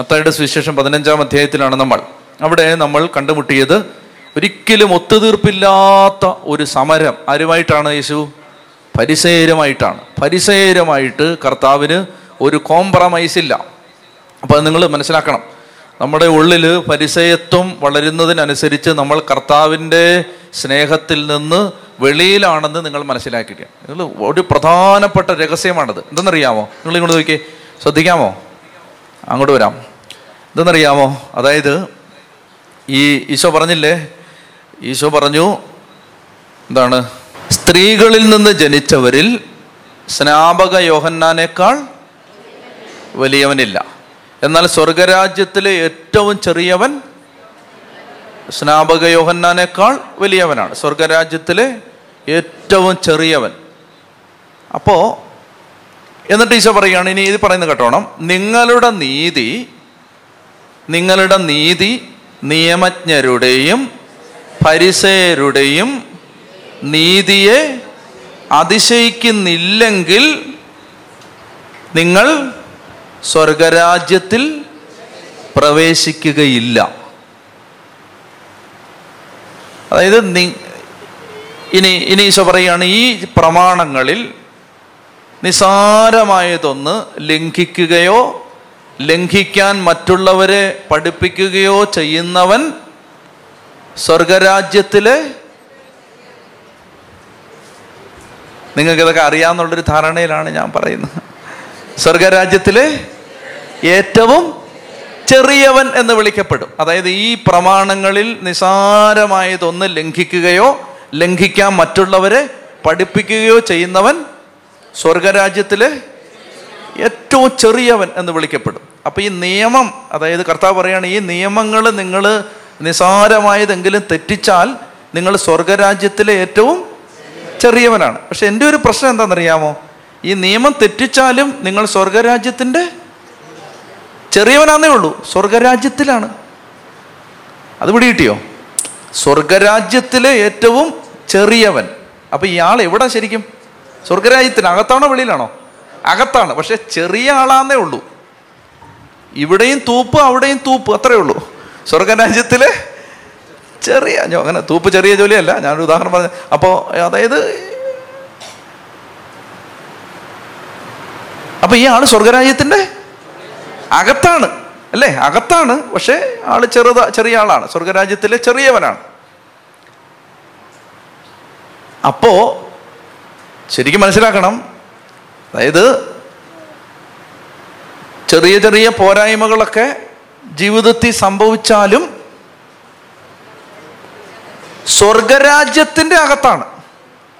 മത്തായിയുടെ സുവിശേഷം പതിനഞ്ചാം അധ്യായത്തിലാണ് നമ്മൾ. അവിടെ നമ്മൾ കണ്ടുമുട്ടിയത് ഒരിക്കലും ഒത്തുതീർപ്പില്ലാത്ത ഒരു സമരം. ആരുമായിട്ടാണ് യേശു? പരിസേരമായിട്ടാണ്. പരിസേരമായിട്ട് കർത്താവിന് ഒരു കോംപ്രമൈസ് ഇല്ല. അപ്പോൾ നിങ്ങൾ മനസ്സിലാക്കണം. നമ്മുടെ ഉള്ളിൽ പരിസയത്വം വളരുന്നതിനനുസരിച്ച് നമ്മൾ കർത്താവിന്റെ സ്നേഹത്തിൽ നിന്ന് വെളിയിലാണെന്ന് നിങ്ങൾ മനസ്സിലാക്കിക്കുക നിങ്ങൾ ഒരു പ്രധാനപ്പെട്ട രഹസ്യമാണത്. എന്തെന്നറിയാമോ? നിങ്ങൾ ഇങ്ങോട്ട് നോക്കിയേ. ശ്രദ്ധിക്കാമോ? അങ്ങോട്ട് വരാം. എന്തെന്നറിയാമോ അതായത് ഈ ഈശോ പറഞ്ഞില്ലേ? ഈശോ പറഞ്ഞു എന്താണ്? സ്ത്രീകളിൽ നിന്ന് ജനിച്ചവരിൽ സ്നാപക യോഹന്നാനേക്കാൾ വലിയവനില്ല. എന്നാൽ സ്വർഗരാജ്യത്തിലെ ഏറ്റവും ചെറിയവൻ സ്നാപക യോഹന്നാനേക്കാൾ വലിയവനാണ്. സ്വർഗരാജ്യത്തിലെ ഏറ്റവും ചെറിയവൻ. അപ്പോൾ എന്നിട്ട് ഈശോ പറയുകയാണ് ഇനി ഇത് പറയുന്നത് കേട്ടോണം. നിങ്ങളുടെ നീതി നിങ്ങളുടെ നീതി നിയമജ്ഞരുടെയും പരിസയരുടെയും നീതിയെ അതിശയിക്കുന്നില്ലെങ്കിൽ നിങ്ങൾ സ്വർഗരാജ്യത്തിൽ പ്രവേശിക്കുകയില്ല. അതായത് ഇനി ഇനി ഈശോ പറയുകയാണ് ഈ പ്രമാണങ്ങളിൽ നിസാരമായതൊന്ന് ലംഘിക്കുകയോ ലംഘിക്കാൻ മറ്റുള്ളവരെ പഠിപ്പിക്കുകയോ ചെയ്യുന്നവൻ സ്വർഗരാജ്യത്തിലെ നിങ്ങൾക്ക് ഇതൊക്കെ അറിയാമെന്നുള്ളൊരു ധാരണയിലാണ് ഞാൻ പറയുന്നത്. സ്വർഗരാജ്യത്തിലെ ഏറ്റവും ചെറിയവൻ എന്ന് വിളിക്കപ്പെടും. അതായത് ഈ പ്രമാണങ്ങളിൽ നിസാരമായതൊന്ന് ലംഘിക്കുകയോ ലംഘിക്കാൻ മറ്റുള്ളവരെ പഠിപ്പിക്കുകയോ ചെയ്യുന്നവൻ സ്വർഗരാജ്യത്തിലെ ഏറ്റവും ചെറിയവൻ എന്ന് വിളിക്കപ്പെടും. അപ്പൊ ഈ നിയമം അതായത് കർത്താവ് പറയുകയാണ് ഈ നിയമങ്ങൾ നിങ്ങൾ നിസാരമായതെങ്കിലും തെറ്റിച്ചാൽ നിങ്ങൾ സ്വർഗരാജ്യത്തിലെ ഏറ്റവും ചെറിയവനാണ്. പക്ഷെ എന്റെ ഒരു പ്രശ്നം എന്താണെന്നറിയാമോ? ഈ നിയമം തെറ്റിച്ചാലും നിങ്ങൾ സ്വർഗരാജ്യത്തിന്റെ ചെറിയവനാന്നേ ഉള്ളൂ. സ്വർഗരാജ്യത്തിലാണ്. അത് പിടികിട്ടിയോ? സ്വർഗരാജ്യത്തിലെ ഏറ്റവും ചെറിയവൻ. അപ്പൊ ഇയാൾ എവിടെ ശരിക്കും? സ്വർഗരാജ്യത്തിന് അകത്താണോ വെളിയിലാണോ? അകത്താണ്. പക്ഷെ ചെറിയ ആളാന്നേ ഉള്ളൂ. ഇവിടെയും തൂപ്പ് അവിടെയും തൂപ്പ് അത്രേ ഉള്ളൂ. സ്വർഗരാജ്യത്തിലെ ചെറിയ അങ്ങനെ തൂപ്പ് ചെറിയ ജോലിയല്ല. ഞാനൊരു ഉദാഹരണം പറഞ്ഞു അപ്പോൾ അതായത് അപ്പൊ ഈ ആൾ സ്വർഗരാജ്യത്തിന്റെ അകത്താണ് അല്ലേ? അകത്താണ് പക്ഷേ ആൾ ചെറുത ചെറിയ ആളാണ്. സ്വർഗരാജ്യത്തിലെ ചെറിയവനാണ്. അപ്പോ ശരിക്കും മനസ്സിലാക്കണം. അതായത് ചെറിയ ചെറിയ പോരായ്മകളൊക്കെ ജീവിതത്തിൽ സംഭവിച്ചാലും സ്വർഗരാജ്യത്തിന്റെ അകത്താണ്.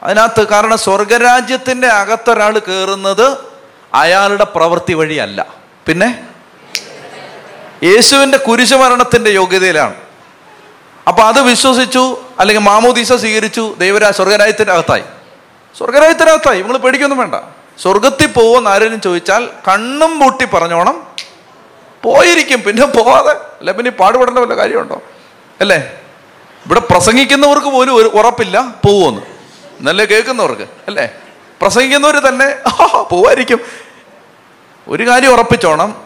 അതിനകത്ത് കാരണം സ്വർഗരാജ്യത്തിന്റെ അകത്തൊരാൾ കയറുന്നത് അയാളുടെ പ്രവൃത്തി വഴിയല്ല. പിന്നെ യേശുവിന്റെ കുരിശുമരണത്തിന്റെ യോഗ്യതയിലാണ്. അപ്പൊ അത് വിശ്വസിച്ചു അല്ലെങ്കിൽ മാമോദീസ സ്വീകരിച്ചു ദൈവരാ സ്വർഗരാജ്യത്തിന്റെ അകത്തായി. സ്വർഗരാജ്യത്തിന്റെ അകത്തായി നിങ്ങൾ പേടിക്കൊന്നും വേണ്ട. സ്വർഗത്തിൽ പോകുമെന്ന് ആരെങ്കിലും ചോദിച്ചാൽ കണ്ണും പൂട്ടി പറഞ്ഞോണം. പോയിരിക്കും. പിന്നെ പോവാതെ അല്ല പിന്നെ പാടുപെടേണ്ട വല്ല കാര്യമുണ്ടോ? അല്ലേ? ഇവിടെ പ്രസംഗിക്കുന്നവർക്ക് പോലും ഒരു ഉറപ്പില്ല പോവുമെന്ന് എന്നല്ലേ കേൾക്കുന്നവർക്ക് അല്ലേ? പ്രസംഗിക്കുന്നവർ തന്നെ പോവായിരിക്കും. ഒരു കാര്യം ഉറപ്പിച്ചോണം.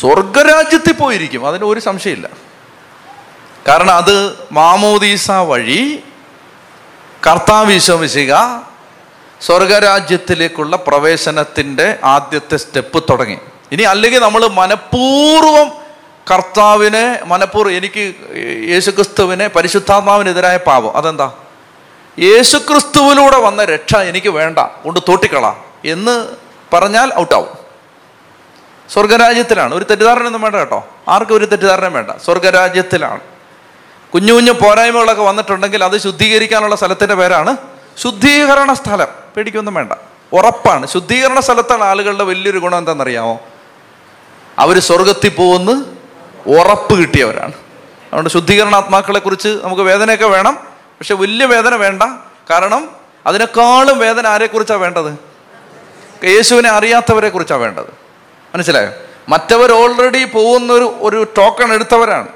സ്വർഗരാജ്യത്തിൽ പോയിരിക്കും. അതിന് ഒരു സംശയമില്ല. കാരണം അത് മാമോദീസ വഴി കർത്താവിശ്വമിശിക സ്വർഗരാജ്യത്തിലേക്കുള്ള പ്രവേശനത്തിന്റെ ആദ്യത്തെ സ്റ്റെപ്പ് തുടങ്ങി. ഇനി അല്ലെങ്കിൽ നമ്മൾ മനഃപൂർവം കർത്താവിനെ മനഃപൂർവം എനിക്ക് യേശുക്രിസ്തുവിനെ പരിശുദ്ധാത്മാവിനെതിരായ പാപം. അതെന്താ? യേശുക്രിസ്തുവിലൂടെ വന്ന രക്ഷ എനിക്ക് വേണ്ട. കൊണ്ട് തോട്ടിക്കളാം. എന്ന് പറഞ്ഞാൽ ഔട്ടാവും. സ്വർഗരാജ്യത്തിലാണ്. ഒരു തെറ്റിദ്ധാരണയൊന്നും വേണ്ട കേട്ടോ. ആർക്കും ഒരു തെറ്റിദ്ധാരണയും വേണ്ട. സ്വർഗരാജ്യത്തിലാണ്. കുഞ്ഞു കുഞ്ഞു പോരായ്മകളൊക്കെ വന്നിട്ടുണ്ടെങ്കിൽ അത് ശുദ്ധീകരിക്കാനുള്ള സ്ഥലത്തിന്റെ പേരാണ് ശുദ്ധീകരണ സ്ഥലം. പേടിക്കൊന്നും വേണ്ട. ഉറപ്പാണ്. ശുദ്ധീകരണ സ്ഥലത്താണ് ആളുകളുടെ വലിയൊരു ഗുണം എന്താണെന്നറിയാമോ? അവർ സ്വർഗത്തിൽ പോകുന്ന ഉറപ്പ് കിട്ടിയവരാണ്. അതുകൊണ്ട് ശുദ്ധീകരണാത്മാക്കളെ കുറിച്ച് നമുക്ക് വേദനയൊക്കെ വേണം. പക്ഷെ വലിയ വേദന വേണ്ട. കാരണം അതിനേക്കാളും വേദന ആരെക്കുറിച്ചാണ് വേണ്ടത്? യേശുവിനെ അറിയാത്തവരെ കുറിച്ചാണ് വേണ്ടത്. മനസ്സിലായോ? മറ്റവർ ഓൾറെഡി പോകുന്ന ഒരു ടോക്കൺ എടുത്തവരാണ്.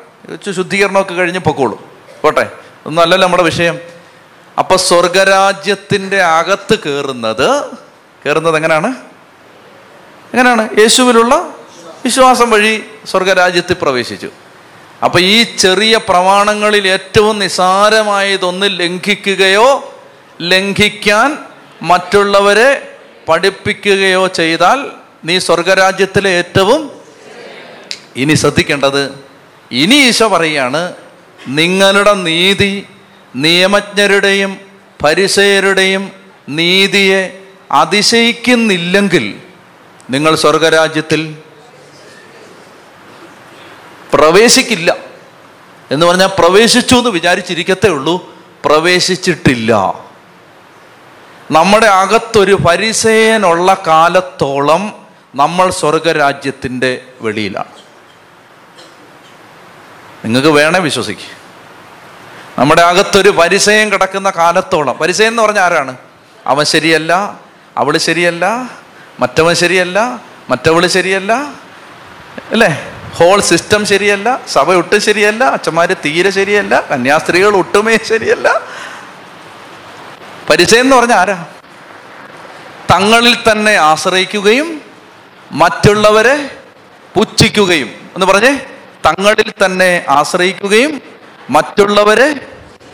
ശുദ്ധീകരണമൊക്കെ കഴിഞ്ഞ് പൊക്കോളൂ. പോട്ടെ ഒന്നും അല്ലല്ലോ നമ്മുടെ വിഷയം. അപ്പൊ സ്വർഗരാജ്യത്തിന്റെ അകത്ത് കയറുന്നത് കയറുന്നത് എങ്ങനെയാണ്? എങ്ങനെയാണ്? യേശുവിലുള്ള വിശ്വാസം വഴി സ്വർഗരാജ്യത്തിൽ പ്രവേശിച്ചു. അപ്പൊ ഈ ചെറിയ പ്രമാണങ്ങളിൽ ഏറ്റവും നിസാരമായതൊന്ന് ലംഘിക്കുകയോ ലംഘിക്കാൻ മറ്റുള്ളവരെ പഠിപ്പിക്കുകയോ ചെയ്താൽ നീ സ്വർഗരാജ്യത്തിലെ ഏറ്റവും ഇനി ശ്രദ്ധിക്കേണ്ടത് ഇനി ഈശോ പറയാണ് നിങ്ങളുടെ നീതി നിയമജ്ഞരുടെയും പരിസയരുടെയും നീതിയെ അതിശയിക്കുന്നില്ലെങ്കിൽ നിങ്ങൾ സ്വർഗരാജ്യത്തിൽ പ്രവേശിക്കില്ല. എന്ന് പറഞ്ഞാൽ പ്രവേശിച്ചു എന്ന് വിചാരിച്ചിരിക്കത്തേ ഉള്ളൂ പ്രവേശിച്ചിട്ടില്ല. നമ്മുടെ അകത്തൊരു പരിസയനുള്ള കാലത്തോളം നമ്മൾ സ്വർഗരാജ്യത്തിന്റെ വെളിയിലാണ്. നിങ്ങൾക്ക് വേണേ വിശ്വസിക്കുക നമ്മുടെ അകത്തൊരു പരിസയം കിടക്കുന്ന കാലത്തോളം പരിസയം എന്ന് പറഞ്ഞാൽ ആരാണ്? അവൻ ശരിയല്ല അവൾ ശരിയല്ല മറ്റവൻ ശരിയല്ല മറ്റവൾ ശരിയല്ല അല്ലേ? ഹോൾ സിസ്റ്റം ശരിയല്ല സഭ ഒട്ടും ശരിയല്ല അച്ഛന്മാർ തീരെ ശരിയല്ല കന്യാസ്ത്രീകൾ ഒട്ടുമേ ശരിയല്ല. പരിചയം എന്ന് പറഞ്ഞാൽ ആരാ? തങ്ങളിൽ തന്നെ ആശ്രയിക്കുകയും മറ്റുള്ളവരെ പുച്ഛിക്കുകയും. എന്ന് പറഞ്ഞേ. തങ്ങളിൽ തന്നെ ആശ്രയിക്കുകയും മറ്റുള്ളവരെ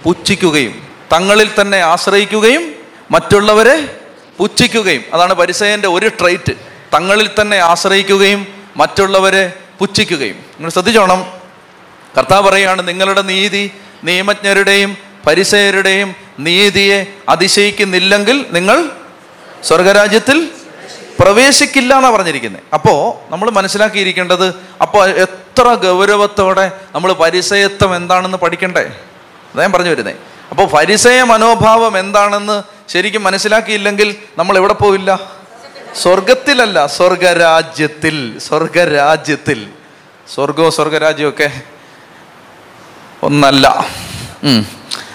പുച്ഛിക്കുകയും തങ്ങളിൽ തന്നെ ആശ്രയിക്കുകയും മറ്റുള്ളവരെ പുച്ഛിക്കുകയും. അതാണ് പരിസയന്റെ ഒരു ട്രൈറ്റ്. തങ്ങളിൽ തന്നെ ആശ്രയിക്കുകയും മറ്റുള്ളവരെ പുച്ഛിക്കുകയും. നിങ്ങൾ ശ്രദ്ധിച്ചോണം. കർത്താവ് പറയാണ് നിങ്ങളുടെ നീതി നിയമജ്ഞരുടെയും പരിസയരുടെയും നീതിയെ അതിശയിക്കുന്നില്ലെങ്കിൽ നിങ്ങൾ സ്വർഗരാജ്യത്തിൽ പ്രവേശിക്കില്ല എന്നാണ് പറഞ്ഞിരിക്കുന്നത് അപ്പോൾ നമ്മൾ മനസ്സിലാക്കിയിരിക്കേണ്ടത് അപ്പോൾ എത്ര ഗൗരവത്തോടെ നമ്മൾ പരിസയത്വം എന്താണെന്ന് പഠിക്കണ്ടേ? അതാണ് പറഞ്ഞു വരുന്നത് അപ്പോൾ പരിസയ മനോഭാവം എന്താണെന്ന് ശരിക്കും മനസ്സിലാക്കിയില്ലെങ്കിൽ നമ്മൾ എവിടെ പോവില്ല? സ്വർഗത്തിലല്ല സ്വർഗരാജ്യത്തിൽ സ്വർഗരാജ്യത്തിൽ. സ്വർഗവും സ്വർഗരാജ്യമൊക്കെ ഒന്നല്ല.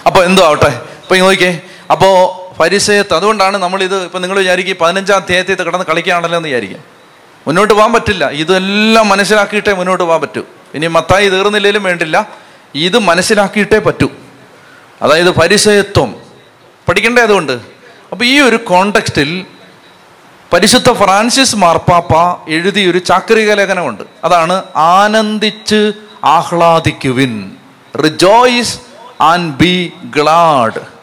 അപ്പോൾ എന്തോ ആവട്ടെ? ഇപ്പൊ നോക്കിയേ അപ്പോൾ പരിസയത്ത്. അതുകൊണ്ടാണ് നമ്മളിത് ഇപ്പം നിങ്ങൾ വിചാരിക്കും പതിനഞ്ചാം അധ്യായത്തിൽ കിടന്ന് കളിക്കുകയാണല്ലോ എന്ന് വിചാരിക്കും. മുന്നോട്ട് പോകാൻ പറ്റില്ല. ഇതെല്ലാം മനസ്സിലാക്കിയിട്ടേ മുന്നോട്ട് പോകാൻ പറ്റൂ. ഇനി മത്തായി തീർന്നില്ലേലും വേണ്ടില്ല. ഇത് മനസ്സിലാക്കിയിട്ടേ പറ്റൂ. അതായത് പരിസയത്വം. പഠിക്കണ്ടേ അതുകൊണ്ട് അപ്പോൾ ഈ ഒരു കോണ്ടക്സ്റ്റിൽ പരിശുദ്ധ ഫ്രാൻസിസ് മാർപ്പാപ്പ എഴുതിയൊരു ചാക്രിക ലേഖനമുണ്ട്. അതാണ് ആനന്ദിച്ച് ആഹ്ലാദിക്കുവിൻ. റിജോയ്സ് ആൻഡ് ബി ഗ്ലാഡ്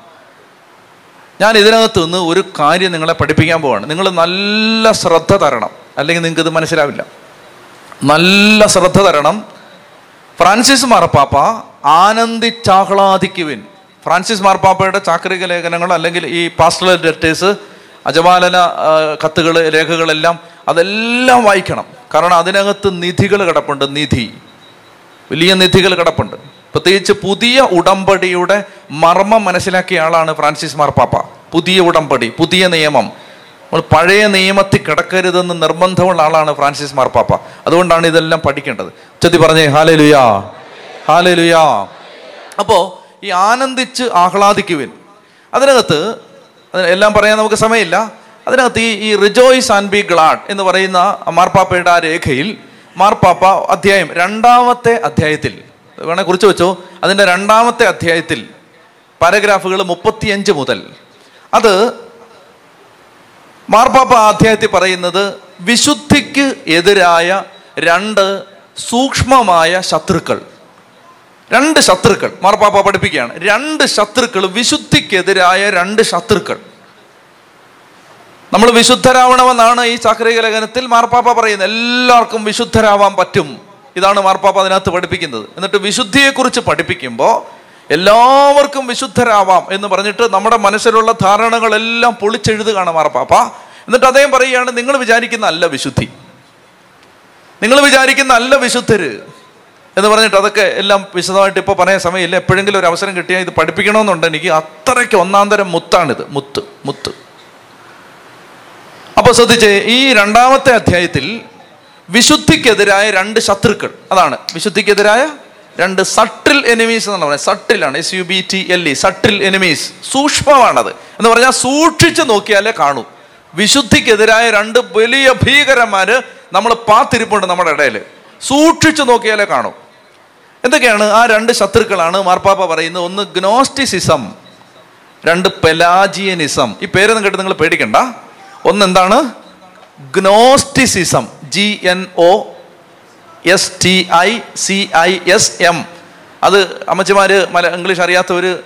ഞാൻ ഇതിനകത്ത് നിന്ന് ഒരു കാര്യം നിങ്ങളെ പഠിപ്പിക്കാൻ പോവാണ്. നിങ്ങൾ നല്ല ശ്രദ്ധ തരണം. അല്ലെങ്കിൽ നിങ്ങൾക്ക് ഇത് മനസ്സിലാവില്ല. നല്ല ശ്രദ്ധ തരണം. ഫ്രാൻസിസ് മാർപ്പാപ്പ ആനന്ദിച്ചാഹ്ലാദിക്കുവിൻ ഫ്രാൻസിസ് മാർപ്പാപ്പയുടെ ചാക്രിക ലേഖനങ്ങൾ അല്ലെങ്കിൽ ഈ പാസ്റ്റൽ ലെറ്റേഴ്സ് അജപാലന കത്തുകൾ രേഖകളെല്ലാം അതെല്ലാം വായിക്കണം. കാരണം അതിനകത്ത് നിധികൾ കിടപ്പുണ്ട്. നിധി. വലിയ നിധികൾ കിടപ്പുണ്ട്. പ്രത്യേകിച്ച് പുതിയ ഉടമ്പടിയുടെ മർമ്മം മനസ്സിലാക്കിയ ആളാണ് ഫ്രാൻസിസ് മാർപ്പാപ്പ. പുതിയ ഉടമ്പടി പുതിയ നിയമം. നമ്മൾ പഴയ നിയമത്തിൽ കിടക്കരുതെന്ന് നിർബന്ധമുള്ള ആളാണ് ഫ്രാൻസിസ് മാർപ്പാപ്പ. അതുകൊണ്ടാണ് ഇതെല്ലാം പഠിക്കേണ്ടത്. ചെത്തി പറഞ്ഞേ ഹാലേ ലുയാ ഹാലേ ലുയാ അപ്പോൾ ഈ ആനന്ദിച്ച് ആഹ്ലാദിക്കുവിൻ. അതിനകത്ത് എല്ലാം പറയാൻ നമുക്ക് സമയമില്ല. അതിനകത്ത് ഈ ഈ റിജോയ്സ് ആൻഡ് ബി ഗ്ലാഡ് എന്ന് പറയുന്ന മാർപ്പാപ്പയുടെ ആ രേഖയിൽ മാർപ്പാപ്പ അധ്യായം രണ്ടാമത്തെ അധ്യായത്തിൽ വേണേ കുറിച്ച് വെച്ചോ? അതിന്റെ രണ്ടാമത്തെ അധ്യായത്തിൽ പാരഗ്രാഫുകൾ മുപ്പത്തിയഞ്ച് മുതൽ അത് മാർപ്പാപ്പ അധ്യായത്തിൽ പറയുന്നത് വിശുദ്ധിക്ക് എതിരായ രണ്ട് സൂക്ഷ്മമായ ശത്രുക്കൾ. രണ്ട് ശത്രുക്കൾ. മാർപ്പാപ്പ പഠിപ്പിക്കുകയാണ്. രണ്ട് ശത്രുക്കൾ വിശുദ്ധിക്കെതിരായ രണ്ട് ശത്രുക്കൾ. നമ്മൾ വിശുദ്ധരാവണമെന്നാണ് ഈ ചാക്രിക ലേഖനത്തിൽ മാർപ്പാപ്പ പറയുന്നത്. എല്ലാവർക്കും വിശുദ്ധരാവാൻ പറ്റും. ഇതാണ് മാർപ്പാപ്പ അതിനകത്ത് പഠിപ്പിക്കുന്നത്. എന്നിട്ട് വിശുദ്ധിയെക്കുറിച്ച് പഠിപ്പിക്കുമ്പോൾ എല്ലാവർക്കും വിശുദ്ധരാവാം എന്ന് പറഞ്ഞിട്ട് നമ്മുടെ മനസ്സിലുള്ള ധാരണകളെല്ലാം പൊളിച്ചെഴുതുകയാണ് മാറപ്പാപ്പ എന്നിട്ട് അദ്ദേഹം പറയുകയാണ് നിങ്ങൾ വിചാരിക്കുന്ന അല്ല വിശുദ്ധി. നിങ്ങൾ വിചാരിക്കുന്ന അല്ല വിശുദ്ധര്. എന്ന് പറഞ്ഞിട്ട് അതൊക്കെ എല്ലാം വിശദമായിട്ട് ഇപ്പോൾ പറയാൻ സമയമില്ല. എപ്പോഴെങ്കിലും ഒരു അവസരം കിട്ടിയാൽ ഇത് പഠിപ്പിക്കണമെന്നുണ്ട് എനിക്ക്. അത്രയ്ക്ക് ഒന്നാം തരം മുത്താണിത്. മുത്ത് മുത്ത്. അപ്പൊ ശ്രദ്ധിച്ച് ഈ രണ്ടാമത്തെ അധ്യായത്തിൽ വിശുദ്ധിക്കെതിരായ രണ്ട് ശത്രുക്കൾ. അതാണ് വിശുദ്ധിക്കെതിരായ രണ്ട് സട്ടിൽ എനിമീസ് എന്നാണ് പറയുന്നത്. സട്ടിലാണ് S U B T L E subtle enemies സൂക്ഷ്മമാണത്. എന്ന് പറഞ്ഞാൽ സൂക്ഷിച്ച് നോക്കിയാലേ കാണൂ. വിശുദ്ധിക്കെതിരായ രണ്ട് വലിയ ഭീകരന്മാര് നമ്മൾ പാത്തിരിപ്പുണ്ട് നമ്മുടെ ഇടയിൽ സൂക്ഷിച്ച് നോക്കിയാലേ കാണൂ. എന്തൊക്കെയാണ്? ആ രണ്ട് ശത്രുക്കളാണ് മാർപ്പാപ്പ പറയുന്നത്. ഒന്ന് ഗ്നോസ്റ്റിസിസം രണ്ട് പെലാജിയനിസം. ഈ പേരൊന്നും കേട്ട് നിങ്ങൾ പേടിക്കണ്ട. ഒന്ന് എന്താണ്? Gnosticism G N O S T I C I S M അത് അമ്മച്ചിമാർ മല ഇംഗ്ലീഷ് അറിയാത്തവർ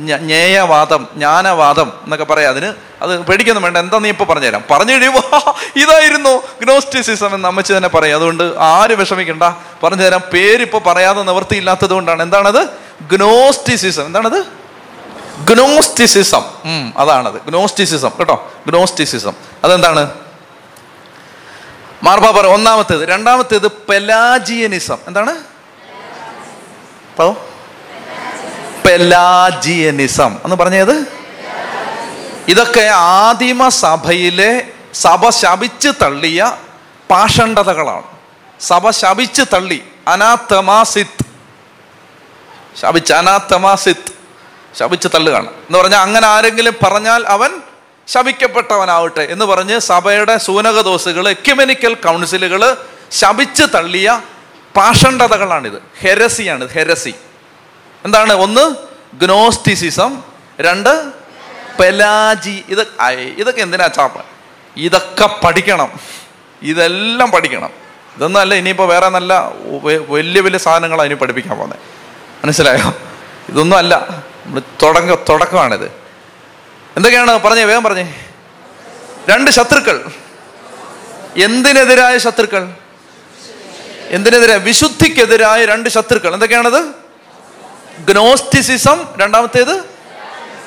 ജ്ഞേയവാദം ജ്ഞാനവാദം എന്നൊക്കെ പറയാം. അതിന് അത് പേടിക്കൊന്നും വേണ്ട. എന്താ നീ ഇപ്പോൾ പറഞ്ഞുതരാം? പറഞ്ഞു കഴിയുമ്പോൾ ഇതായിരുന്നു ഗ്നോസ്റ്റിസിസം എന്ന് അമ്മച്ചി തന്നെ പറയും. അതുകൊണ്ട് ആര് വിഷമിക്കണ്ട. പറഞ്ഞു തരാം പേരിപ്പോൾ പറയാതെ നിവൃത്തിയില്ലാത്തത് കൊണ്ടാണ് എന്താണത്? ഗ്നോസ്റ്റിസിസം. എന്താണത്? ഗ്നോസ്റ്റിസിസം. അതാണത്. ഗ്നോസ്റ്റിസിസം. കേട്ടോ? ഗ്നോസ്റ്റിസിസം. അതെന്താണ്? മാർബ പറ ഒന്നാമത്തേത്. രണ്ടാമത്തേത് പെലാജിയനിസം. എന്താണ്? പെലാജിയനിസം. എന്ന് പറഞ്ഞത്? ഇതൊക്കെ ആദിമ സഭയിലെ സഭ ശപിച്ച് തള്ളിയ പാഷണ്ഡതകളാണ്. സഭ ശപിച്ച് തള്ളി. അനാത്തമാസിത്ത് ശപിച്ച് അനാത്തമാസിത്ത് ശപിച്ച് തള്ളുകയാണ്. എന്ന് പറഞ്ഞാൽ അങ്ങനെ ആരെങ്കിലും പറഞ്ഞാൽ അവൻ ശപിക്കപ്പെട്ടവനാവട്ടെ എന്ന് പറഞ്ഞ് സഭയുടെ സൂനകദോസുകൾ എക്യുമെനിക്കൽ കൗൺസിലുകൾ ശപിച്ച് തള്ളിയ പാഷണ്ഡതകളാണിത്. ഹെരസിയാണ് ഹെരസി. എന്താണ് ഒന്ന്? ഗ്നോസ്റ്റിസിസം. രണ്ട്? പെലാജി. ഇത് ഇതൊക്കെ എന്തിനാ ചാപ്പ? ഇതൊക്കെ പഠിക്കണം. ഇതെല്ലാം പഠിക്കണം. ഇതൊന്നല്ല ഇനിയിപ്പോൾ വേറെ നല്ല വലിയ വലിയ സാധനങ്ങളാണ് ഇനി പഠിപ്പിക്കാൻ പോകുന്നത് മനസ്സിലായോ? ഇതൊന്നും അല്ല. നമ്മൾ തുടങ്ങ തുടക്കമാണിത്. എന്തൊക്കെയാണ്? പറഞ്ഞേ വേഗം പറഞ്ഞേ. രണ്ട് ശത്രുക്കൾ. എന്തിനെതിരായ ശത്രുക്കൾ? എന്തിനെതിരായ വിശുദ്ധിക്കെതിരായ രണ്ട് ശത്രുക്കൾ. എന്തൊക്കെയാണത്? ഗ്നോസ്റ്റിസിസം. രണ്ടാമത്തേത്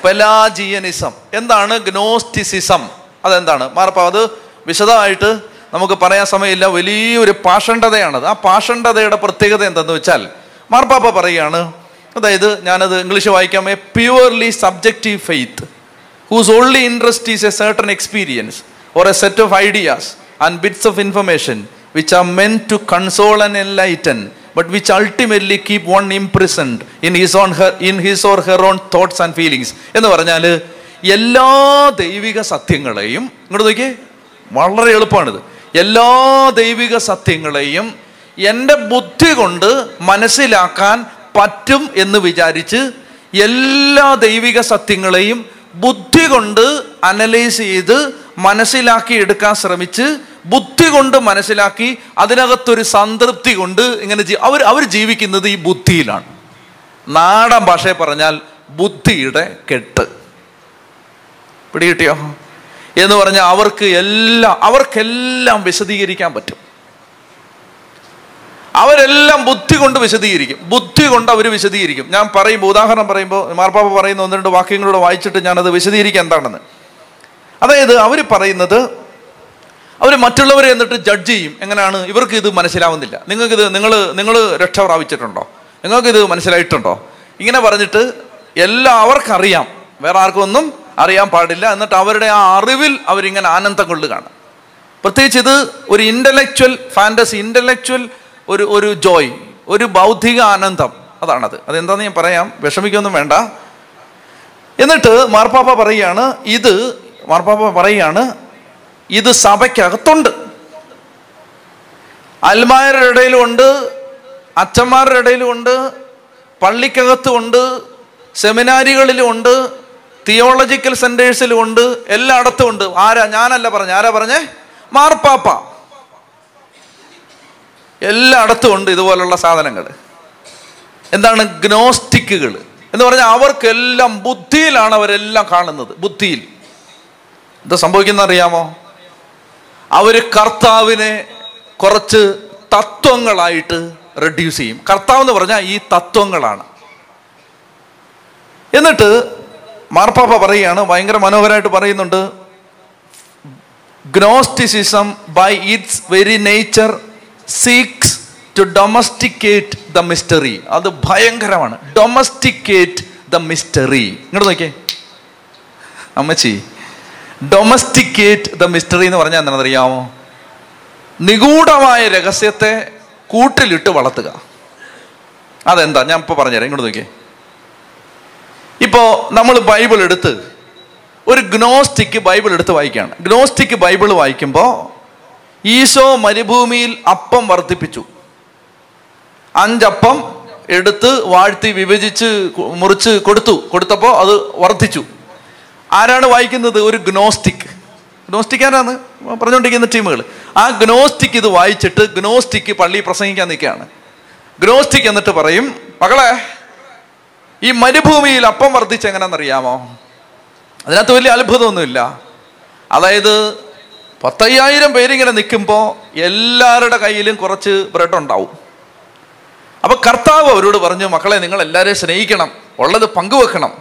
പെലാജിയനിസം. എന്താണ് ഗ്നോസ്റ്റിസിസം? അതെന്താണ്? മാർപ്പ അത് വിശദമായിട്ട് നമുക്ക് പറയാൻ സമയമില്ല. വലിയൊരു പാഷണ്ഡതയാണത്. ആ പാഷണ്ഡതയുടെ പ്രത്യേകത എന്തെന്ന് വെച്ചാൽ മാർപ്പാപ്പ പറയുകയാണ് അതായത് ഞാനത് ഇംഗ്ലീഷ് വായിക്കാം a purely subjective faith whose only interest is a certain experience or a set of ideas and bits of information which are meant to console and enlighten but which ultimately keep one imprisoned in his own her in his or her own thoughts and feelings എന്ന് പറഞ്ഞാൽ എല്ലാ ദൈവിക സത്യങ്ങളെയും ഇങ്ങോട്ട് നോക്കിയേ വളരെ എളുപ്പമാണിത് എല്ലാ ദൈവിക സത്യങ്ങളെയും എന്റെ ബുദ്ധി കൊണ്ട് മനസ്സിലാക്കാൻ പറ്റും എന്ന് വിചാരിച്ച് എല്ലാ ദൈവിക സത്യങ്ങളെയും ബുദ്ധി കൊണ്ട് അനലൈസ് ചെയ്ത് മനസ്സിലാക്കി എടുക്കാൻ ശ്രമിച്ച് ബുദ്ധി കൊണ്ട് മനസ്സിലാക്കി അതിനകത്തൊരു സംതൃപ്തി കൊണ്ട് ഇങ്ങനെ അവർ അവർ ജീവിക്കുന്നത് ഈ ബുദ്ധിയിലാണ്. നാടൻ ഭാഷയെ പറഞ്ഞാൽ ബുദ്ധിയുടെ കെട്ട്. പിടികിട്ടിയോ? എന്ന് പറഞ്ഞാൽ അവർക്ക് എല്ലാം അവർക്കെല്ലാം വിശദീകരിക്കാൻ പറ്റും. അവരെല്ലാം ബുദ്ധി കൊണ്ട് വിശദീകരിക്കും. ബുദ്ധി കൊണ്ട് അവർ വിശദീകരിക്കും. ഞാൻ പറയുമ്പോൾ ഉദാഹരണം പറയുമ്പോൾ മാർപ്പാപ്പ പറയുന്ന ഒന്ന് രണ്ട് വാക്യങ്ങളൂടെ വായിച്ചിട്ട് ഞാനത് വിശദീകരിക്കുക എന്താണെന്ന്. അതായത് അവർ പറയുന്നത് അവർ മറ്റുള്ളവരെ എന്നിട്ട് ജഡ്ജ് ചെയ്യും. എങ്ങനെയാണ്? ഇവർക്ക് ഇത് മനസ്സിലാവുന്നില്ല. നിങ്ങൾക്കിത് നിങ്ങൾ നിങ്ങൾ രക്ഷ പ്രാപിച്ചിട്ടുണ്ടോ? നിങ്ങൾക്കിത് മനസ്സിലായിട്ടുണ്ടോ? ഇങ്ങനെ പറഞ്ഞിട്ട് എല്ലാം അവർക്കറിയാം. വേറെ ആർക്കും ഒന്നും അറിയാൻ പാടില്ല. എന്നിട്ട് അവരുടെ ആ അറിവിൽ അവരിങ്ങനെ ആനന്ദം കൊള്ളുകയാണ്. പ്രത്യേകിച്ച് ഇത് ഒരു ഇന്റലക്ച്വൽ ഫാന്റസി ഇന്റലക്ച്വൽ ഒരു ഒരു ജോയ് ഒരു ബൗദ്ധിക ആനന്ദം. അതാണത്. അതെന്താന്ന് ഞാൻ പറയാം? വിഷമിക്കൊന്നും വേണ്ട. എന്നിട്ട് മാർപ്പാപ്പ പറയുകയാണ് ഇത് മാർപ്പാപ്പ പറയുകയാണ് ഇത് സഭയ്ക്കകത്തുണ്ട്. അൽമാരുടെ ഇടയിലും ഉണ്ട് അച്ഛന്മാരുടെ ഇടയിലും ഉണ്ട് പള്ളിക്കകത്തും ഉണ്ട് സെമിനാരികളിലും ഉണ്ട് തിയോളജിക്കൽ സെന്റേഴ്സിലും ഉണ്ട് എല്ലായിടത്തും ഉണ്ട് ആരാ? ഞാനല്ല പറഞ്ഞ. ആരാ പറഞ്ഞേ? മാർപ്പാപ്പ. എല്ലായിടത്തും ഉണ്ട് ഇതുപോലുള്ള സാധനങ്ങൾ എന്താണ്? ഗ്നോസ്റ്റിക്കുകൾ. എന്ന് പറഞ്ഞാൽ അവർക്കെല്ലാം ബുദ്ധിയിലാണ് അവരെല്ലാം കാണുന്നത്. ബുദ്ധിയിൽ. എന്താ സംഭവിക്കുന്ന അറിയാമോ അവർ കർത്താവിനെ കുറച്ച് തത്വങ്ങളായിട്ട് റെഡ്യൂസ് ചെയ്യും. കർത്താവ് എന്ന് പറഞ്ഞാൽ ഈ തത്വങ്ങളാണ്. എന്നിട്ട് മാർപ്പാപ്പ പറയുകയാണ് ഭയങ്കര മനോഹരമായിട്ട് പറയുന്നുണ്ട്. Gnosticism by its very nature seeks to domesticate the mystery അത് ഭയങ്കരമാണ്. ഡൊമസ്റ്റിക്കേറ്റ് ദ മിസ്റ്ററി ഇങ്ങോട്ട് നോക്കിയേ. അമ്മച്ചി ഡൊമസ്റ്റിക്കേറ്റ് ദ മിസ്റ്ററി എന്ന് പറഞ്ഞാൽ എന്താണെന്ന് അറിയാമോ? നിഗൂഢമായ രഹസ്യത്തെ കൂട്ടിലിട്ട് വളർത്തുക. അതെന്താ? ഞാൻ ഇപ്പോൾ പറഞ്ഞുതരാം. ഇങ്ങോട്ട് നോക്കിയേ. ഇപ്പോ നമ്മൾ ബൈബിൾ എടുത്ത് ഒരു ഗ്നോസ്റ്റിക്ക് ബൈബിൾ എടുത്ത് വായിക്കുകയാണ്. ഗ്നോസ്റ്റിക്ക് ബൈബിൾ വായിക്കുമ്പോൾ ഈശോ മരുഭൂമിയിൽ അപ്പം വർദ്ധിപ്പിച്ചു. അഞ്ചപ്പം എടുത്ത് വാഴ്ത്തി വിഭജിച്ച് മുറിച്ച് കൊടുത്തു. കൊടുത്തപ്പോൾ അത് വർദ്ധിച്ചു. ആരാണ് വായിക്കുന്നത്? ഒരു ഗ്നോസ്റ്റിക്. ഗ്നോസ്റ്റിക് ആരാണ്? പറഞ്ഞുകൊണ്ടിരിക്കുന്ന ടീമുകൾ. ആ ഗ്നോസ്റ്റിക് ഇത് വായിച്ചിട്ട് ഗ്നോസ്റ്റിക് പള്ളി പ്രസംഗിക്കാൻ നിൽക്കുകയാണ്. ഗ്നോസ്റ്റിക് എന്നിട്ട് പറയും മകളെ ഈ മരുഭൂമിയിൽ അപ്പം വർദ്ധിച്ച് എങ്ങനെയാണെന്നറിയാമോ അതിനകത്ത് വലിയ അത്ഭുതമൊന്നുമില്ല. അതായത് പത്തയ്യായിരം പേരിങ്ങനെ നിൽക്കുമ്പോൾ എല്ലാവരുടെ കയ്യിലും കുറച്ച് ബ്രെഡ് ഉണ്ടാവും. അപ്പൊ കർത്താവ് അവരോട് പറഞ്ഞു മക്കളെ നിങ്ങൾ എല്ലാവരെയും സ്നേഹിക്കണം ഉള്ളത് പങ്കുവെക്കണം.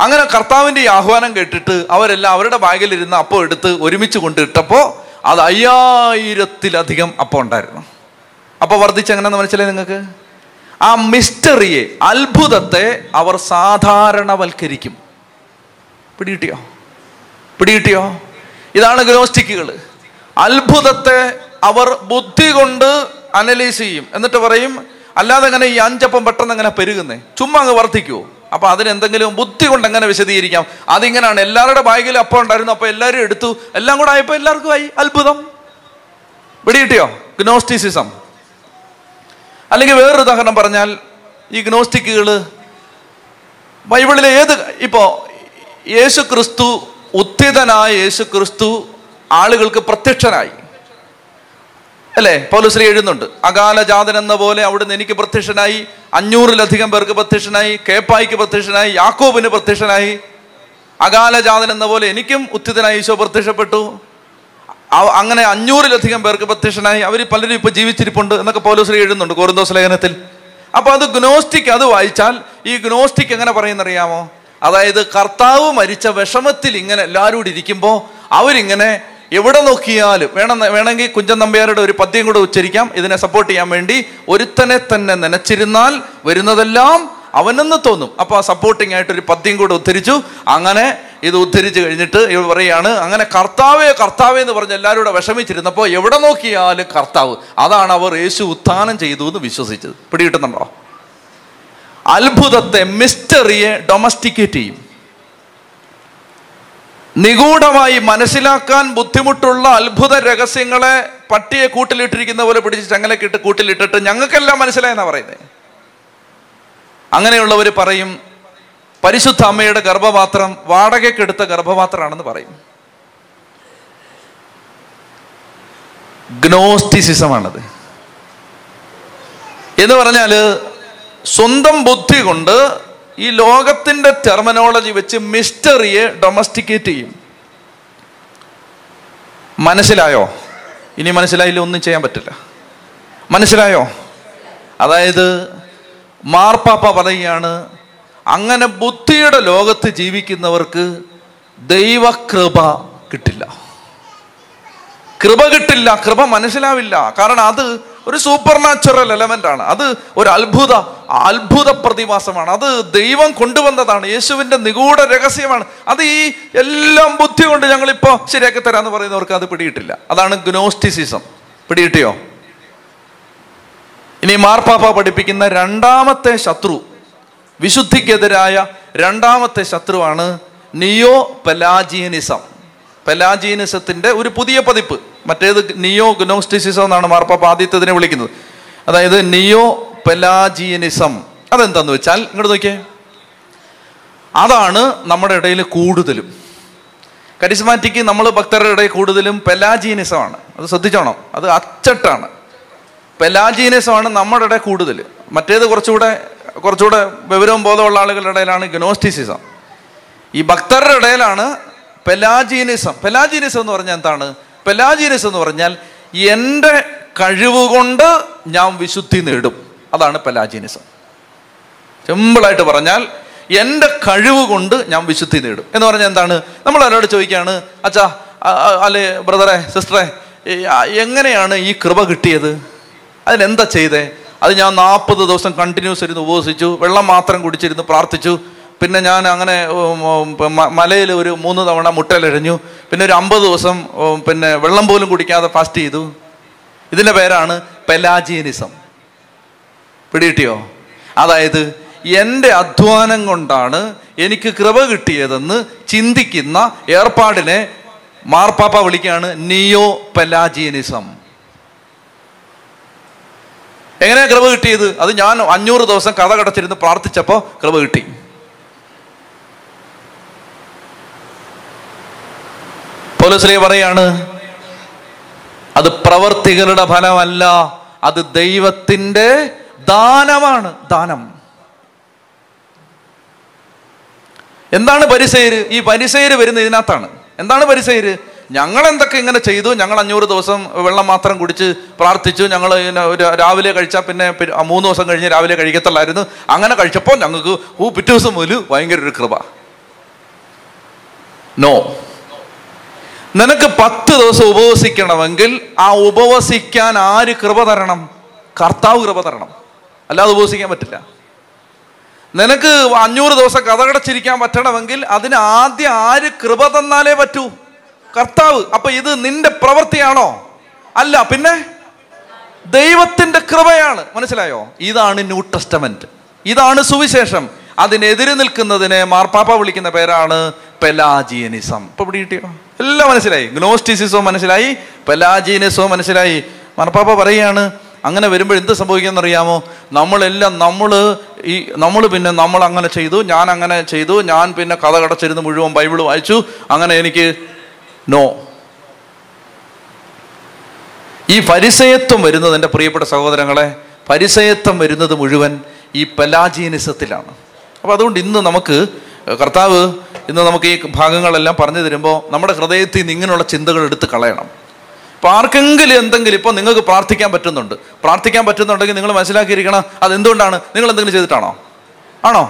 അങ്ങനെ കർത്താവിന്റെ ഈ ആഹ്വാനം കേട്ടിട്ട് അവരെല്ലാം അവരുടെ ബാഗിലിരുന്ന് അപ്പം എടുത്ത് ഒരുമിച്ച് കൊണ്ടിട്ടപ്പോൾ അത് അയ്യായിരത്തിലധികം അപ്പം ഉണ്ടായിരുന്നു. അപ്പോൾ വർദ്ധിച്ച് എങ്ങനെയാന്ന് മനസ്സിലായി നിങ്ങൾക്ക്? ആ മിസ്റ്ററിയെ അത്ഭുതത്തെ അവർ സാധാരണവൽക്കരിക്കും. പിടികിട്ടിയോ? പിടികിട്ടിയോ? ഇതാണ് ഗ്നോസ്റ്റിക്കുകൾ. അത്ഭുതത്തെ അവർ ബുദ്ധി കൊണ്ട് അനലൈസ് ചെയ്യും. എന്നിട്ട് പറയും അല്ലാതെ അങ്ങനെ ഈ അഞ്ചപ്പം പെട്ടെന്ന് അങ്ങനെ പെരുകുന്നേ? ചുമ്മാ അങ്ങ് വർദ്ധിക്കുമോ അപ്പൊ അതിനെന്തെങ്കിലും ബുദ്ധി കൊണ്ട് എങ്ങനെ വിശദീകരിക്കാം? അതിങ്ങനെയാണ് എല്ലാവരുടെ ബാഗിലും അപ്പം ഉണ്ടായിരുന്നു. അപ്പൊ എല്ലാവരും എടുത്തു. എല്ലാം കൂടെ ആയപ്പോൾ എല്ലാവർക്കും ആയി. അത്ഭുതം. പിടികിട്ടിയോ? ഗ്നോസ്റ്റിസിസം. അല്ലെങ്കിൽ വേറൊരു ഉദാഹരണം പറഞ്ഞാൽ ഈ ഗ്നോസ്റ്റിക്കുകൾ ബൈബിളിലെ ഏത് ഇപ്പോ യേശു ക്രിസ്തു ഉത്തിതനായ യേശു ക്രിസ്തു ആളുകൾക്ക് പ്രത്യക്ഷനായി. അല്ലേ? പൗലുശ്രീ എഴുതുന്നുണ്ട്. അകാലജാതൻ എന്ന പോലെ അവിടുന്ന് എനിക്ക് പ്രത്യക്ഷനായി അഞ്ഞൂറിലധികം പേർക്ക് പ്രത്യക്ഷനായി കേപ്പായിക്ക് പ്രത്യക്ഷനായി യാക്കോബിന് പ്രത്യക്ഷനായി. അകാലജാതൻ എന്ന പോലെ എനിക്കും ഉത്തിതനായി ഈശോ പ്രത്യക്ഷപ്പെട്ടു. അങ്ങനെ അഞ്ഞൂറിലധികം പേർക്ക് പ്രത്യക്ഷനായി. അവർ പലരും ഇപ്പൊ ജീവിച്ചിരിപ്പുണ്ട് എന്നൊക്കെ പൗലോശ്രീ എഴുതുന്നുണ്ട് കോറിന്തോസ് ലേഖനത്തിൽ. അപ്പോൾ അത് ഗ്നോസ്റ്റിക് അത് വായിച്ചാൽ ഈ ഗ്നോസ്റ്റിക് എങ്ങനെ പറയുന്നറിയാമോ? അതായത് കർത്താവ് മരിച്ച വിഷമത്തിൽ ഇങ്ങനെ എല്ലാവരും കൂടി ഇരിക്കുമ്പോൾ അവരിങ്ങനെ എവിടെ നോക്കിയാലും വേണം വേണമെങ്കിൽ കുഞ്ചൻ നമ്പ്യാരുടെ ഒരു പദ്യം കൂടെ ഉച്ചരിക്കാം. ഇതിനെ സപ്പോർട്ട് ചെയ്യാൻ വേണ്ടി ഒരുത്തനെ തന്നെ നനച്ചിരുന്നാൽ വരുന്നതെല്ലാം അവനെന്ന് തോന്നും. അപ്പോൾ ആ സപ്പോർട്ടിംഗ് ആയിട്ട് ഒരു പദ്യം കൂടെ ഉദ്ധരിച്ചു. അങ്ങനെ ഇത് ഉദ്ധരിച്ചു കഴിഞ്ഞിട്ട് ഇവർ പറയാണ് അങ്ങനെ കർത്താവേ കർത്താവേ എന്ന് പറഞ്ഞ് എല്ലാവരും കൂടെ വിഷമിച്ചിരുന്നപ്പോൾ എവിടെ നോക്കിയാലും കർത്താവ്. അതാണ് അവർ യേശു ഉത്ഥാനം ചെയ്തു എന്ന് വിശ്വസിച്ചത്. പിടികിട്ടുന്നുണ്ടോ? അത്ഭുതത്തെ മിസ്റ്ററിയെ ഡൊമസ്റ്റിക്കേറ്റ് ചെയ്യും. നിഗൂഢമായി മനസ്സിലാക്കാൻ ബുദ്ധിമുട്ടുള്ള അത്ഭുത രഹസ്യങ്ങളെ പട്ടിയെ കൂട്ടിലിട്ടിരിക്കുന്ന പോലെ പിടിച്ച് ചങ്ങലക്കിട്ട് കൂട്ടിലിട്ടിട്ട് ഞങ്ങൾക്കെല്ലാം മനസ്സിലായെന്നാ പറയുന്നത് അങ്ങനെയുള്ളവർ പറയും പരിശുദ്ധ അമ്മയുടെ ഗർഭപാത്രം വാടകയ്ക്കെടുത്ത ഗർഭപാത്രമാണെന്ന് പറയും. ഗ്നോസ്റ്റിസിസമാണത് എന്ന് പറഞ്ഞാൽ സ്വന്തം ബുദ്ധി കൊണ്ട് ഈ ലോകത്തിന്റെ ടെർമിനോളജി വെച്ച് മിസ്റ്ററിയെ ഡൊമസ്റ്റിക്കേറ്റ് ചെയ്യും. മനസ്സിലായോ? ഇനി മനസ്സിലായില്ല ഒന്നും ചെയ്യാൻ പറ്റില്ല. മനസ്സിലായോ? അതായത് മാർപ്പാപ്പ പറയുകയാണ് അങ്ങനെ ബുദ്ധിയുടെ ലോകത്ത് ജീവിക്കുന്നവർക്ക് ദൈവകൃപ കിട്ടില്ല. കൃപ കിട്ടില്ല കൃപ മനസ്സിലാവില്ല. കാരണം അത് ഒരു സൂപ്പർ നാച്ചുറൽ എലമെന്റ് ആണ്. അത് ഒരു അത്ഭുത അത്ഭുത പ്രതിഭാസമാണ്. അത് ദൈവം കൊണ്ടുവന്നതാണ്. യേശുവിന്റെ നിഗൂഢ രഹസ്യമാണ്. അത് ഈ എല്ലാം ബുദ്ധി കൊണ്ട് ഞങ്ങളിപ്പോൾ ശരിയാക്കി തരാന്ന് പറയുന്നവർക്ക് അത് പിടിയിട്ടില്ല അതാണ് ഗ്നോസ്റ്റിസിസം പിടിയിട്ടിയോ ഇനി മാർപ്പാപ്പ പഠിപ്പിക്കുന്ന രണ്ടാമത്തെ ശത്രു വിശുദ്ധിക്കെതിരായ രണ്ടാമത്തെ ശത്രുവാണ് നിയോ പെലാജിയനിസം പെലാജിയനിസത്തിന്റെ ഒരു പുതിയ പതിപ്പ്. മറ്റേത് നിയോ ഗ്നോസ്റ്റിസിസം എന്നാണ് മാർപ്പാപ്പ ആദ്യത്തതിനെ വിളിക്കുന്നത്. അതായത് നിയോ പെലാജിയനിസം അതെന്താന്ന് വെച്ചാൽ ഇങ്ങോട്ട് നോക്കിയേ. അതാണ് നമ്മുടെ ഇടയിൽ കൂടുതലും. കരിസ്മാറ്റിക്ക് നമ്മൾ ഭക്തരുടെ ഇടയിൽ കൂടുതലും പെലാജിയനിസമാണ് അത് ശ്രദ്ധിച്ചോണം. അത് അച്ചട്ടാണ്. പെലാജീനിസമാണ് നമ്മുടെ ഇടയിൽ കൂടുതൽ. മറ്റേത് കുറച്ചുകൂടെ കുറച്ചുകൂടെ വിവരവും ബോധമുള്ള ആളുകളുടെ ഇടയിലാണ് ഗ്നോസ്റ്റിസിസം ഈ ഭക്തരുടെ ഇടയിലാണ് പെലാജീനിസം പെലാജീനിസം എന്ന് പറഞ്ഞാൽ എന്താണ്? പെലാജീനിസം എന്ന് പറഞ്ഞാൽ എന്റെ കഴിവുകൊണ്ട് ഞാൻ വിശുദ്ധി നേടും. അതാണ് പെലാജീനിസം സിമ്പിളായിട്ട് പറഞ്ഞാൽ എന്റെ കഴിവ് കൊണ്ട് ഞാൻ വിശുദ്ധി നേടും. എന്ന് പറഞ്ഞാൽ എന്താണ്? നമ്മൾ അവരോട് ചോദിക്കുകയാണ് അച്ഛാ അല്ലെ ബ്രദറെ സിസ്റ്ററെ എങ്ങനെയാണ് ഈ കൃപ കിട്ടിയത്? അതിനെന്താ ചെയ്തേ? അത് ഞാൻ നാൽപ്പത് ദിവസം കണ്ടിന്യൂസ് ഇരുന്ന് ഉപവസിച്ചു വെള്ളം മാത്രം കുടിച്ചിരുന്ന് പ്രാർത്ഥിച്ചു. പിന്നെ ഞാൻ അങ്ങനെ മലയിൽ ഒരു മൂന്ന് തവണ മുട്ടലിഴഞ്ഞു പിന്നെ ഒരു അമ്പത് ദിവസം പിന്നെ വെള്ളം പോലും കുടിക്കാതെ ഫാസ്റ്റ് ചെയ്തു. ഇതിന്റെ പേരാണ് പെലാജീനിസം. പിടികിട്ടിയോ? അതായത് എന്റെ അധ്വാനം കൊണ്ടാണ് എനിക്ക് കൃപ കിട്ടിയതെന്ന് ചിന്തിക്കുന്ന ഏർപ്പാടിനെ മാർപ്പാപ്പ വിളിക്കുകയാണ് നിയോ പെലാജീനിസം. എങ്ങനെയാണ് കൃപ കിട്ടിയത്? അത് ഞാൻ അഞ്ഞൂറ് ദിവസം കഥ കടച്ചിരുന്ന് പ്രാർത്ഥിച്ചപ്പോൾ കൃപ കിട്ടി. പൗലോസ്ലേ പറയാണ് അത് പ്രവർത്തികളുടെ ഫലമല്ല അത് ദൈവത്തിന്റെ ദാനമാണ്. ദാനം. എന്താണ് പരിസേര്? ഈ പരിസേര് വരുന്ന ഇതിനകത്താണ്. എന്താണ് പരിസേര്? ഞങ്ങൾ എന്തൊക്കെ ഇങ്ങനെ ചെയ്തു? ഞങ്ങൾ അഞ്ഞൂറ് ദിവസം വെള്ളം മാത്രം കുടിച്ച് പ്രാർത്ഥിച്ചു. ഞങ്ങൾ ഒരു രാവിലെ കഴിച്ചാൽ പിന്നെ മൂന്ന് ദിവസം കഴിഞ്ഞ് രാവിലെ കഴിക്കത്തുള്ളായിരുന്നു. അങ്ങനെ കഴിച്ചപ്പോൾ ഞങ്ങൾക്ക് ഓ പിറ്റേ ദിവസം മുതൽ ഭയങ്കര ഒരു കൃപ. നോ നിനക്ക് പത്ത് ദിവസം ഉപവസിക്കണമെങ്കിൽ ആ ഉപവസിക്കാൻ ആര് കൃപ തരണം? കർത്താവ് കൃപ തരണം. അല്ലാതെ ഉപവസിക്കാൻ പറ്റില്ല. നിനക്ക് അഞ്ഞൂറ് ദിവസം കഥകടച്ചിരിക്കാൻ പറ്റണമെങ്കിൽ അതിന് ആദ്യം ആര് കൃപ തന്നാലേ പറ്റൂ? കർത്താവ്. അപ്പൊ ഇത് നിന്റെ പ്രവൃത്തിയാണോ? അല്ല പിന്നെ? ദൈവത്തിന്റെ കൃപയാണ്. മനസ്സിലായോ? ഇതാണ് ന്യൂ ടെസ്റ്റമെന്റ്. ഇതാണ് സുവിശേഷം. അതിനെതിരെ നിൽക്കുന്നതിനെ മാർപ്പാപ്പ വിളിക്കുന്ന പേരാണ് പെലാജിയനിസം. ഇപ്പൊ ഇവിടെ കിട്ടിയോ? എല്ലാം മനസ്സിലായി. ഗ്നോസ്റ്റിസിസവും മനസ്സിലായി. പലാജീനസവും മനസ്സിലായി. മറപ്പാപ്പ പറയാണ് അങ്ങനെ വരുമ്പോൾ എന്ത് സംഭവിക്കുമെന്ന് അറിയാമോ നമ്മളെല്ലാം നമ്മൾ ഈ നമ്മൾ പിന്നെ നമ്മൾ അങ്ങനെ ചെയ്തു ഞാൻ അങ്ങനെ ചെയ്തു ഞാൻ പിന്നെ കഥ കടച്ചിരുന്ന് മുഴുവൻ ബൈബിൾ വായിച്ചു അങ്ങനെ എനിക്ക് നോ ഈ പരിസയത്വം വരുന്നത് എന്റെ പ്രിയപ്പെട്ട സഹോദരങ്ങളെ പരിസയത്വം വരുന്നത് മുഴുവൻ ഈ പലാജീനിസത്തിലാണ് അപ്പോൾ അതുകൊണ്ട് ഇന്ന് നമുക്ക് കർത്താവ് ഇന്ന് നമുക്ക് ഈ ഭാഗങ്ങളെല്ലാം പറഞ്ഞു തരുമ്പോൾ നമ്മുടെ ഹൃദയത്തിൽ നിന്ന് ഇങ്ങനെയുള്ള ചിന്തകൾ എടുത്ത് കളയണം. ഇപ്പം ആർക്കെങ്കിലും എന്തെങ്കിലും ഇപ്പോൾ നിങ്ങൾക്ക് പ്രാർത്ഥിക്കാൻ പറ്റുന്നുണ്ട്. പ്രാർത്ഥിക്കാൻ പറ്റുന്നുണ്ടെങ്കിൽ നിങ്ങൾ മനസ്സിലാക്കിയിരിക്കണം അതെന്തുകൊണ്ടാണ്? നിങ്ങൾ എന്തെങ്കിലും ചെയ്തിട്ടാണോ? ആണോ?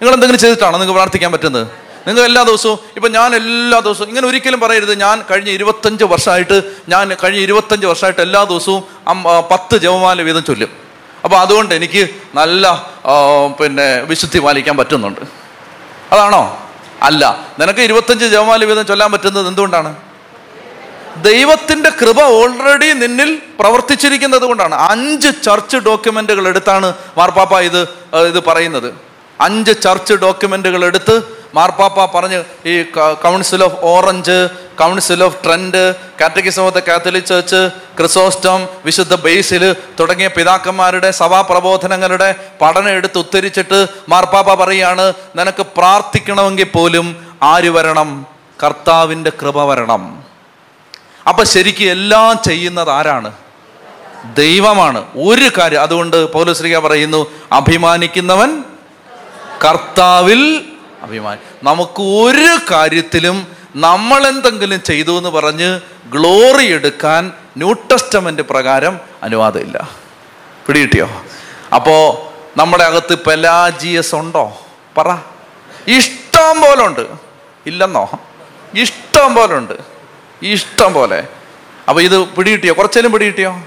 നിങ്ങൾ എന്തെങ്കിലും ചെയ്തിട്ടാണോ നിങ്ങൾക്ക് പ്രാർത്ഥിക്കാൻ പറ്റുന്നത്? നിങ്ങൾ എല്ലാ ദിവസവും ഇപ്പം ഞാൻ എല്ലാ ദിവസവും ഇങ്ങനെ ഒരിക്കലും പറയരുത് ഞാൻ കഴിഞ്ഞ ഇരുപത്തഞ്ച് വർഷമായിട്ട് ഞാൻ കഴിഞ്ഞ ഇരുപത്തഞ്ച് വർഷമായിട്ട് എല്ലാ ദിവസവും പത്ത് ജപമാല വീതം ചൊല്ലും. അപ്പോൾ അതുകൊണ്ട് എനിക്ക് നല്ല പിന്നെ വിശുദ്ധി പാലിക്കാൻ പറ്റുന്നുണ്ട്. അതാണോ? അല്ല. നിനക്ക് ഇരുപത്തഞ്ച് ജപമാല വീതം ചൊല്ലാൻ പറ്റുന്നത് എന്തുകൊണ്ടാണ്? ദൈവത്തിന്റെ കൃപ ഓൾറെഡി നിന്നിൽ പ്രവർത്തിച്ചിരിക്കുന്നത് കൊണ്ടാണ്. അഞ്ച് ചർച്ച് ഡോക്യുമെന്റുകൾ എടുത്താണ് മാർപ്പാപ്പ ഇത് ഇത് പറയുന്നത്. അഞ്ച് ചർച്ച് ഡോക്യുമെന്റുകൾ എടുത്ത് മാർപ്പാപ്പ പറഞ്ഞ് ഈ Council of Orange Council of Trent catechism of the Catholic Church Chrysostom വിശുദ്ധ ബേസിൽ തുടങ്ങിയ പിതാക്കന്മാരുടെ സഭാപ്രബോധനങ്ങളുടെ പഠനം എടുത്ത് ഉത്തരിച്ചിട്ട് മാർപ്പാപ്പ പറയാണ് നിനക്ക് പ്രാർത്ഥിക്കണമെങ്കിൽ പോലും ആര് വരണം? കർത്താവിന്റെ കൃപ വരണം. അപ്പം ശരിക്കും എല്ലാം ചെയ്യുന്നത് ആരാണ്? ദൈവമാണ്. ഒരു കാര്യം അതുകൊണ്ട് പൗലശ്രീക പറയുന്നു അഭിമാനിക്കുന്നവൻ കർത്താവിൽ അഭിമാനി. നമുക്ക് ഒരു കാര്യത്തിലും നമ്മൾ എന്തെങ്കിലും ചെയ്തു എന്ന് പറഞ്ഞ് ഗ്ലോറി എടുക്കാൻ ന്യൂ ടെസ്റ്റമെന്റ് പ്രകാരം അനുവാദമില്ല. പിടികിട്ടിയോ? അപ്പോ നമ്മുടെ അകത്ത് പെലാജിയസ് ഉണ്ടോ? പറ. ഇഷ്ടം പോലെ ഉണ്ട് ഇല്ലെന്നോ? ഇഷ്ടം പോലെ ഉണ്ട് ഇഷ്ടം പോലെ. അപ്പോൾ ഇത് പിടികിട്ടിയോ? കുറച്ചേലും പിടികിട്ടിയോ?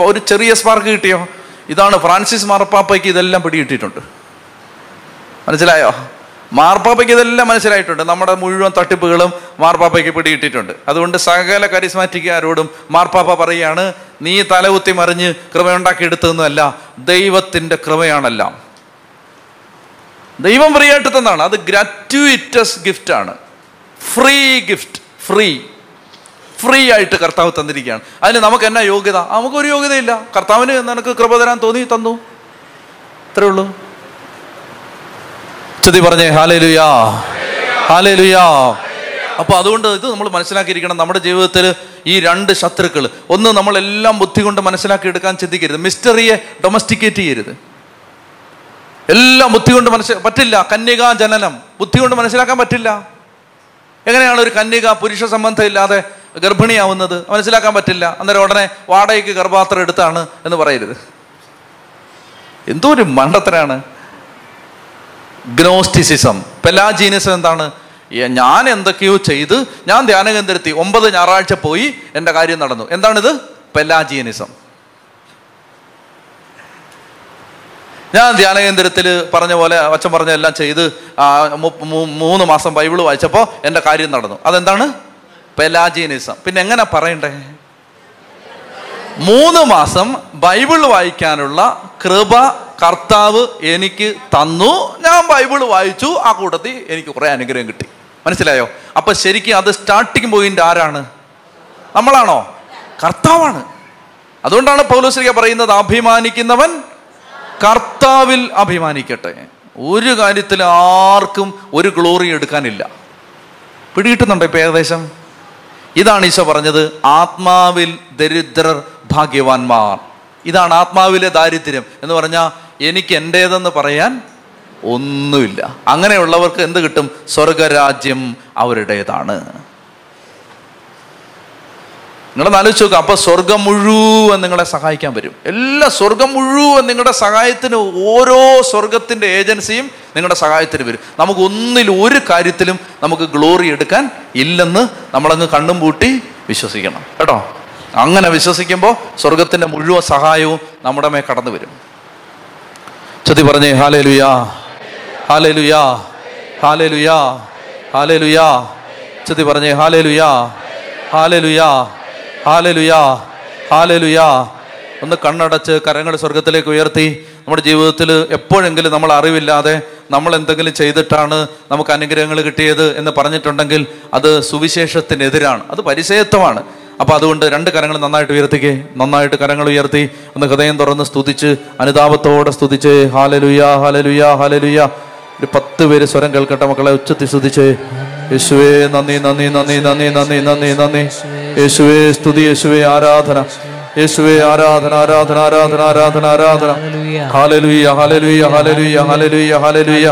ഒരു ചെറിയ സ്പാർക്ക് കിട്ടിയോ? ഇതാണ് ഫ്രാൻസിസ് മാർപ്പാപ്പയ്ക്ക് ഇതെല്ലാം പിടികിട്ടിയിട്ടുണ്ട്. മനസ്സിലായോ? മാർപ്പാപ്പയ്ക്ക് ഇതെല്ലാം മനസ്സിലായിട്ടുണ്ട്. നമ്മുടെ മുഴുവൻ തട്ടിപ്പുകളും മാർപ്പാപ്പയ്ക്ക് പിടിയിട്ടിട്ടുണ്ട് അതുകൊണ്ട് സകല കരിസ്മാറ്റിക്കാരോടും മാർപ്പാപ്പ പറയാണ് നീ തലകുത്തി മറിഞ്ഞ് കൃപയുണ്ടാക്കിയെടുത്തതെന്നല്ല ദൈവത്തിന്റെ കൃപയാണെല്ലാം. ദൈവം ഫ്രീ ആയിട്ട് തന്നാണ് അത് ഗ്രാറ്റുവിറ്റസ് ഗിഫ്റ്റ് ആണ്. ഫ്രീ ഗിഫ്റ്റ് ഫ്രീ ഫ്രീ ആയിട്ട് കർത്താവ് തന്നിരിക്കുകയാണ്. അതിന് നമുക്ക് എന്നാ യോഗ്യത? നമുക്കൊരു യോഗ്യതയില്ല. കർത്താവിന് നിനക്ക് കൃപ തരാൻ തോന്നി തന്നു. അത്രേ ഉള്ളൂ. ചുതി പറഞ്ഞേ ഹാലേ ലുയാ ഹാലേ ലുയാ അപ്പൊ അതുകൊണ്ട് ഇത് നമ്മൾ മനസ്സിലാക്കിയിരിക്കണം നമ്മുടെ ജീവിതത്തിൽ ഈ രണ്ട് ശത്രുക്കൾ ഒന്ന് നമ്മളെല്ലാം ബുദ്ധി കൊണ്ട് മനസ്സിലാക്കി എടുക്കാൻ ചിന്തിക്കരുത്. മിസ്റ്ററിയെ ഡൊമസ്റ്റിക്കേറ്റ് ചെയ്യരുത്. എല്ലാം ബുദ്ധി കൊണ്ട് മനസ്സിൽ പറ്റില്ല. കന്യകാ ജനനം. ബുദ്ധി കൊണ്ട് മനസ്സിലാക്കാൻ പറ്റില്ല. എങ്ങനെയാണ് ഒരു കന്യക പുരുഷ സംബന്ധം ഇല്ലാതെ ഗർഭിണിയാവുന്നത്? മനസ്സിലാക്കാൻ പറ്റില്ല. അന്നേരം ഉടനെ വാടകയ്ക്ക് ഗർഭാത്രം എടുത്താണ് എന്ന് പറയരുത്. എന്തോ ഒരു മണ്ടത്തരാണ്. ഗ്നോസ്റ്റിസിസം. പെലാജീനിസം എന്താണ്? ഞാൻ എന്തൊക്കെയോ ചെയ്ത് ഞാൻ ധ്യാനകേന്ദ്രത്തിൽ ഒമ്പത് ഞായറാഴ്ച പോയി എന്റെ കാര്യം നടന്നു. എന്താണിത്? പെലാജിയനിസം ഞാൻ ധ്യാനകേന്ദ്രത്തിൽ പറഞ്ഞ പോലെ അച്ഛൻ പറഞ്ഞ എല്ലാം ചെയ്ത് മൂന്ന് മാസം ബൈബിൾ വായിച്ചപ്പോൾ എന്റെ കാര്യം നടന്നു. അതെന്താണ്? പെലാജിയനിസം പിന്നെ എങ്ങനെ പറയണ്ടേ? മൂന്ന് മാസം ബൈബിൾ വായിക്കാനുള്ള കൃപ കർത്താവ് എനിക്ക് തന്നു. ഞാൻ ബൈബിൾ വായിച്ചു. ആ കൂട്ടത്തിൽ എനിക്ക് കുറെ അനുഗ്രഹം കിട്ടി. മനസ്സിലായോ? അപ്പൊ ശരിക്കും അത് സ്റ്റാർട്ടിങ് പോയിന്റ് ആരാണ്? നമ്മളാണോ? കർത്താവാണ്. അതുകൊണ്ടാണ് പൗലോശ്രീക പറയുന്നത് അഭിമാനിക്കുന്നവൻ കർത്താവിൽ അഭിമാനിക്കട്ടെ. ഒരു കാര്യത്തിൽ ആർക്കും ഒരു ഗ്ലോറി എടുക്കാനില്ല. പിടികിട്ടുന്നുണ്ടോ ഇപ്പൊ ഏകദേശം? ഇതാണ് ഈശോ പറഞ്ഞത് ആത്മാവിൽ ദരിദ്രർ ഭാഗ്യവാന്മാർ. ഇതാണ് ആത്മാവിലെ ദാരിദ്ര്യം എന്ന് പറഞ്ഞാൽ എനിക്ക് എന്റേതെന്ന് പറയാൻ ഒന്നുമില്ല. അങ്ങനെയുള്ളവർക്ക് എന്ത് കിട്ടും? സ്വർഗരാജ്യം അവരുടേതാണ്. നിങ്ങളെ ആലോചിച്ച് നോക്കുക അപ്പൊ സ്വർഗം മുഴുവൻ നിങ്ങളെ സഹായിക്കാൻ വരും. എല്ലാ സ്വർഗം മുഴുവൻ നിങ്ങളുടെ സഹായത്തിന് ഓരോ സ്വർഗത്തിന്റെ ഏജൻസിയും നിങ്ങളുടെ സഹായത്തിന് വരും. നമുക്ക് ഒന്നിൽ ഒരു കാര്യത്തിലും നമുക്ക് ഗ്ലോറി എടുക്കാൻ ഇല്ലെന്ന് നമ്മളങ്ങ് കണ്ണും പൂട്ടി വിശ്വസിക്കണം. കേട്ടോ? അങ്ങനെ വിശ്വസിക്കുമ്പോൾ സ്വർഗത്തിന്റെ മുഴുവൻ സഹായവും നമ്മുടെ മേ കടന്നു വരും. ചതി പറഞ്ഞേ ഹാലേ ലുയാ ഹാലേ ലുയാ ഹാലേ ലുയാ ഹാലേ ലുയാ ചതി പറഞ്ഞേ ഹാലേ ലുയാ ഹാലേ ലുയാ ഹാലലുയാ ഹാലലുയാ. ഒന്ന് കണ്ണടച്ച് കരങ്ങൾ സ്വർഗത്തിലേക്ക് ഉയർത്തി നമ്മുടെ ജീവിതത്തിൽ എപ്പോഴെങ്കിലും നമ്മൾ അറിവില്ലാതെ നമ്മൾ എന്തെങ്കിലും ചെയ്തിട്ടാണ് നമുക്ക് അനുഗ്രഹങ്ങൾ കിട്ടിയത് എന്ന് പറഞ്ഞിട്ടുണ്ടെങ്കിൽ അത് സുവിശേഷത്തിനെതിരാണ്. അത് പരിചയത്വമാണ് അപ്പൊ അതുകൊണ്ട് രണ്ട് കരങ്ങൾ നന്നായിട്ട് ഉയർത്തിക്കേ നന്നായിട്ട് കരങ്ങൾ ഉയർത്തി ഒന്ന് ഹൃദയം തുറന്ന് സ്തുതിച്ച് അനുതാപത്തോടെ സ്തുതിച്ച് ഹാലലുയാ ഹാലലുയാ ഹാലലുയാ. ഒരു പത്ത് പേര് സ്വരം കേൾക്കട്ടെ മക്കളെ ഉച്ചത്തി സ്തുതിച്ച്. യേശുവേ നന്ദി നന്ദി നന്ദി നന്ദി നന്ദി നന്ദി നന്ദി. യേശുവേ സ്തുതി യേശുവേ ആരാധന. യേശുവേ ആരാധന ആരാധന ആരാധന ആരാധന ആരാധന. ഹാലലുയ ഹാലലുയ ഹാലലുയ ഹാലലുയ ഹാലലുയ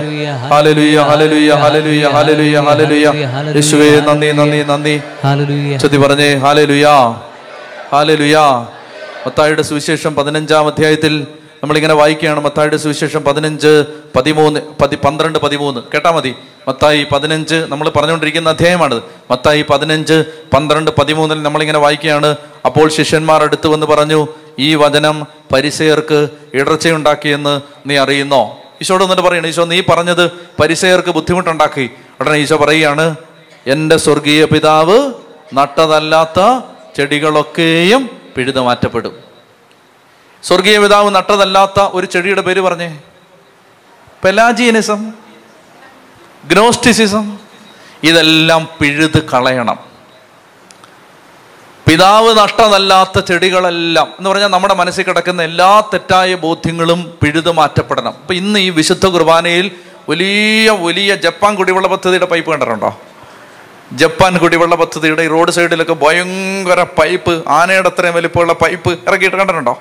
ഹാലലുയ ഹാലലുയ ഹാലലുയ ഹാലലുയ ഹാലലുയ യേശുവേ നന്ദി നന്ദി നന്ദി. ചെത്തി പറഞ്ഞേ ഹാലലുയാ ഹാലലുയാ മത്തായിയുടെ സുവിശേഷം പതിനഞ്ചാം അധ്യായത്തിൽ നമ്മളിങ്ങനെ വായിക്കുകയാണ്. മത്തായിയുടെ സുവിശേഷം പതിനഞ്ച് പതിമൂന്ന് പതി പന്ത്രണ്ട് പതിമൂന്ന്. കേട്ടാ മതി. മത്തായി പതിനഞ്ച് നമ്മൾ പറഞ്ഞുകൊണ്ടിരിക്കുന്ന അധ്യായമാണിത്. മത്തായി പതിനഞ്ച് പന്ത്രണ്ട് പതിമൂന്നിൽ നമ്മളിങ്ങനെ വായിക്കുകയാണ്. അപ്പോൾ ശിഷ്യന്മാർ അടുത്ത് വന്ന് പറഞ്ഞു ഈ വചനം പരിസയർക്ക് ഇടർച്ചയുണ്ടാക്കിയെന്ന് നീ അറിയുന്നോ? ഈശോട് എന്നിട്ട് പറയണം ഈശോ നീ പറഞ്ഞത് പരിസയർക്ക് ബുദ്ധിമുട്ടുണ്ടാക്കി. ഉടനെ ഈശോ പറയുകയാണ് എന്റെ സ്വർഗീയ പിതാവ് നട്ടതല്ലാത്ത ചെടികളൊക്കെയും പിഴുതു മാറ്റപ്പെടും സ്വർഗീയ പിതാവ് നട്ടതല്ലാത്ത ഒരു ചെടിയുടെ പേര് പറഞ്ഞേ. പെലാജിയനിസം ഗ്നോസ്റ്റിസിസം ഇതെല്ലാം പിഴുത് കളയണം. പിതാവ് നഷ്ടമല്ലാത്ത ചെടികളെല്ലാം എന്ന് പറഞ്ഞാൽ നമ്മുടെ മനസ്സിൽ കിടക്കുന്ന എല്ലാ തെറ്റായ ബോധ്യങ്ങളും പിഴുത് മാറ്റപ്പെടണം. അപ്പം ഇന്ന് ഈ വിശുദ്ധ കുർബാനയിൽ വലിയ വലിയ ജപ്പാൻ കുടിവെള്ള പദ്ധതിയുടെ പൈപ്പ് കണ്ടിട്ടുണ്ടോ? ജപ്പാൻ കുടിവെള്ള പദ്ധതിയുടെ ഈ റോഡ് സൈഡിലൊക്കെ ഭയങ്കര പൈപ്പ് ആനയുടെ അത്രയും വലിപ്പമുള്ള പൈപ്പ് ഇറക്കിയിട്ട് കണ്ടിട്ടുണ്ടോ?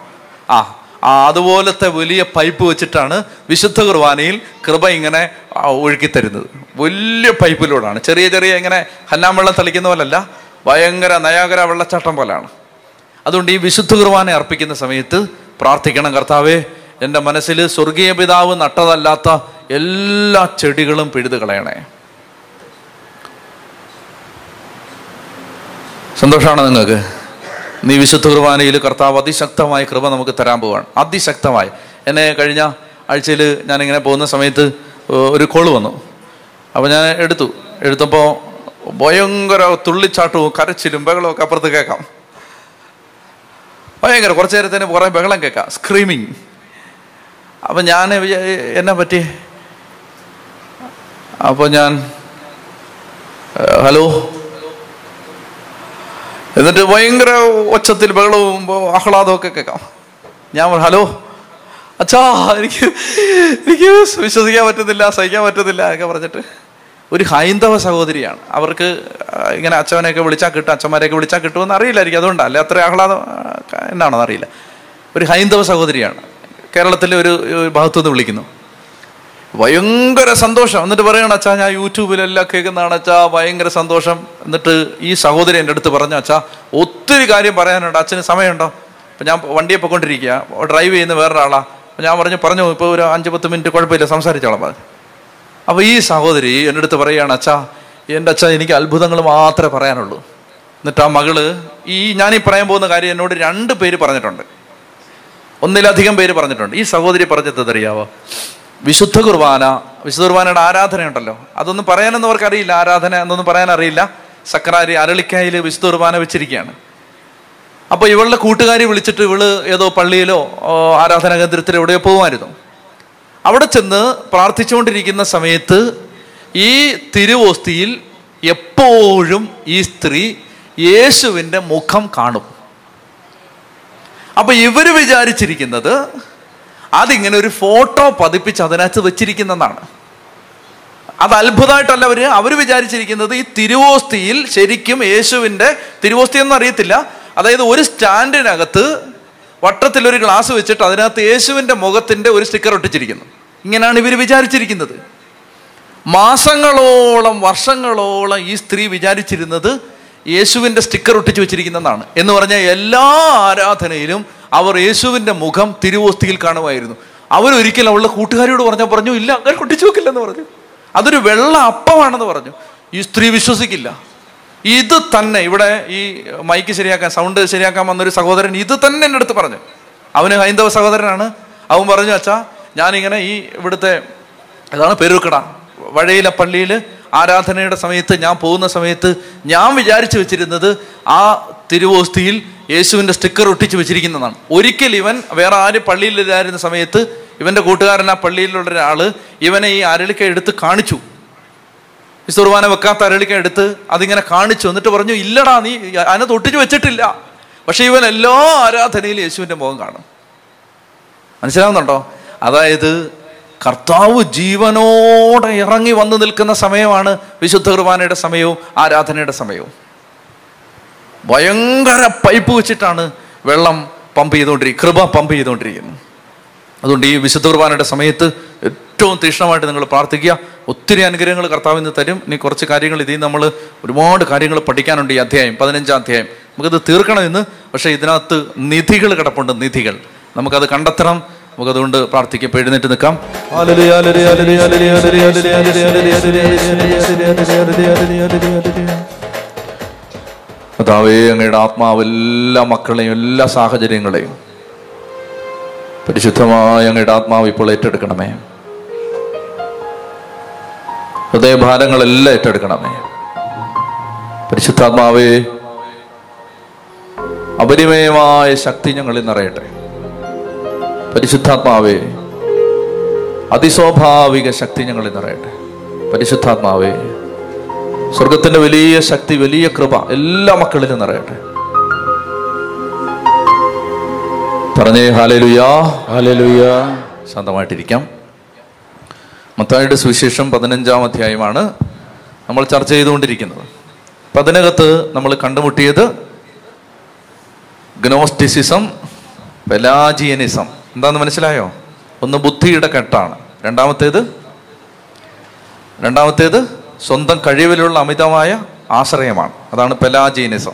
ആ ആ അതുപോലത്തെ വലിയ പൈപ്പ് വെച്ചിട്ടാണ് വിശുദ്ധ കുർബാനയിൽ കൃപ ഇങ്ങനെ ഒഴുക്കിത്തരുന്നത്. വലിയ പൈപ്പിലൂടെയാണ്. ചെറിയ ചെറിയ ഇങ്ങനെ വെള്ളം തളിക്കുന്ന പോലല്ല ഭയങ്കര നയാഗര വെള്ളച്ചാട്ടം പോലെയാണ്. അതുകൊണ്ട് ഈ വിശുദ്ധ കുർബാന അർപ്പിക്കുന്ന സമയത്ത് പ്രാർത്ഥിക്കണം കർത്താവേ എന്റെ മനസ്സിൽ സ്വർഗീയ പിതാവ് നട്ടതല്ലാത്ത എല്ലാ ചെടികളും പിഴുതു കളയണേ. സന്തോഷമാണോ നിങ്ങൾക്ക്? നീ വിശുദ്ധ കുർബാനയിൽ കർത്താവ് അതിശക്തമായ കൃപ നമുക്ക് തരാൻ പോവാണ്. അതിശക്തമായി. എന്നെ കഴിഞ്ഞ ആഴ്ചയിൽ ഞാനിങ്ങനെ പോകുന്ന സമയത്ത് ഒരു കോൾ വന്നു. അപ്പോൾ ഞാൻ എടുത്തു. എടുത്തപ്പോൾ ഭയങ്കര തുള്ളിച്ചാട്ടവും കരച്ചിലും ബഹളവും ഒക്കെ അപ്പുറത്ത് കേൾക്കാം. ഭയങ്കര കുറച്ച് നേരത്തേന് കുറേ ബഹളം കേൾക്കാം. സ്ക്രീമിങ് അപ്പം ഞാൻ എന്നെ പറ്റി? അപ്പോൾ ഞാൻ ഹലോ? എന്നിട്ട് ഭയങ്കര ഒച്ചത്തിൽ ബഹളവും ആഹ്ലാദവും ഒക്കെ കേൾക്കാം. ഞാൻ ഹലോ അച്ഛാ എനിക്ക് എനിക്ക് വിശ്വസിക്കാൻ പറ്റുന്നില്ല സഹിക്കാൻ പറ്റുന്നില്ല എന്നൊക്കെ പറഞ്ഞിട്ട് ഒരു ഹൈന്ദവ സഹോദരിയാണ്. അവർക്ക് ഇങ്ങനെ അച്ഛനെയൊക്കെ വിളിച്ചാൽ കിട്ടും അച്ഛന്മാരെയൊക്കെ വിളിച്ചാൽ കിട്ടുമെന്ന് അറിയില്ലായിരിക്കും. അതുകൊണ്ടല്ല അത്ര ആഹ്ലാദം എന്നാണെന്ന് അറിയില്ല. ഒരു ഹൈന്ദവ സഹോദരിയാണ്. കേരളത്തിലെ ഒരു ഭാഗത്തുനിന്ന് വിളിക്കുന്നു. ഭയങ്കര സന്തോഷം. എന്നിട്ട് പറയണം അച്ഛാ ഞാൻ യൂട്യൂബിലെല്ലാം കേൾക്കുന്നതാണ് അച്ഛാ ഭയങ്കര സന്തോഷം. എന്നിട്ട് ഈ സഹോദരി എന്റെ അടുത്ത് പറഞ്ഞു അച്ഛാ ഒത്തിരി കാര്യം പറയാനുണ്ട്. അച്ഛന് സമയമുണ്ടോ? അപ്പം ഞാൻ വണ്ടിയെ പോയിക്കൊണ്ടിരിക്കുക. ഡ്രൈവ് ചെയ്യുന്ന വേറൊരാളാണ് അപ്പം ഞാൻ പറഞ്ഞു പറഞ്ഞു ഇപ്പോൾ ഒരു അഞ്ച് പത്ത് മിനിറ്റ് കുഴപ്പമില്ല സംസാരിച്ചോളാം. പറഞ്ഞു. അപ്പോൾ ഈ സഹോദരി എന്റെ അടുത്ത് പറയുകയാണ് അച്ഛാ എന്റെ അച്ഛാ എനിക്ക് അത്ഭുതങ്ങൾ മാത്രമേ പറയാനുള്ളൂ. എന്നിട്ട് ആ മകൾ ഈ ഞാനീ പറയാൻ പോകുന്ന കാര്യം എന്നോട് രണ്ട് പേര് പറഞ്ഞിട്ടുണ്ട്. ഒന്നിലധികം പേര് പറഞ്ഞിട്ടുണ്ട്. ഈ സഹോദരി പറഞ്ഞത് അറിയാവോ വിശുദ്ധ കുർബാന വിശുദ്ധ കുർബാനയുടെ ആരാധന ഉണ്ടല്ലോ അതൊന്നും പറയാനൊന്നും അവർക്ക് അറിയില്ല ആരാധന എന്നൊന്നും പറയാൻ അറിയില്ല. സക്രാരി അരളിക്കായിൽ വിശുദ്ധ കുർബാന വെച്ചിരിക്കുകയാണ്. അപ്പൊ ഇവളുടെ കൂട്ടുകാരി വിളിച്ചിട്ട് ഇവൾ ഏതോ പള്ളിയിലോ ആരാധനാ കേന്ദ്രത്തിലോ എവിടെയോ പോകുമായിരുന്നു. അവിടെ ചെന്ന് പ്രാർത്ഥിച്ചുകൊണ്ടിരിക്കുന്ന സമയത്ത് ഈ തിരുവോസ്തിയിൽ എപ്പോഴും ഈ സ്ത്രീ യേശുവിന്റെ മുഖം കാണും. അപ്പൊ ഇവർ വിചാരിച്ചിരിക്കുന്നത് അതിങ്ങനെ ഒരു ഫോട്ടോ പതിപ്പിച്ച് അതിനകത്ത് വെച്ചിരിക്കുന്നതാണ്. അത് അത്ഭുതമായിട്ടല്ല അവർ അവർ വിചാരിച്ചിരിക്കുന്നത് ഈ തിരുവോസ്തിയിൽ ശരിക്കും യേശുവിന്റെ തിരുവോസ്തി ഒന്നും അറിയത്തില്ല അതായത് ഒരു സ്റ്റാൻഡിനകത്ത് വട്ടത്തിൽ ഒരു ഗ്ലാസ് വെച്ചിട്ട് അതിനകത്ത് യേശുവിന്റെ മുഖത്തിന്റെ ഒരു സ്റ്റിക്കർ ഒട്ടിച്ചിരിക്കുന്നു. ഇങ്ങനെയാണ് ഇവർ വിചാരിച്ചിരിക്കുന്നത്. മാസങ്ങളോളം വർഷങ്ങളോളം ഈ സ്ത്രീ വിചാരിച്ചിരുന്നത് യേശുവിന്റെ സ്റ്റിക്കർ ഒട്ടിച്ച് വെച്ചിരിക്കുന്നതാണ്. എന്ന് പറഞ്ഞാൽ എല്ലാ ആരാധനയിലും അവർ യേശുവിന്റെ മുഖം തിരുവോസ്തിയിൽ കാണുമായിരുന്നു. അവരൊരിക്കലും അവളുടെ കൂട്ടുകാരിയോട് പറഞ്ഞാൽ പറഞ്ഞു ഇല്ല അങ്ങനെ ഒട്ടിച്ചു വെക്കില്ലെന്ന് പറഞ്ഞു. അതൊരു വെള്ള അപ്പമാണെന്ന് പറഞ്ഞു. ഈ സ്ത്രീ വിശ്വസിക്കില്ല. ഇത് തന്നെ ഇവിടെ ഈ മൈക്ക് ശരിയാക്കാൻ സൗണ്ട് ശരിയാക്കാൻ വന്നൊരു സഹോദരൻ ഇത് തന്നെ എന്റെ അടുത്ത് പറഞ്ഞു. അവന് ഹൈന്ദവ സഹോദരനാണ്. അവൻ പറഞ്ഞു അച്ഛാ ഞാനിങ്ങനെ ഈ ഇവിടുത്തെ അതാണ് പെരുക്കട. വഴയിലെ പള്ളിയിൽ ആരാധനയുടെ സമയത്ത് ഞാൻ പോകുന്ന സമയത്ത് ഞാൻ വിചാരിച്ചു വെച്ചിരുന്നത് ആ തിരുവോസ്തിയിൽ യേശുവിന്റെ സ്റ്റിക്കർ ഒട്ടിച്ച് വെച്ചിരിക്കുന്നതാണ്. ഒരിക്കൽ ഇവൻ വേറെ ആര് പള്ളിയിലില്ലായിരുന്ന സമയത്ത് ഇവന്റെ കൂട്ടുകാരൻ ആ പള്ളിയിലുള്ള ഒരാൾ ഇവനെ ഈ അരളിക്ക എടുത്ത് കാണിച്ചു. വിസ്തുർബാന വെക്കാത്ത അരളിക്ക എടുത്ത് അതിങ്ങനെ കാണിച്ചു. എന്നിട്ട് പറഞ്ഞു ഇല്ലടാ നീ അതിനകത്ത് ഒട്ടിച്ച് വെച്ചിട്ടില്ല. പക്ഷേ ഇവൻ എല്ലാ ആരാധനയിലും യേശുവിന്റെ മുഖം കാണും. മനസ്സിലാവുന്നുണ്ടോ? അതായത് കർത്താവ് ജീവനോടെ ഇറങ്ങി വന്നു നിൽക്കുന്ന സമയമാണ് വിശുദ്ധ കുർബാനയുടെ സമയവും ആരാധനയുടെ സമയവും. ഭയങ്കര പൈപ്പ് വെച്ചിട്ടാണ് വെള്ളം പമ്പ് ചെയ്തുകൊണ്ടിരിക്കുക കൃപ പമ്പ് ചെയ്തുകൊണ്ടിരിക്കുന്നു അതുകൊണ്ട് ഈ വിശുദ്ധ കുർബാനയുടെ സമയത്ത് ഏറ്റവും തീക്ഷ്ണമായിട്ട് നിങ്ങൾ പ്രാർത്ഥിക്കുക ഒത്തിരി അനുഗ്രഹങ്ങൾ കർത്താവിൽ നിന്ന് തരും ഇനി കുറച്ച് കാര്യങ്ങൾ ഇതിൽ നമ്മൾ ഒരുപാട് കാര്യങ്ങൾ പഠിക്കാനുണ്ട് ഈ അധ്യായം പതിനഞ്ചാം അധ്യായം നമുക്കത് തീർക്കണം ഇന്ന് പക്ഷേ ഇതിനകത്ത് നിധികൾ കിടപ്പുണ്ട് നിധികൾ നമുക്കത് കണ്ടെത്തണം നമുക്കതുകൊണ്ട് പ്രാർത്ഥിക്കാം എഴുന്നേറ്റ് നിൽക്കാം കർത്താവേ അങ്ങയുടെ ആത്മാവ് എല്ലാ മക്കളെയും എല്ലാ സാഹചര്യങ്ങളെയും പരിശുദ്ധമായ അങ്ങയുടെ ആത്മാവ് ഇപ്പോൾ ഏറ്റെടുക്കണമേ. ഹൃദയഭാരങ്ങളെല്ലാം ഏറ്റെടുക്കണമേ. പരിശുദ്ധാത്മാവേ അപരിമയമായ ശക്തി ഞങ്ങളിൽ നിറയട്ടെ. പരിശുദ്ധാത്മാവേ അതിസ്വാഭാവിക ശക്തി ഞങ്ങളിൽ നിറയട്ടെ. പരിശുദ്ധാത്മാവേ സ്വർഗത്തിന്റെ വലിയ ശക്തി വലിയ കൃപ എല്ലാ മക്കളിലും നിറയട്ടെ. പറഞ്ഞേ ഹാലലുയാ. ഹാലലുയാ. ശാന്തമായിട്ടിരിക്കാം. മത്തായിയുടെ സുവിശേഷം പതിനഞ്ചാം അധ്യായമാണ് നമ്മൾ ചർച്ച ചെയ്തുകൊണ്ടിരിക്കുന്നത്. അപ്പം അതിനകത്ത് നമ്മൾ കണ്ടുമുട്ടിയത് ഗ്നോസ്റ്റിസിസം പെലാജിയനിസം. എന്താന്ന് മനസ്സിലായോ? ഒന്ന് ബുദ്ധിയുടെ കെട്ടാണ്. രണ്ടാമത്തേത്? രണ്ടാമത്തേത്? സ്വന്തം കഴിവിലുള്ള അമിതമായ ആശ്രയമാണ്. അതാണ് പെലാജീനിസം.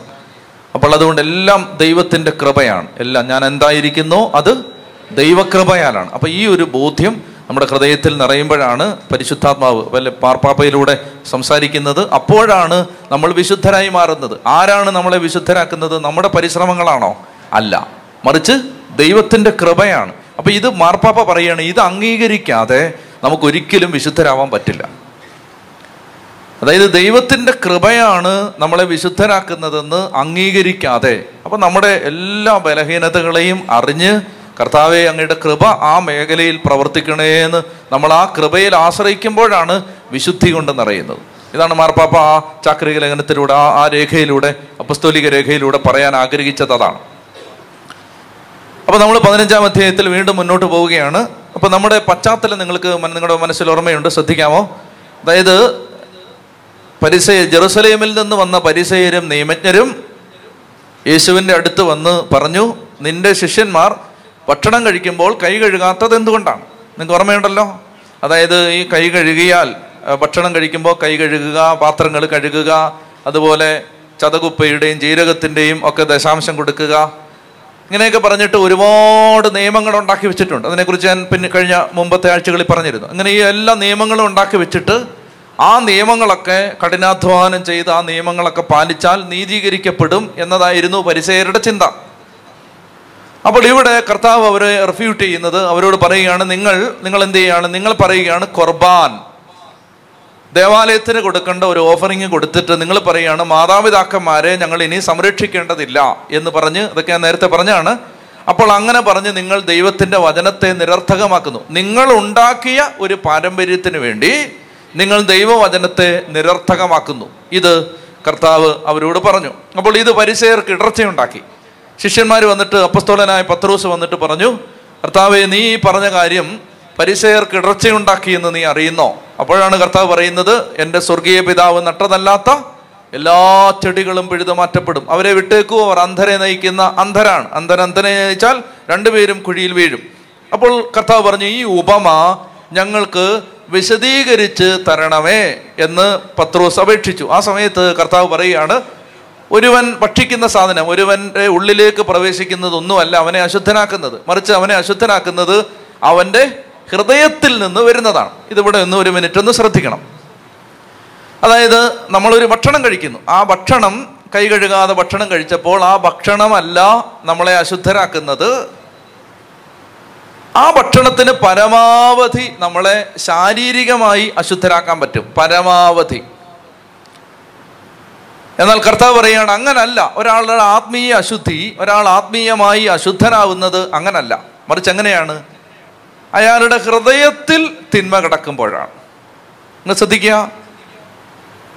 അപ്പോൾ അതുകൊണ്ട് എല്ലാം ദൈവത്തിന്റെ കൃപയാണ്. എല്ലാം ഞാൻ എന്തായിരിക്കുന്നു? അത് ദൈവകൃപയാലാണ്. അപ്പോൾ ഈ ഒരു ബോധ്യം നമ്മുടെ ഹൃദയത്തിൽ നിറയുമ്പോഴാണ് പരിശുദ്ധാത്മാവ് വല്ല പാർപ്പാപ്പയിലൂടെ സംസാരിക്കുന്നത്. അപ്പോഴാണ് നമ്മൾ വിശുദ്ധരായി മാറുന്നത്. ആരാണ് നമ്മളെ വിശുദ്ധരാക്കുന്നത്? നമ്മുടെ പരിശ്രമങ്ങളാണോ? അല്ല. മറിച്ച് ദൈവത്തിന്റെ കൃപയാണ്. അപ്പോൾ ഇത് മാർപ്പാപ്പ പറയുകയാണ് ഇത് അംഗീകരിക്കാതെ നമുക്കൊരിക്കലും വിശുദ്ധരാവാൻ പറ്റില്ല. അതായത് ദൈവത്തിന്റെ കൃപയാണ് നമ്മളെ വിശുദ്ധരാക്കുന്നതെന്ന് അംഗീകരിക്കാതെ അപ്പം നമ്മുടെ എല്ലാ ബലഹീനതകളെയും അറിഞ്ഞ് കർത്താവെ അങ്ങയുടെ കൃപ ആ മേഖലയിൽ പ്രവർത്തിക്കണേ എന്ന് നമ്മൾ ആ കൃപയിൽ ആശ്രയിക്കുമ്പോഴാണ് വിശുദ്ധി കൊണ്ട് നിറയുന്നത്. ഇതാണ് മാർപ്പാപ്പ ആ ചാക്രിക ലേഖനത്തിലൂടെ ആ ആ രേഖയിലൂടെ അപ്പസ്തോലിക രേഖയിലൂടെ പറയാൻ ആഗ്രഹിച്ചത് അതാണ്. അപ്പോൾ നമ്മൾ പതിനഞ്ചാം അധ്യായത്തിൽ വീണ്ടും മുന്നോട്ട് പോവുകയാണ്. അപ്പോൾ നമ്മുടെ പശ്ചാത്തലം നിങ്ങൾക്ക് നിങ്ങളുടെ മനസ്സിൽ ഓർമ്മയുണ്ട് ശ്രദ്ധിക്കാമോ? അതായത് പരിസയ ജെറുസലേമിൽ നിന്ന് വന്ന പരിസയരും നിയമജ്ഞരും യേശുവിന്റെ അടുത്ത് വന്ന് പറഞ്ഞു നിന്റെ ശിഷ്യന്മാർ ഭക്ഷണം കഴിക്കുമ്പോൾ കൈ കഴുകാത്തത് എന്തുകൊണ്ടാണ്? നിങ്ങൾക്ക് ഓർമ്മയുണ്ടല്ലോ? അതായത് ഈ കൈ കഴുകിയാൽ ഭക്ഷണം കഴിക്കുമ്പോൾ കൈ കഴുകുക പാത്രങ്ങൾ കഴുകുക അതുപോലെ ചതകുപ്പയുടെയും ജീരകത്തിന്റെയും ഒക്കെ ദശാംശം കൊടുക്കുക. ഇങ്ങനെയൊക്കെ പറഞ്ഞിട്ട് ഒരുപാട് നിയമങ്ങൾ ഉണ്ടാക്കി വെച്ചിട്ടുണ്ട്. അതിനെക്കുറിച്ച് ഞാൻ പിന്നെ കഴിഞ്ഞ മുമ്പത്തെ ആഴ്ചകളിൽ പറഞ്ഞിരുന്നു. അങ്ങനെ ഈ എല്ലാ നിയമങ്ങളും ഉണ്ടാക്കി വെച്ചിട്ട് ആ നിയമങ്ങളൊക്കെ കഠിനാധ്വാനം ചെയ്ത് ആ നിയമങ്ങളൊക്കെ പാലിച്ചാൽ നീതീകരിക്കപ്പെടും എന്നതായിരുന്നു പരിസയരുടെ ചിന്ത. അപ്പോൾ ഇവിടെ കർത്താവ് അവരെ റിഫ്യൂട്ട് ചെയ്യുന്നത് അവരോട് പറയുകയാണ് നിങ്ങൾ നിങ്ങൾ എന്ത് ചെയ്യുകയാണ് നിങ്ങൾ പറയുകയാണ് കുർബാൻ ദേവാലയത്തിന് കൊടുക്കേണ്ട ഒരു ഓഫറിങ് കൊടുത്തിട്ട് നിങ്ങൾ പറയുകയാണ് മാതാപിതാക്കന്മാരെ ഞങ്ങൾ ഇനി സംരക്ഷിക്കേണ്ടതില്ല എന്ന് പറഞ്ഞ് ഇതൊക്കെ ഞാൻ നേരത്തെ പറഞ്ഞാണ്. അപ്പോൾ അങ്ങനെ പറഞ്ഞ് നിങ്ങൾ ദൈവത്തിന്റെ വചനത്തെ നിരർത്ഥകമാക്കുന്നു. നിങ്ങൾ ഉണ്ടാക്കിയ ഒരു പാരമ്പര്യത്തിന് വേണ്ടി നിങ്ങൾ ദൈവവചനത്തെ നിരർത്ഥകമാക്കുന്നു. ഇത് കർത്താവ് അവരോട് പറഞ്ഞു. അപ്പോൾ ഇത് പരിസയർക്ക് ഇടർച്ചയുണ്ടാക്കി. ശിഷ്യന്മാർ വന്നിട്ട് അപ്പസ്തോലനായ പത്രോസ് വന്നിട്ട് പറഞ്ഞു കർത്താവെ നീ പറഞ്ഞ കാര്യം പരിസയർക്ക് ഇടർച്ചയുണ്ടാക്കിയെന്ന് നീ അറിയുന്നോ? അപ്പോഴാണ് കർത്താവ് പറയുന്നത് എന്റെ സ്വർഗീയ പിതാവ് നട്ടതല്ലാത്ത എല്ലാ ചെടികളും പിഴുതു മാറ്റപ്പെടും. അവരെ വിട്ടേക്കൂ അവർ അന്ധരെ നയിക്കുന്ന അന്ധരാണ്. അന്ധൻ അന്ധനെ നയിച്ചാൽ രണ്ടുപേരും കുഴിയിൽ വീഴും. അപ്പോൾ കർത്താവ് പറഞ്ഞു ഈ ഉപമ ഞങ്ങൾക്ക് വിശദീകരിച്ച് തരണമേ എന്ന് പത്രോസ് അപേക്ഷിച്ചു. ആ സമയത്ത് കർത്താവ് പറയുകയാണ് ഒരുവൻ ഭക്ഷിക്കുന്ന സാധനം ഒരുവന്റെ ഉള്ളിലേക്ക് പ്രവേശിക്കുന്നത് പ്രവേശിക്കുന്നതൊന്നുമല്ല അവനെ അശുദ്ധനാക്കുന്നത്. മറിച്ച് അവനെ അശുദ്ധനാക്കുന്നത് അവന്റെ ഹൃദയത്തിൽ നിന്ന് വരുന്നതാണ്. ഇതിവിടെ ഒന്ന് ഒരു മിനിറ്റ് ഒന്ന് ശ്രദ്ധിക്കണം. അതായത് നമ്മളൊരു ഭക്ഷണം കഴിക്കുന്നു. ആ ഭക്ഷണം കൈ കഴുകാതെ ഭക്ഷണം കഴിച്ചപ്പോൾ ആ ഭക്ഷണമല്ല നമ്മളെ അശുദ്ധരാക്കുന്നത്. ആ ഭക്ഷണത്തിന് പരമാവധി നമ്മളെ ശാരീരികമായി അശുദ്ധരാക്കാൻ പറ്റും. പരമാവധി. എന്നാൽ കർത്താവ് പറയുകയാണ് അങ്ങനല്ല. ഒരാളുടെ ആത്മീയ അശുദ്ധി ഒരാൾ ആത്മീയമായി അശുദ്ധനാവുന്നത് അങ്ങനല്ല. മറിച്ച് എങ്ങനെയാണ്? അയാളുടെ ഹൃദയത്തിൽ തിന്മ കിടക്കുമ്പോഴാണ്. നിങ്ങൾ ശ്രദ്ധിക്കുക.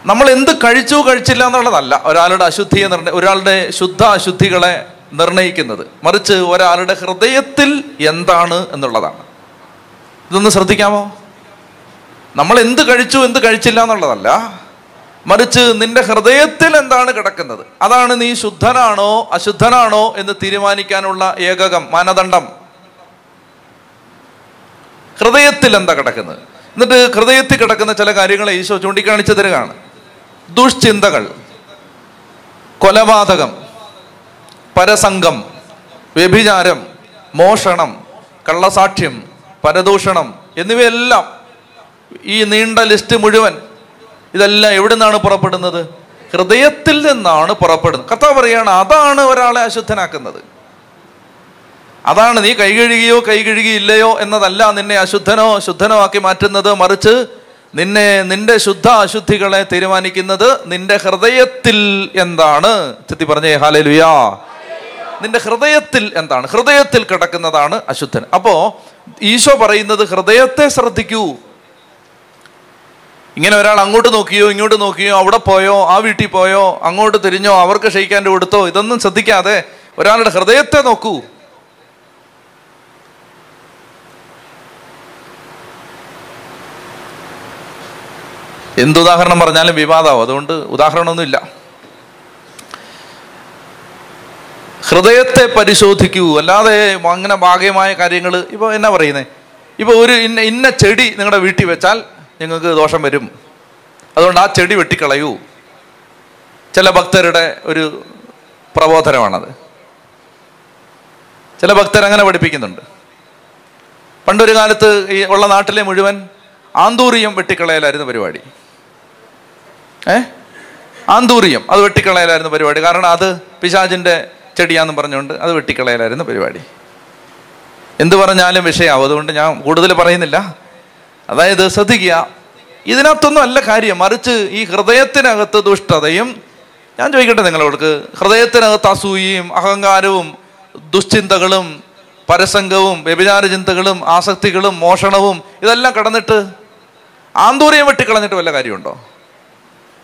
നമ്മൾ എന്ത് കഴിച്ചു കഴിച്ചില്ല എന്നുള്ളതല്ല. ഒരാളുടെ അശുദ്ധി എന്ന് പറഞ്ഞാൽ ഒരാളുടെ ശുദ്ധ അശുദ്ധികളെ നിർണയിക്കുന്നത്. മറിച്ച് ഒരാളുടെ ഹൃദയത്തിൽ എന്താണ് എന്നുള്ളതാണ്. ഇതൊന്ന് ശ്രദ്ധിക്കാമോ? നമ്മൾ എന്ത് കഴിച്ചു എന്ത് കഴിച്ചില്ല എന്നുള്ളതല്ല. മറിച്ച് നിന്റെ ഹൃദയത്തിൽ എന്താണ് കിടക്കുന്നത്? അതാണ് നീ ശുദ്ധനാണോ അശുദ്ധനാണോ എന്ന് തീരുമാനിക്കാനുള്ള ഏകകം മാനദണ്ഡം. ഹൃദയത്തിൽ എന്താ കിടക്കുന്നത്? എന്നിട്ട് ഹൃദയത്തിൽ കിടക്കുന്ന ചില കാര്യങ്ങളെ ഈശോ ചൂണ്ടിക്കാണിച്ചു തരികയാണ് ദുഷ്ചിന്തകൾ കൊലപാതകം പരസംഗം വ്യഭിചാരം മോഷണം കള്ളസാക്ഷ്യം പരദൂഷണം എന്നിവയെല്ലാം ഈ നീണ്ട ലിസ്റ്റ് മുഴുവൻ ഇതെല്ലാം എവിടെ നിന്നാണ് പുറപ്പെടുന്നത്? ഹൃദയത്തിൽ നിന്നാണ് പുറപ്പെടുന്നത്. കഥ പറയുകയാണ് അതാണ് ഒരാളെ അശുദ്ധനാക്കുന്നത്. അതാണ് നീ കൈ കഴുകിയോ കൈ കഴുകിയില്ലയോ എന്നതല്ല നിന്നെ അശുദ്ധനോ ശുദ്ധനോ ആക്കി മാറ്റുന്നത്. മറിച്ച് നിന്നെ നിന്റെ ശുദ്ധ അശുദ്ധികളെ തീരുമാനിക്കുന്നത് നിന്റെ ഹൃദയത്തിൽ എന്താണ്? ചെത്തി പറഞ്ഞേ ഹാലലുയാ നിന്റെ ഹൃദയത്തിൽ എന്താണ്? ഹൃദയത്തിൽ കിടക്കുന്നതാണ് അശുദ്ധൻ. അപ്പോ ഈശോ പറയുന്നത് ഹൃദയത്തെ ശ്രദ്ധിക്കൂ. ഇങ്ങനെ ഒരാൾ അങ്ങോട്ട് നോക്കിയോ ഇങ്ങോട്ട് നോക്കിയോ അവിടെ പോയോ ആ വീട്ടിൽ പോയോ അങ്ങോട്ട് തിരിഞ്ഞോ അവർക്ക് ക്ഷയിക്കാന്റെ കൊടുത്തോ ഇതൊന്നും ശ്രദ്ധിക്കാതെ ഒരാളുടെ ഹൃദയത്തെ നോക്കൂ. എന്തുദാഹരണം പറഞ്ഞാലും വിവാദമാവും. അതുകൊണ്ട് ഉദാഹരണമൊന്നുമില്ല. ഹൃദയത്തെ പരിശോധിക്കൂ. അല്ലാതെ അങ്ങനെ ഭാഗ്യമായ കാര്യങ്ങൾ ഇപ്പോൾ എന്നാ പറയുന്നത് ഇപ്പോൾ ഒരു ഇന്ന ഇന്ന ചെടി നിങ്ങളുടെ വീട്ടിൽ വെച്ചാൽ നിങ്ങൾക്ക് ദോഷം വരും. അതുകൊണ്ട് ആ ചെടി വെട്ടിക്കളയൂ. ചില ഭക്തരുടെ ഒരു പ്രബോധനമാണത്. ചില ഭക്തർ അങ്ങനെ പഠിപ്പിക്കുന്നുണ്ട്. പണ്ടൊരു കാലത്ത് ഈ ഉള്ള നാട്ടിലെ മുഴുവൻ ആന്തൂറിയം വെട്ടിക്കളയലായിരുന്നു പരിപാടി. ഏ? ആന്തൂറിയം അത് വെട്ടിക്കളയലായിരുന്നു പരിപാടി. കാരണം അത് പിശാചിന്റെ ചെടിയാന്ന് പറഞ്ഞുകൊണ്ട് അത് വെട്ടിക്കളയലായിരുന്നു പരിപാടി. എന്തു പറഞ്ഞാലും വിഷയമാവും അതുകൊണ്ട് ഞാൻ കൂടുതൽ പറയുന്നില്ല. അതായത് ശ്രദ്ധിക്കുക. ഇതിനകത്തൊന്നും അല്ല കാര്യം. മറിച്ച് ഈ ഹൃദയത്തിനകത്ത് ദുഷ്ടതയും ഞാൻ ചോദിക്കട്ടെ നിങ്ങളോടക്ക് ഹൃദയത്തിനകത്ത് അസൂയയും അഹങ്കാരവും ദുശ്ചിന്തകളും പരസംഗവും വ്യഭിചാര ചിന്തകളും ആസക്തികളും മോഷണവും ഇതെല്ലാം കടന്നിട്ട് ആന്തൂര്യം വെട്ടിക്കളഞ്ഞിട്ട് വല്ല കാര്യമുണ്ടോ?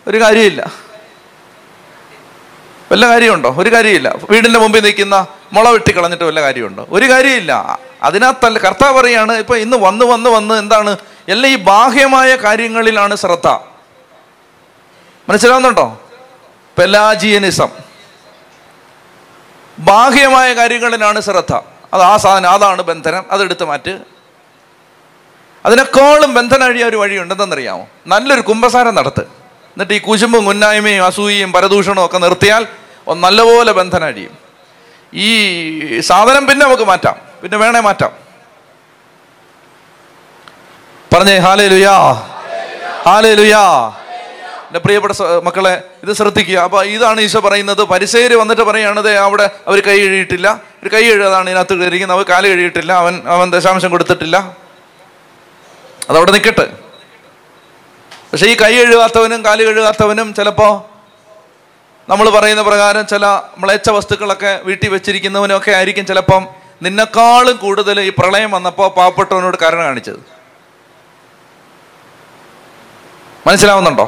ഒരു കാര്യമില്ല. വല്ല കാര്യമുണ്ടോ? ഒരു കാര്യമില്ല. വീടിന്റെ മുമ്പിൽ നിൽക്കുന്ന മുള വെട്ടിക്കളഞ്ഞിട്ട് വല്ല കാര്യമുണ്ടോ? ഒരു കാര്യമില്ല. അതിനകത്തല്ല കർത്താവ് പറയാണ് ഇപ്പൊ ഇന്ന് വന്ന് വന്ന് വന്ന് എന്താണ്? എല്ലാം ഈ ബാഹ്യമായ കാര്യങ്ങളിലാണ് ശ്രദ്ധ. മനസ്സിലാവുന്നുണ്ടോ? പെലാജിയനിസം. ബാഹ്യമായ കാര്യങ്ങളിലാണ് ശ്രദ്ധ. അത് ആ സാധനം അതാണ് ബന്ധനം അതെടുത്ത് മാറ്റ്. അതിനേക്കാളും ബന്ധനഴിയ ഒരു വഴിയുണ്ടെന്നറിയാമോ? നല്ലൊരു കുംഭസാരം നടത്ത്. എന്നിട്ട് ഈ കുശുമ്പും കുന്നായ്മയും അസൂയയും പരദൂഷണവും ഒക്കെ നിർത്തിയാൽ ഒന്ന് നല്ലപോലെ ബന്ധനം ഈ സാധനം പിന്നെ നമുക്ക് മാറ്റാം. പിന്നെ വേണേ മാറ്റാം. പറഞ്ഞേ ഹാലേ ലുയാ ഹാലേ ലുയാ എന്റെ പ്രിയപ്പെട്ട മക്കളെ ഇത് ശ്രദ്ധിക്കുക. അപ്പൊ ഇതാണ് ഈശോ പറയുന്നത്. പരിസേര് വന്നിട്ട് പറയുകയാണത് അവിടെ അവർ കൈ കഴുകിയിട്ടില്ല. ഒരു കൈ കഴുകാതാണ് ഇതിനകത്ത് കയറിയിരിക്കുന്നത്. അവർ കാൽ കഴുകിയിട്ടില്ല. അവൻ അവൻ ദശാംശം കൊടുത്തിട്ടില്ല. അതവിടെ നിൽക്കട്ടെ പക്ഷെ ഈ കൈ കഴുകാത്തവനും കാൽ കഴുകാത്തവനും ചിലപ്പോൾ നമ്മൾ പറയുന്ന പ്രകാരം ചില മ്ലേച്ഛ വസ്തുക്കളൊക്കെ വീട്ടിൽ വെച്ചിരിക്കുന്നവനൊക്കെ ആയിരിക്കും ചിലപ്പം നിന്നെക്കാളും കൂടുതൽ ഈ പ്രളയം വന്നപ്പോൾ പാവപ്പെട്ടവനോട് കരുണ കാണിച്ചത്. മനസ്സിലാവുന്നുണ്ടോ?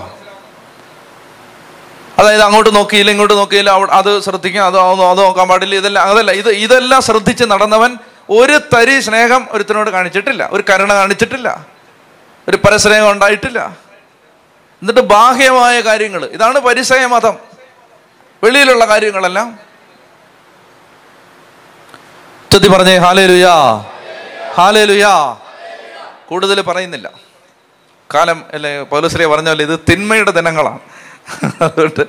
അതായത് അങ്ങോട്ട് നോക്കിയില്ല ഇങ്ങോട്ട് നോക്കിയില്ല അത് ശ്രദ്ധിക്കുക അത് അത് അത് നോക്കാൻ പാടില്ല ഇതെല്ലാം അതല്ല ഇത് ഇതെല്ലാം ശ്രദ്ധിച്ച് നടന്നവൻ ഒരു തരി സ്നേഹം ഒരുത്തിനോട് കാണിച്ചിട്ടില്ല ഒരു കരുണ കാണിച്ചിട്ടില്ല ഒരു പരസ്നേഹം ഉണ്ടായിട്ടില്ല. എന്നിട്ട് ബാഹ്യമായ കാര്യങ്ങൾ. ഇതാണ് പരിസയ മതം. വെളിയിലുള്ള കാര്യങ്ങളെല്ലാം. ചൊത്തി പറഞ്ഞേ ഹാലേ ലുയാ ഹാലേ ലുയാ കൂടുതൽ പറയുന്നില്ല. കാലം അല്ലെ പൗലശ്രീ പറഞ്ഞ പോലെ ഇത് തിന്മയുടെ ദിനങ്ങളാണ്. അതുകൊണ്ട്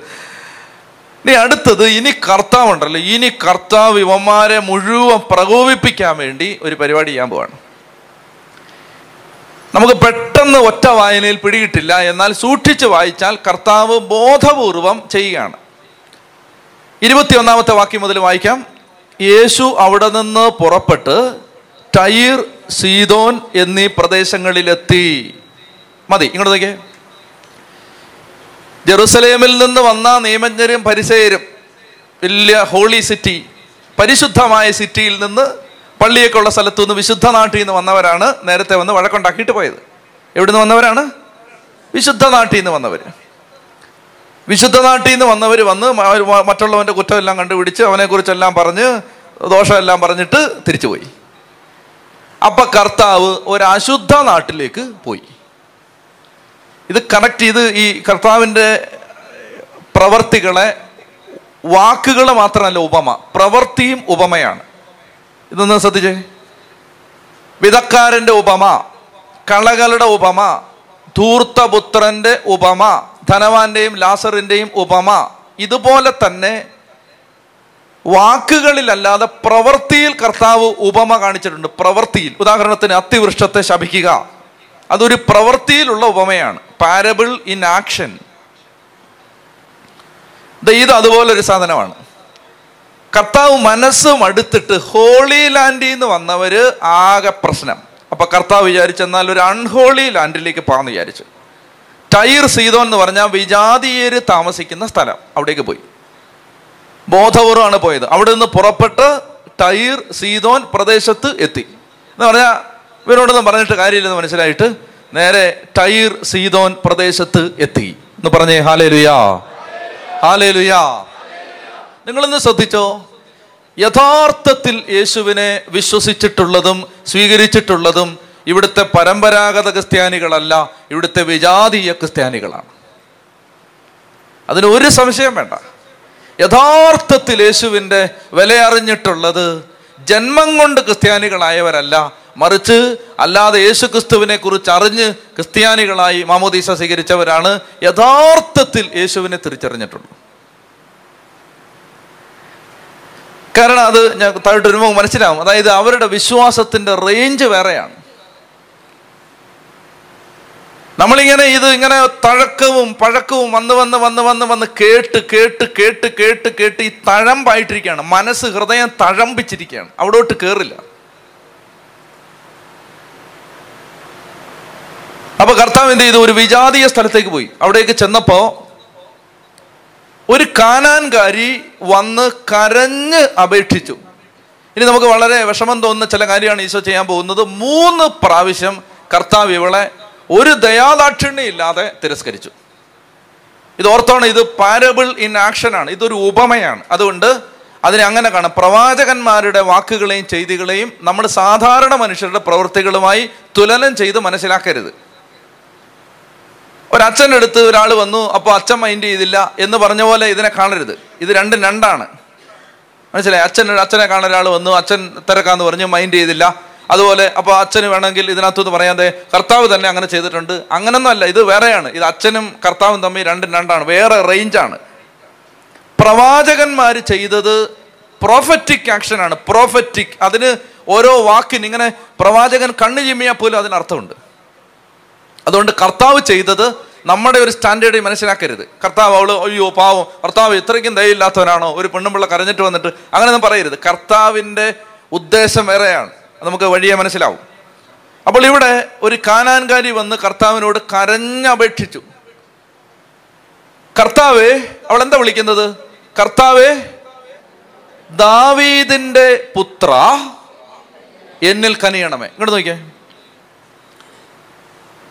ഇനി അടുത്തത് ഇനി കർത്താവ് ഉണ്ടല്ലോ ഇനി കർത്താവ് ഇവന്മാരെ മുഴുവൻ പ്രകോപിപ്പിക്കാൻ വേണ്ടി ഒരു പരിപാടി ചെയ്യാൻ പോവാണ്. നമുക്ക് പെട്ടെന്ന് ഒറ്റ വായനയിൽ പിടികിട്ടില്ല. എന്നാൽ സൂക്ഷിച്ച് വായിച്ചാൽ കർത്താവ് ബോധപൂർവം ചെയ്യുകയാണ്. ഇരുപത്തിയൊന്നാമത്തെ വാക്യം മുതൽ വായിക്കാം. യേശു അവിടെ നിന്ന് പുറപ്പെട്ട് ടൈർ സീതോൻ എന്നീ പ്രദേശങ്ങളിലെത്തി. മതി ഇങ്ങോട്ട് നോക്കിയേ. ജെറുസലേമിൽ നിന്ന് വന്ന നിയമജ്ഞരും പരിസയരും വലിയ ഹോളി സിറ്റി പരിശുദ്ധമായ സിറ്റിയിൽ നിന്ന് പള്ളിയൊക്കെ ഉള്ള സ്ഥലത്തു നിന്ന് വിശുദ്ധ നാട്ടിൽ നിന്ന് വന്നവരാണ് നേരത്തെ വന്ന് വഴക്കുണ്ടാക്കിയിട്ട് പോയത്. എവിടെ നിന്ന് വന്നവരാണ്? വിശുദ്ധ നാട്ടിൽ നിന്ന് വന്നവർ വിശുദ്ധ നാട്ടിൽ നിന്ന് വന്നവർ വന്ന് മറ്റുള്ളവന്റെ കുറ്റമെല്ലാം കണ്ടുപിടിച്ച് അവനെക്കുറിച്ചെല്ലാം പറഞ്ഞ് ദോഷമെല്ലാം പറഞ്ഞിട്ട് തിരിച്ചുപോയി. അപ്പൊ കർത്താവ് ഒരു നാട്ടിലേക്ക് പോയി. ഇത് കണക്ട് ചെയ്ത് ഈ കർത്താവിന്റെ പ്രവർത്തികളെ വാക്കുകൾ മാത്രമല്ല ഉപമ പ്രവൃത്തിയും ഉപമയാണ്. ഇതൊന്ന് ശ്രദ്ധിച്ചേ. വിധക്കാരന്റെ ഉപമ കളകളുടെ ഉപമ ധൂർത്തപുത്രന്റെ ഉപമ ധനവാന്റെയും ലാസറിന്റെയും ഉപമ ഇതുപോലെ തന്നെ വാക്കുകളിലല്ലാതെ പ്രവൃത്തിയിൽ കർത്താവ് ഉപമ കാണിച്ചിട്ടുണ്ട്. പ്രവൃത്തിയിൽ. ഉദാഹരണത്തിന് അത്തിവൃക്ഷത്തെ ശപിക്കുക. അതൊരു പ്രവൃത്തിയിലുള്ള ഉപമയാണ്. പാരബിൾ ഇൻ ആക്ഷൻ ഇത് അതുപോലെ ഒരു സാധനമാണ്. കർത്താവ് മനസ്സും അടുത്തിട്ട് ഹോളി ലാൻഡിൽ നിന്ന് വന്നവര് ആകെ പ്രശ്നം. അപ്പൊ കർത്താവ് വിചാരിച്ചെന്നാൽ ഒരു അൺഹോളി ലാൻഡിലേക്ക് പോകാന്ന് വിചാരിച്ചു. ടൈർ സീതോൻ എന്ന് പറഞ്ഞാൽ വിജാതീയര് താമസിക്കുന്ന സ്ഥലം. അവിടേക്ക് പോയി. ബോധപൂർവമാണ് പോയത്. അവിടെ നിന്ന് പുറപ്പെട്ട് ടൈർ സീതോൻ പ്രദേശത്ത് എത്തി. എന്ന് പറഞ്ഞാൽ ഇവരോടൊന്നും പറഞ്ഞിട്ട് കാര്യമില്ലെന്ന് മനസ്സിലായിട്ട് നേരെ ടൈർ സീതോൻ പ്രദേശത്ത് എത്തി. എന്ന് പറഞ്ഞേ ഹാലേ ലുയാ ഹാലേ ലുയാ നിങ്ങളിന്ന് ശ്രദ്ധിച്ചോ? യഥാർത്ഥത്തിൽ യേശുവിനെ വിശ്വസിച്ചിട്ടുള്ളതും സ്വീകരിച്ചിട്ടുള്ളതും ഇവിടുത്തെ പരമ്പരാഗത ക്രിസ്ത്യാനികളല്ല ഇവിടുത്തെ വിജാതീയ ക്രിസ്ത്യാനികളാണ്. അതിന് ഒരു സംശയം വേണ്ട. യഥാർത്ഥത്തിൽ യേശുവിന്റെ വില അറിഞ്ഞിട്ടുള്ളത് ജന്മം കൊണ്ട് ക്രിസ്ത്യാനികളായവരല്ല മറിച്ച് അല്ലാതെ യേശു ക്രിസ്തുവിനെ കുറിച്ച് അറിഞ്ഞ് ക്രിസ്ത്യാനികളായി മാമോദീസ സ്വീകരിച്ചവരാണ്. യഥാർത്ഥത്തിൽ യേശുവിനെ തിരിച്ചറിഞ്ഞിട്ടുള്ളത്. കാരണം അത് ഞാൻ താഴോട്ട് വരുമ്പോൾ മനസ്സിലാവും. അതായത് അവരുടെ വിശ്വാസത്തിന്റെ റേഞ്ച് വേറെയാണ്. നമ്മളിങ്ങനെ ഇത് ഇങ്ങനെ തഴക്കവും പഴക്കവും വന്ന് വന്ന് വന്ന് വന്ന് വന്ന് കേട്ട് കേട്ട് കേട്ട് കേട്ട് കേട്ട് ഈ തഴമ്പായിട്ടിരിക്കുകയാണ്. മനസ്സ് ഹൃദയം തഴമ്പിച്ചിരിക്കുകയാണ്. അവിടോട്ട് കയറില്ല അപ്പൊ കർത്താവ് എന്ത് ചെയ്തു? ഒരു വിജാതീയ സ്ഥലത്തേക്ക് പോയി. അവിടേക്ക് ചെന്നപ്പോ ഒരു കാനാൻകാരി വന്ന് കരഞ്ഞ് അപേക്ഷിച്ചു. ഇനി നമുക്ക് വളരെ വിഷമം തോന്നുന്ന ചില കാര്യമാണ് ഈശോ ചെയ്യാൻ പോകുന്നത്. മൂന്ന് പ്രാവശ്യം കർത്താവ് ഇവളെ ഒരു ദയാദാക്ഷിണ്യം ഇല്ലാതെ തിരസ്കരിച്ചു. ഇത് ഓർത്തോണം ഇത് പാരബിൾ ഇൻ ആക്ഷനാണ് ഇതൊരു ഉപമയാണ്. അതുകൊണ്ട് അതിനെ അങ്ങനെ കാണാം. പ്രവാചകന്മാരുടെ വാക്കുകളെയും ചെയ്തികളെയും നമ്മൾ സാധാരണ മനുഷ്യരുടെ പ്രവൃത്തികളുമായി തുലനം ചെയ്ത് മനസ്സിലാക്കരുത്. ഒരച്ഛന്റെ അടുത്ത് ഒരാൾ വന്നു അപ്പോൾ അച്ഛൻ മൈൻഡ് ചെയ്തില്ല എന്ന് പറഞ്ഞ പോലെ ഇതിനെ കാണരുത്. ഇത് രണ്ടും രണ്ടാണ്. മനസ്സിലായി? അച്ഛൻ അച്ഛനെ കാണാൻ ഒരാൾ വന്നു അച്ഛൻ തിരക്കാന്ന് പറഞ്ഞു മൈൻഡ് ചെയ്തില്ല. അതുപോലെ അപ്പോൾ അച്ഛന് വേണമെങ്കിൽ ഇതിനകത്തുനിന്ന് പറയാതെ കർത്താവ് തന്നെ അങ്ങനെ ചെയ്തിട്ടുണ്ട്. അങ്ങനൊന്നും അല്ല ഇത് വേറെയാണ്. ഇത് അച്ഛനും കർത്താവും തമ്മിൽ രണ്ടും രണ്ടാണ് വേറെ റേഞ്ചാണ് പ്രവാചകന്മാർ ചെയ്തത് പ്രോഫറ്റിക് ആക്ഷനാണ് പ്രോഫറ്റിക് അതിന് ഓരോ വാക്കിന് ഇങ്ങനെ പ്രവാചകൻ കണ്ണു ചിമ്മിയാൽ പോലും അതിന് അർത്ഥമുണ്ട് അതുകൊണ്ട് കർത്താവ് ചെയ്തത് നമ്മുടെ ഒരു സ്റ്റാൻഡേർഡ് മനസ്സിലാക്കരുത് കർത്താവ് അവൾ അയ്യോ പാവം കർത്താവ് ഇത്രയ്ക്കും ദയയില്ലാത്തവനാണോ? ഒരു പെണ്ണും പിള്ള കരഞ്ഞിട്ട് വന്നിട്ട് അങ്ങനെയൊന്നും പറയരുത്. കർത്താവിന്റെ ഉദ്ദേശം വേറെയാണ്. നമുക്ക് വഴിയെ മനസ്സിലാവും. അപ്പോൾ ഇവിടെ ഒരു കാനാൻകാരി വന്ന് കർത്താവിനോട് കരഞ്ഞപേക്ഷിച്ചു. കർത്താവേ അവൾ എന്താ വിളിക്കുന്നത്? കർത്താവേ ദാവീദിന്റെ പുത്ര എന്നിൽ കനിയണമേ. ഇങ്ങോട്ട് നോക്കിയേ.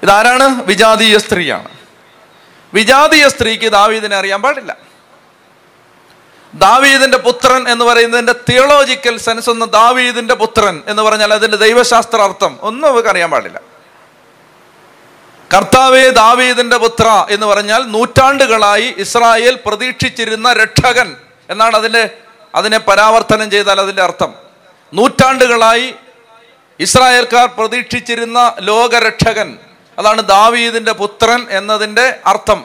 ഇതാരാണ്? വിജാതീയ സ്ത്രീയാണ്. വിജാതീയ സ്ത്രീക്ക് ദാവീദിനെ അറിയാൻ പാടില്ല. ദാവീദിന്റെ പുത്രൻ എന്ന് പറയുന്നതിന്റെ തിയോളോജിക്കൽ സെൻസ് ഒന്ന് ദാവീദിന്റെ പുത്രൻ എന്ന് പറഞ്ഞാൽ അതിന്റെ ദൈവശാസ്ത്ര അർത്ഥം ഒന്നും അവർക്ക് അറിയാൻ പാടില്ല. കർത്താവെ ദാവീദിന്റെ പുത്ര എന്ന് പറഞ്ഞാൽ നൂറ്റാണ്ടുകളായി ഇസ്രായേൽ പ്രതീക്ഷിച്ചിരുന്ന രക്ഷകൻ എന്നാണ് അതിന്റെ അതിനെ പരാവർത്തനം ചെയ്താൽ അതിന്റെ അർത്ഥം. നൂറ്റാണ്ടുകളായി ഇസ്രായേൽക്കാർ പ്രതീക്ഷിച്ചിരുന്ന ലോകരക്ഷകൻ അതാണ് ദാവീദിന്റെ പുത്രൻ എന്നതിന്റെ അർത്ഥം.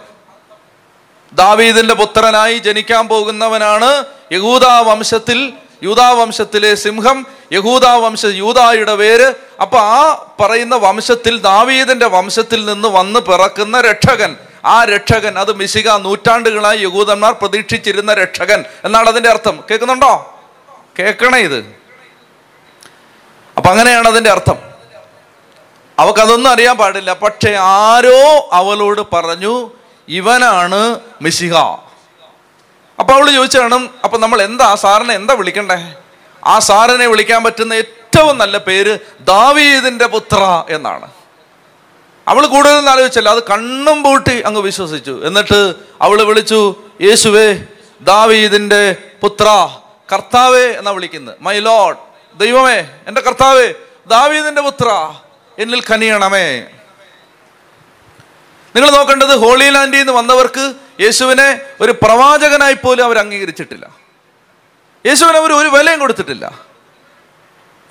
ദാവീദിന്റെ പുത്രനായി ജനിക്കാൻ പോകുന്നവനാണ് യഹൂദാ വംശത്തിൽ യൂതാ വംശത്തിലെ സിംഹം യഹൂദാ വംശ യൂതായുടെ പേര്. അപ്പൊ ആ പറയുന്ന വംശത്തിൽ ദാവീദിന്റെ വംശത്തിൽ നിന്ന് വന്ന് പിറക്കുന്ന രക്ഷകൻ ആ രക്ഷകൻ അത് മിശിക നൂറ്റാണ്ടുകളായി യഹൂദന്മാർ പ്രതീക്ഷിച്ചിരുന്ന രക്ഷകൻ എന്നാണ് അതിന്റെ അർത്ഥം. കേൾക്കുന്നുണ്ടോ? കേൾക്കണേ ഇത്. അപ്പൊ അങ്ങനെയാണ് അതിന്റെ അർത്ഥം. അവക്കതൊന്നും അറിയാൻ പാടില്ല. പക്ഷെ ആരോ അവളോട് പറഞ്ഞു ഇവനാണ് മിശിഹ. അപ്പൊ അവൾ ചോദിച്ചാണ് അപ്പൊ നമ്മൾ എന്താ സാറിനെ എന്താ വിളിക്കണ്ടേ? ആ സാറിനെ വിളിക്കാൻ പറ്റുന്ന ഏറ്റവും നല്ല പേര് ദാവീദിന്റെ പുത്ര എന്നാണ്. അവൾ കൂടുതൽ ആലോചിച്ചല്ല. അത് കണ്ണും പൂട്ടി അങ്ങ് വിശ്വസിച്ചു. എന്നിട്ട് അവൾ വിളിച്ചു യേശുവേ ദാവീദിന്റെ പുത്ര കർത്താവേ എന്നാ വിളിക്കുന്നത് മൈ ലോഡ് ദൈവമേ എന്റെ കർത്താവേ ദാവീദിന്റെ പുത്ര. എന്നിൽ കനിയണമേ. നിങ്ങൾ നോക്കേണ്ടത് ഹോളി ലാൻഡിൽ നിന്ന് വന്നവർക്ക് യേശുവിനെ ഒരു പ്രവാചകനായി പോലും അവർ അംഗീകരിച്ചിട്ടില്ല. യേശുവിന് അവർ ഒരു വിലയും കൊടുത്തിട്ടില്ല.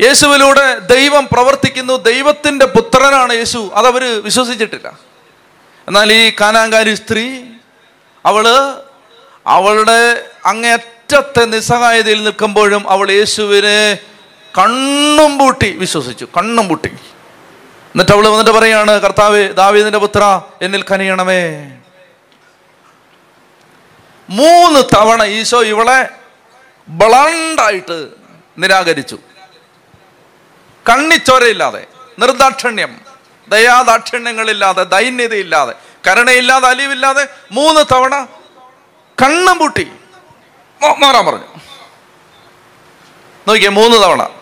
യേശുവിലൂടെ ദൈവം പ്രവർത്തിക്കുന്നു ദൈവത്തിന്റെ പുത്രനാണ് യേശു. അതവർ വിശ്വസിച്ചിട്ടില്ല. എന്നാൽ ഈ കാനാങ്കാരി സ്ത്രീ അവൾ അവളുടെ അങ്ങേറ്റത്തെ നിസ്സഹായതയിൽ നിൽക്കുമ്പോഴും അവൾ യേശുവിനെ കണ്ണും പൂട്ടി വിശ്വസിച്ചു കണ്ണും പൂട്ടി. എന്നിട്ട് അവൾ വന്നിട്ട് പറയാണ് കർത്താവ് ദാവീദിന്റെ പുത്ര എന്നിൽ കനിയണമേ. മൂന്ന് തവണ ഈശോ ഇവളെ ബ്ലണ്ടായിട്ട് നിരാകരിച്ചു. കണ്ണിച്ചോരയില്ലാതെ നിർദാക്ഷിണ്യം ദയാദാക്ഷിണ്യങ്ങളില്ലാതെ ദൈന്യതയില്ലാതെ കരുണയില്ലാതെ അലിവില്ലാതെ മൂന്ന് തവണ കണ്ണും പൂട്ടി. മാറാൻ പറഞ്ഞു. നോക്കിയേ മൂന്ന് തവണ.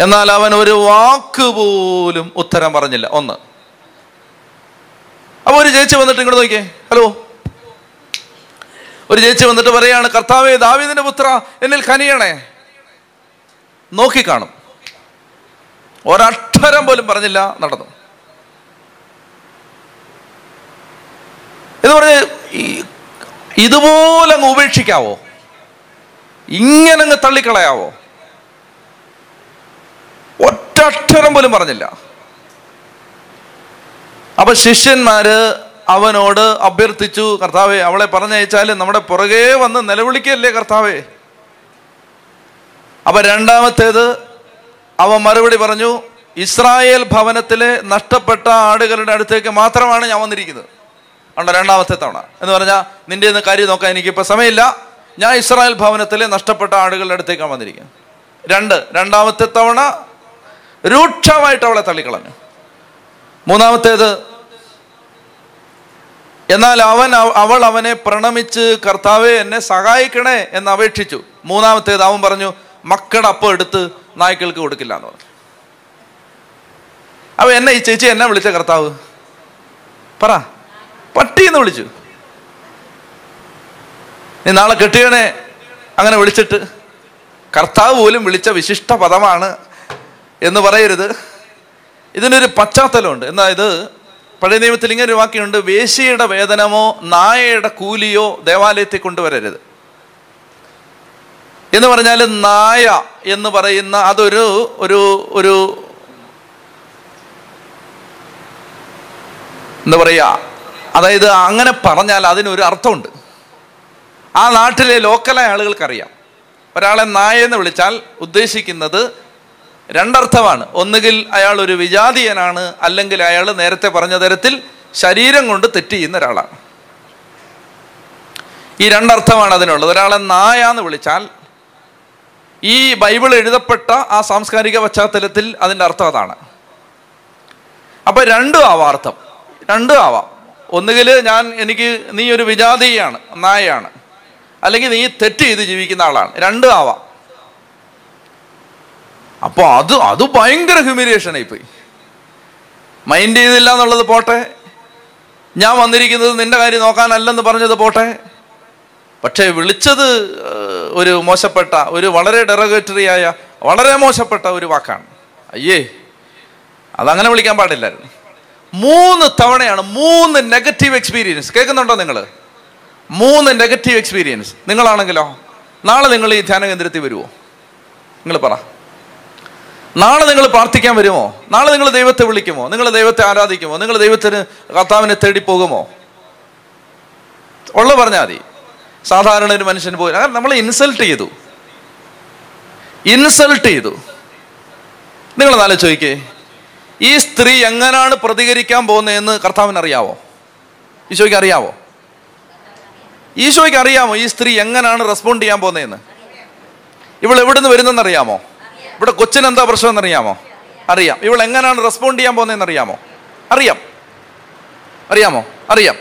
എന്നാൽ അവൻ ഒരു വാക്ക് പോലും ഉത്തരം പറഞ്ഞില്ല. ഒന്ന്. അപ്പൊ ഒരു ചേച്ചി വന്നിട്ട് ഇങ്ങോട്ട് നോക്കിയേ. ഹലോ. ഒരു ചേച്ചി വന്നിട്ട് പറയാണ് കർത്താവേ ദാവീദിന്റെ പുത്ര എന്നിൽ കനിയണേ. നോക്കിക്കാണും ഒരക്ഷരം പോലും പറഞ്ഞില്ല നടന്നു. എന്ന് പറഞ്ഞ് ഇതുപോലെ അങ്ങ് ഉപേക്ഷിക്കാവോ? ഇങ്ങനെ അങ്ങ് തള്ളിക്കളയാവോ? ഒറ്റക്ഷരം പോലും പറഞ്ഞില്ല. അപ്പൊ ശിഷ്യന്മാര് അവനോട് അഭ്യർത്ഥിച്ചു കർത്താവെ അവളെ പറഞ്ഞയച്ചാൽ നമ്മുടെ പുറകെ വന്ന് നിലവിളിക്കല്ലേ കർത്താവേ? അപ്പൊ രണ്ടാമത്തേത് അവൻ മറുപടി പറഞ്ഞു ഇസ്രായേൽ ഭവനത്തിലെ നഷ്ടപ്പെട്ട ആടുകളുടെ അടുത്തേക്ക് മാത്രമാണ് ഞാൻ വന്നിരിക്കുന്നത്. ഉണ്ടോ രണ്ടാമത്തെ തവണ. എന്ന് പറഞ്ഞാൽ നിന്റെ ഇന്ന് കാര്യം നോക്കാൻ എനിക്കിപ്പോൾ സമയമില്ല. ഞാൻ ഇസ്രായേൽ ഭവനത്തിലെ നഷ്ടപ്പെട്ട ആടുകളുടെ അടുത്തേക്കാണ് വന്നിരിക്കുന്നത്. രണ്ട് രണ്ടാമത്തെ തവണ രൂക്ഷമായിട്ട് അവളെ തള്ളിക്കളഞ്ഞു. മൂന്നാമത്തേത് എന്നാൽ അവൻ അവൾ അവനെ പ്രണമിച്ച് കർത്താവെ എന്നെ സഹായിക്കണേ എന്ന് അപേക്ഷിച്ചു. മൂന്നാമത്തേത് അവൻ പറഞ്ഞു മക്കളുടെ അപ്പം എടുത്ത് നായ്ക്കൾക്ക് കൊടുക്കില്ല എന്ന് പറഞ്ഞു. അവ എന്നെ ഈ ചേച്ചി എന്നെ വിളിച്ച കർത്താവ്? പറ. പട്ടി എന്ന് വിളിച്ചു. നീ നാളെ കെട്ടിയവനെ അങ്ങനെ വിളിച്ചിട്ട് കർത്താവ് പോലും വിളിച്ച വിശിഷ്ട പദമാണ് എന്ന് പറയരുത്. ഇതിനൊരു പശ്ചാത്തലമുണ്ട്. എന്നാൽ ഇത്? പഴയ നിയമത്തിൽ ഇങ്ങനെ ഒരു വാക്യമുണ്ട്. വേശിയുടെ വേതനമോ നായയുടെ കൂലിയോ ദേവാലയത്തിൽ കൊണ്ടുവരരുത്. എന്ന് പറഞ്ഞാൽ നായ എന്ന് പറയുന്ന അതൊരു ഒരു ഒരു എന്താ പറയുക അതായത് അങ്ങനെ പറഞ്ഞാൽ അതിനൊരു അർത്ഥമുണ്ട്. ആ നാട്ടിലെ ലോക്കലായ ആളുകൾക്കറിയാം. ഒരാളെ നായ എന്ന് വിളിച്ചാൽ ഉദ്ദേശിക്കുന്നത് രണ്ടർത്ഥമാണ്. ഒന്നുകിൽ അയാൾ ഒരു വിജാതീയനാണ് അല്ലെങ്കിൽ അയാൾ നേരത്തെ പറഞ്ഞ തരത്തിൽ ശരീരം കൊണ്ട് തെറ്റ് ചെയ്യുന്ന ഒരാളാണ്. ഈ രണ്ടർത്ഥമാണ് അതിനുള്ളത്. ഒരാളെ നായ എന്ന് വിളിച്ചാൽ ഈ ബൈബിൾ എഴുതപ്പെട്ട ആ സാംസ്കാരിക പശ്ചാത്തലത്തിൽ അതിന്റെ അർത്ഥം അതാണ്. അപ്പൊ രണ്ടും ആവാം അർത്ഥം രണ്ടും ആവാം. ഒന്നുകിൽ ഞാൻ എനിക്ക് നീ ഒരു വിജാതീയാണ് നായയാണ് അല്ലെങ്കിൽ നീ തെറ്റ് ചെയ്ത് ജീവിക്കുന്ന ആളാണ്. രണ്ടും ആവാം. അപ്പോൾ അത് അത് ഭയങ്കര ഹ്യൂമിലിയേഷൻ പോയി മൈൻഡ് ചെയ്തില്ല എന്നുള്ളത് പോട്ടെ. ഞാൻ വന്നിരിക്കുന്നത് നിന്റെ കാര്യം നോക്കാനല്ലെന്ന് പറഞ്ഞത് പോട്ടെ. പക്ഷേ വിളിച്ചത് ഒരു മോശപ്പെട്ട ഒരു വളരെ ഡെറഗേറ്ററി ആയ വളരെ മോശപ്പെട്ട ഒരു വാക്കാണ്. അയ്യേ അതങ്ങനെ വിളിക്കാൻ പാടില്ലായിരുന്നു. മൂന്ന് തവണയാണ് മൂന്ന് നെഗറ്റീവ് എക്സ്പീരിയൻസ് കേൾക്കുന്നുണ്ടോ നിങ്ങൾ മൂന്ന് നെഗറ്റീവ് എക്സ്പീരിയൻസ് നിങ്ങളാണെങ്കിലോ? നാളെ നിങ്ങൾ ഈ ധ്യാന കേന്ദ്രത്തിൽ വരുമോ നിങ്ങൾ പറ. നാളെ നിങ്ങൾ പ്രാർത്ഥിക്കാൻ വരുമോ? നാളെ നിങ്ങൾ ദൈവത്തെ വിളിക്കുമോ? നിങ്ങൾ ദൈവത്തെ ആരാധിക്കുമോ? നിങ്ങൾ ദൈവത്തിന് കർത്താവിനെ തേടി പോകുമോ? ഉള്ള പറഞ്ഞാൽ മതി. സാധാരണ ഒരു മനുഷ്യന് പോയി അങ്ങനെ നമ്മൾ ഇൻസൾട്ട് ചെയ്തു. ഇൻസൾട്ട് ചെയ്തു. നിങ്ങൾ നാളെ ചോദിക്കേ ഈ സ്ത്രീ എങ്ങനെയാണ് പ്രതികരിക്കാൻ പോകുന്നതെന്ന് കർത്താവിന് അറിയാവോ ഈശോയ്ക്ക് അറിയാവോ? ഈശോയ്ക്ക് അറിയാമോ ഈ സ്ത്രീ എങ്ങനെയാണ് റെസ്പോണ്ട് ചെയ്യാൻ പോകുന്നതെന്ന്? ഇവൾ എവിടുന്ന് വരുന്നെന്ന് അറിയാമോ? ഇവിടെ കൊച്ചിന് എന്താ പ്രശ്നം എന്നറിയാമോ അറിയാം. ഇവൾ എങ്ങനെയാണ് റെസ്പോണ്ട് ചെയ്യാൻ പോകുന്നതെന്ന് അറിയാമോ അറിയാം. അറിയാമോ? അറിയാം.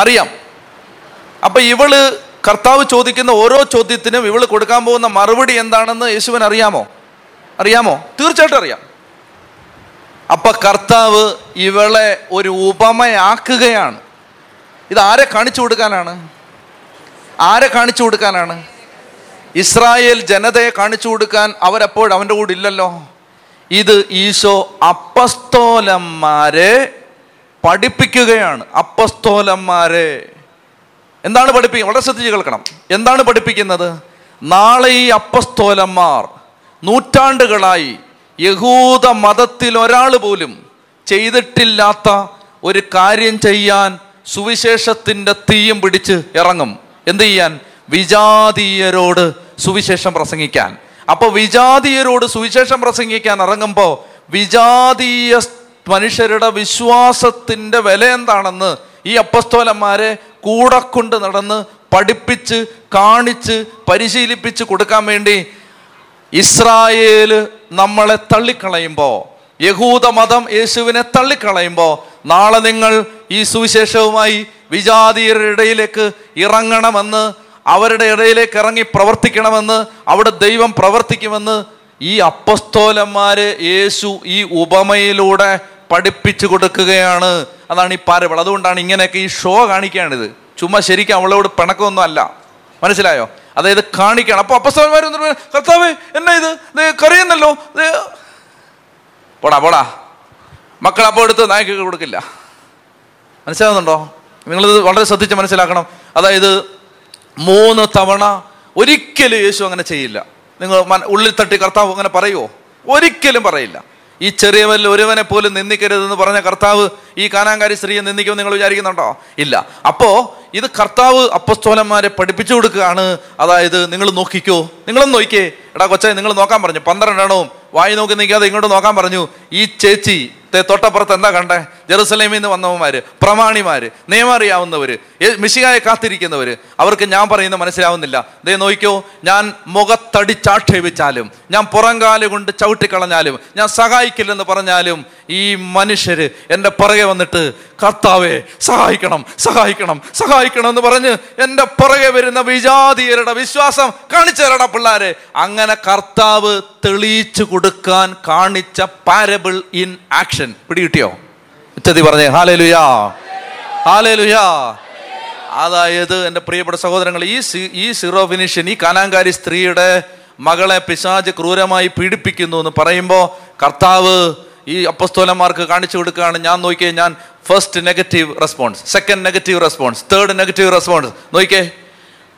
അറിയാം. അപ്പൊ ഇവൾ കർത്താവ് ചോദിക്കുന്ന ഓരോ ചോദ്യത്തിനും ഇവൾ കൊടുക്കാൻ പോകുന്ന മറുപടി എന്താണെന്ന് യേശുവൻ അറിയാമോ? അറിയാമോ? തീർച്ചയായിട്ടും അറിയാം. അപ്പൊ കർത്താവ് ഇവളെ ഒരു ഉപമയാക്കുകയാണ്. ഇത് ആരെ കാണിച്ചു കൊടുക്കാനാണ്? ആരെ കാണിച്ചു കൊടുക്കാനാണ്? ഇസ്രായേൽ ജനതയെ കാണിച്ചു കൊടുക്കാൻ അവരപ്പോൾ അവന്റെ കൂടെ ഇല്ലല്ലോ. ഇത് ഈശോ അപ്പസ്തോലന്മാരെ പഠിപ്പിക്കുകയാണ്. അപ്പസ്തോലന്മാരെ. എന്താണ് പഠിപ്പിക്കുക വളരെ ശ്രദ്ധിച്ച് കേൾക്കണം. എന്താണ് പഠിപ്പിക്കുന്നത്? നാളെ ഈ അപ്പസ്തോലന്മാർ നൂറ്റാണ്ടുകളായി യഹൂദ മതത്തിൽ ഒരാൾ പോലും ചെയ്തിട്ടില്ലാത്ത ഒരു കാര്യം ചെയ്യാൻ സുവിശേഷത്തിന്റെ തീയും പിടിച്ച് ഇറങ്ങും. എന്ത് ചെയ്യാൻ? വിജാതീയരോട് സുവിശേഷം പ്രസംഗിക്കാൻ. അപ്പൊ വിജാതീയരോട് സുവിശേഷം പ്രസംഗിക്കാൻ ഇറങ്ങുമ്പോൾ വിജാതീയ മനുഷ്യരുടെ വിശ്വാസത്തിന്റെ വില എന്താണെന്ന് ഈ അപ്പസ്തോലന്മാരെ കൂടെ കൊണ്ട് നടന്ന് പഠിപ്പിച്ച് കാണിച്ച് പരിശീലിപ്പിച്ച് കൊടുക്കാൻ വേണ്ടി ഇസ്രായേൽ നമ്മളെ തള്ളിക്കളയുമ്പോൾ യഹൂദ മതം യേശുവിനെ തള്ളിക്കളയുമ്പോൾ നാളെ നിങ്ങൾ ഈ സുവിശേഷവുമായി വിജാതീയരുടെ ഇടയിലേക്ക് ഇറങ്ങണമെന്ന് അവരുടെ ഇടയിലേക്ക് ഇറങ്ങി പ്രവർത്തിക്കണമെന്ന് അവിടെ ദൈവം പ്രവർത്തിക്കുമെന്ന് ഈ അപ്പസ്തോലന്മാര് യേശു ഈ ഉപമയിലൂടെ പഠിപ്പിച്ചു കൊടുക്കുകയാണ്. അതാണ് ഈ പാരബിൾ അതുകൊണ്ടാണ് ഇങ്ങനെയൊക്കെ ഈ ഷോ കാണിക്കുകയാണിത് ചുമ്മാ ശരിക്കും അവളോട് പിണക്കമൊന്നും അല്ല. മനസ്സിലായോ? അതായത് കാണിക്കണം. അപ്പൊ അപ്പസ്തോലന്മാർ കർത്താവ് എന്നാ ഇത്? കറിയുന്നല്ലോ. പോടാ പോടാ. മക്കൾ അപ്പോൾ എടുത്ത് നായ്ക്ക് കൊടുക്കില്ല. മനസ്സിലാവുന്നുണ്ടോ? നിങ്ങളിത് വളരെ ശ്രദ്ധിച്ച് മനസ്സിലാക്കണം. അതായത് മൂന്ന് തവണ ഒരിക്കലും യേശു അങ്ങനെ ചെയ്യില്ല. നിങ്ങൾ ഉള്ളിൽ തട്ടി കർത്താവ് അങ്ങനെ പറയുമോ ഒരിക്കലും പറയില്ല. ഈ ചെറിയവരിൽ ഒരുവനെ പോലും നിന്ദിക്കരുതെന്ന് പറഞ്ഞ കർത്താവ് ഈ കാനാങ്കാരി സ്ത്രീയെ നിന്ദിക്കുമെന്ന് നിങ്ങൾ വിചാരിക്കുന്നുണ്ടോ? ഇല്ല. അപ്പോ ഇത് കർത്താവ് അപ്പസ്തോലന്മാരെ പഠിപ്പിച്ചു കൊടുക്കുകയാണ്. അതായത് നിങ്ങൾ നോക്കിക്കോ. നിങ്ങളും നോക്കിക്കേ. എടാ കൊച്ചായി നിങ്ങൾ നോക്കാൻ പറഞ്ഞു. പന്ത്രണ്ടെണ്ണവും വായി നോക്കി നിൽക്കാതെ ഇങ്ങോട്ട് നോക്കാൻ പറഞ്ഞു. ഈ ചേച്ചി തൊട്ടപ്പുറത്ത് എന്താ കണ്ടേ? ജെറുസലേമിൽ നിന്ന് വന്നവന്മാര് പ്രമാണിമാര് നിയമം അറിയാവുന്നവര് മിശികായെ കാത്തിരിക്കുന്നവര് അവർക്ക് ഞാൻ പറയുന്ന മനസ്സിലാവുന്നില്ല. ദേ നോക്കിക്കോ ഞാൻ മുഖത്തടിച്ചാക്ഷേപിച്ചാലും ഞാൻ പുറംകാൽ കൊണ്ട് ചവിട്ടിക്കളഞ്ഞാലും ഞാൻ സഹായിക്കില്ലെന്ന് പറഞ്ഞാലും ഈ മനുഷ്യർ എന്റെ പുറകെ വന്നിട്ട് കർത്താവെ സഹായിക്കണം സഹായിക്കണം സഹായിക്കണം എന്ന് പറഞ്ഞ് എന്റെ പുറകെ വരുന്ന വിജാതീയരുടെ വിശ്വാസം കാണിച്ചു തരണം പിള്ളാരെ. അങ്ങനെ കർത്താവ് തെളിയിച്ചു കൊടുക്കാൻ കാണിച്ച പാരബിൾ ഇൻ ആക്ഷൻ പിടികിട്ടിയോ? ഉച്ചതി പറഞ്ഞേ ഹാലേലുയാ ഹാലേലുയാ. അതായത് എന്റെ പ്രിയപ്പെട്ട സഹോദരങ്ങൾ ഈ ഈ സീറോ ഫിനിഷ്യൻ ഈ കാനാങ്കാരി സ്ത്രീയുടെ മകളെ പിശാജ് ക്രൂരമായി പീഡിപ്പിക്കുന്നു എന്ന് പറയുമ്പോൾ കർത്താവ് ഈ അപ്പസ്തോലന്മാർക്ക് കാണിച്ചു കൊടുക്കുകയാണ്. ഞാൻ നോക്കിയേ ഞാൻ first negative response second negative response third negative response നോക്കിയേ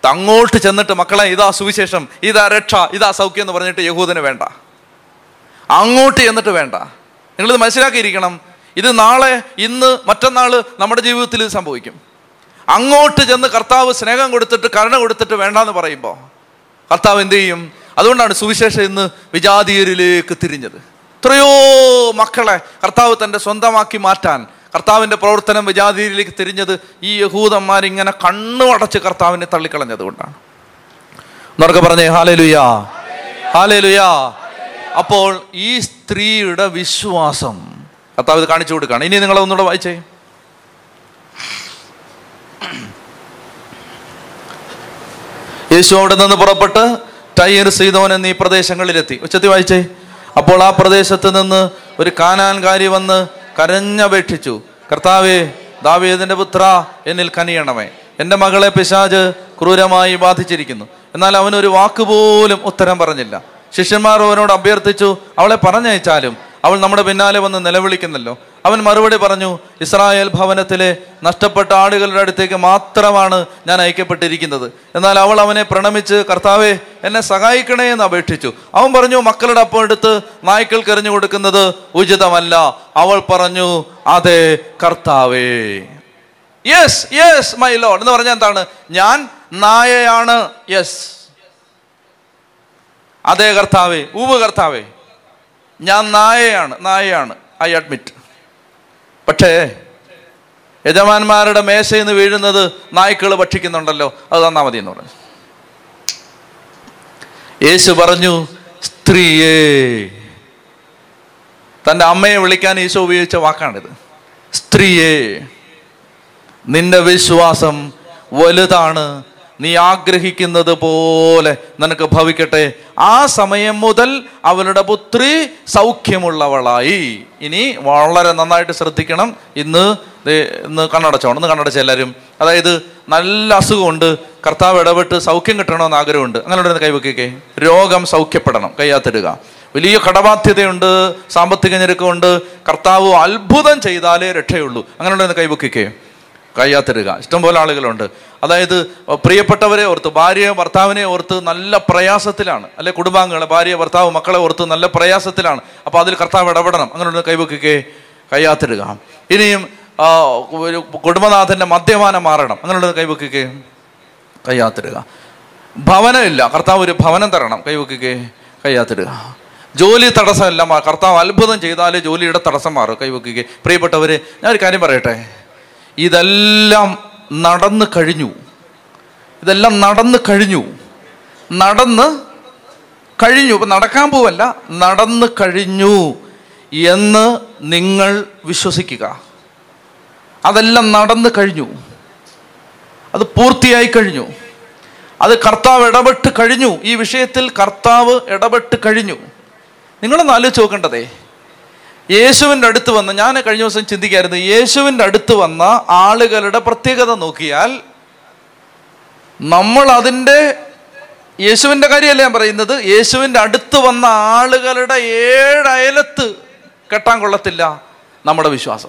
തങ്ങോട്ട് ചെന്നിട്ട് മക്കളെ ഇതാ സുവിശേഷം ഇതാ രക്ഷ ഇതാ സൗഖ്യം എന്ന് പറഞ്ഞിട്ട് യഹൂദന് വേണ്ട. അങ്ങോട്ട് ചെന്നിട്ട് വേണ്ട. നിങ്ങളിത് മനസ്സിലാക്കിയിരിക്കണം. ഇത് നാളെ ഇന്ന് മറ്റന്നാൾ നമ്മുടെ ജീവിതത്തിൽ സംഭവിക്കും. അങ്ങോട്ട് ചെന്ന് കർത്താവ് സ്നേഹം കൊടുത്തിട്ട് കരുണ കൊടുത്തിട്ട് വേണ്ടെന്ന് പറയുമ്പോൾ കർത്താവ് എന്ത് ചെയ്യും? അതുകൊണ്ടാണ് സുവിശേഷം ഇന്ന് വിജാതീയരിലേക്ക് തിരിഞ്ഞത്. എത്രയോ മക്കളെ കർത്താവ് തന്റെ സ്വന്തമാക്കി മാറ്റാൻ കർത്താവിന്റെ പ്രവർത്തനം വിജാതിയിലേക്ക് തിരിഞ്ഞത് ഈ യഹൂദന്മാരിങ്ങനെ കണ്ണു അടച്ച് കർത്താവിനെ തള്ളിക്കളഞ്ഞത് കൊണ്ടാണ്. എന്നൊക്കെ പറഞ്ഞേ ഹാലേലുയാ ഹാലേലുയാ. അപ്പോൾ ഈ സ്ത്രീയുടെ വിശ്വാസം കർത്താവ് ഇത് കാണിച്ചു കൊടുക്കുകയാണ്. ഇനി നിങ്ങൾ ഒന്നുകൂടെ വായിച്ചേ. യേശു അവിടെ നിന്ന് പുറപ്പെട്ട് ടൈർ സീതോൻ എന്നീ പ്രദേശങ്ങളിലെത്തി. ഉച്ചത്തി വായിച്ചേ. അപ്പോൾ ആ പ്രദേശത്ത് നിന്ന് ഒരു കാനാൻകാരി വന്ന് കരഞ്ഞപേക്ഷിച്ചു. കർത്താവേ ദാവീദിന്റെ പുത്ര എന്നിൽ കനിയണമേ. എന്റെ മകളെ പിശാജ് ക്രൂരമായി ബാധിച്ചിരിക്കുന്നു. എന്നാൽ അവനൊരു വാക്കുപോലും ഉത്തരം പറഞ്ഞില്ല. ശിഷ്യന്മാർ അവനോട് അഭ്യർത്ഥിച്ചു അവളെ പറഞ്ഞയച്ചാലും അവൾ നമ്മുടെ പിന്നാലെ വന്ന് നിലവിളിക്കുന്നല്ലോ. അവൻ മറുപടി പറഞ്ഞു ഇസ്രായേൽ ഭവനത്തിലെ നഷ്ടപ്പെട്ട ആടുകളുടെ അടുത്തേക്ക് മാത്രമാണ് ഞാൻ അയക്കപ്പെട്ടിരിക്കുന്നത്. എന്നാൽ അവൾ അവനെ പ്രണമിച്ച് കർത്താവെ എന്നെ സഹായിക്കണേ എന്ന് അപേക്ഷിച്ചു. അവൻ പറഞ്ഞു മക്കളുടെ അപ്പം എടുത്ത് നായ്ക്കൾക്ക് എറിഞ്ഞു കൊടുക്കുന്നത് ഉചിതമല്ല. അവൾ പറഞ്ഞു അതെ കർത്താവേ. യെസ് യെസ് മൈ ലോഡ് എന്ന് പറഞ്ഞാൽ എന്താണ്? ഞാൻ നായയാണ്. യെസ് അതെ കർത്താവേ. ഊവ് കർത്താവേ. ഞാൻ നായയാണ്. നായയാണ്. ഐ അഡ്മിറ്റ് പക്ഷേ യജമാന്മാരുടെ മേശയിൽ നിന്ന് വീഴുന്നത് നായ്ക്കൾ ഭക്ഷിക്കുന്നുണ്ടല്ലോ അത് തന്നാ മതി എന്ന് പറഞ്ഞു. യേശു പറഞ്ഞു സ്ത്രീയേ തന്റെ അമ്മയെ വിളിക്കാൻ ഈശോ ഉപയോഗിച്ച വാക്കാണിത്. സ്ത്രീയേ നിന്റെ വിശ്വാസം വലുതാണ് നീ ആഗ്രഹിക്കുന്നത് പോലെ നിനക്ക് ഭവിക്കട്ടെ. ആ സമയം മുതൽ അവളുടെ പുത്രി സൗഖ്യമുള്ളവളായി. ഇനി വളരെ നന്നായിട്ട് ശ്രദ്ധിക്കണം. ഇന്ന് ഇന്ന് കണ്ണടച്ചോണം. ഇന്ന് കണ്ണടച്ച എല്ലാവരും. അതായത് നല്ല അസുഖമുണ്ട്. കർത്താവ് ഇടപെട്ട് സൗഖ്യം കിട്ടണമെന്ന് ആഗ്രഹമുണ്ട്. അങ്ങനെ ഉണ്ടെന്ന് കൈവയ്ക്കേ രോഗം സൗഖ്യപ്പെടണം. കയ്യാത്തിടുക വലിയ കടബാധ്യതയുണ്ട്. സാമ്പത്തിക ഞെരുക്കമുണ്ട്. കർത്താവ് അത്ഭുതം ചെയ്താലേ രക്ഷയുള്ളൂ. അങ്ങനെ ഉണ്ടെന്ന് കൈവെക്കേ കയ്യാത്തിടുക ഇഷ്ടംപോലെ ആളുകളുണ്ട്. അതായത് പ്രിയപ്പെട്ടവരെ ഓർത്ത് ഭാര്യയെ ഭർത്താവിനെ ഓർത്ത് നല്ല പ്രയാസത്തിലാണ്. അല്ലെ കുടുംബാംഗങ്ങളെ ഭാര്യ ഭർത്താവ് മക്കളെ ഓർത്ത് നല്ല പ്രയാസത്തിലാണ്. അപ്പോൾ അതിൽ കർത്താവ് ഇടപെടണം. അങ്ങനെ കൈവയ്ക്കേ കയ്യാത്തിടുക. ഇനിയും കുടുംബനാഥന്റെ മദ്യപാനം മാറണം. അങ്ങനെ കൈവയ്ക്കേ കയ്യാത്തിടുക. ഭവനമില്ല. കർത്താവ് ഒരു ഭവനം തരണം. കൈവയ്ക്കേ കയ്യാത്തിടുക. ജോലി തടസ്സമല്ല കർത്താവ് അത്ഭുതം ചെയ്താലേ ജോലിയുടെ തടസ്സം മാറും. കൈവയ്ക്കുക പ്രിയപ്പെട്ടവരെ ഞാനൊരു കാര്യം പറയട്ടെ? ഇതെല്ലാം നടന്നു കഴിഞ്ഞു. ഇതെല്ലാം നടന്നു കഴിഞ്ഞു. നടന്ന് കഴിഞ്ഞു. ഇപ്പം നടക്കാൻ പോവല്ല. നടന്നു കഴിഞ്ഞു എന്ന് നിങ്ങൾ വിശ്വസിക്കുക. അതെല്ലാം നടന്നു കഴിഞ്ഞു. അത് പൂർത്തിയായി കഴിഞ്ഞു. അത് കർത്താവ് ഇടപെട്ട് കഴിഞ്ഞു. ഈ വിഷയത്തിൽ കർത്താവ് ഇടപെട്ട് കഴിഞ്ഞു. നിങ്ങളൊന്ന് ആലോചിച്ച് നോക്കേണ്ടതേ. യേശുവിന്റെ അടുത്ത് വന്ന ഞാൻ കഴിഞ്ഞ ദിവസം ചിന്തിക്കായിരുന്നു യേശുവിന്റെ അടുത്ത് വന്ന ആളുകളുടെ പ്രത്യേകത നോക്കിയാൽ നമ്മൾ അതിന്റെ യേശുവിന്റെ കാര്യമല്ല ഞാൻ പറയുന്നത്? യേശുവിന്റെ അടുത്ത് വന്ന ആളുകളുടെ ഏഴയലത്ത് കെട്ടാൻ കൊള്ളത്തില്ല നമ്മുടെ വിശ്വാസം.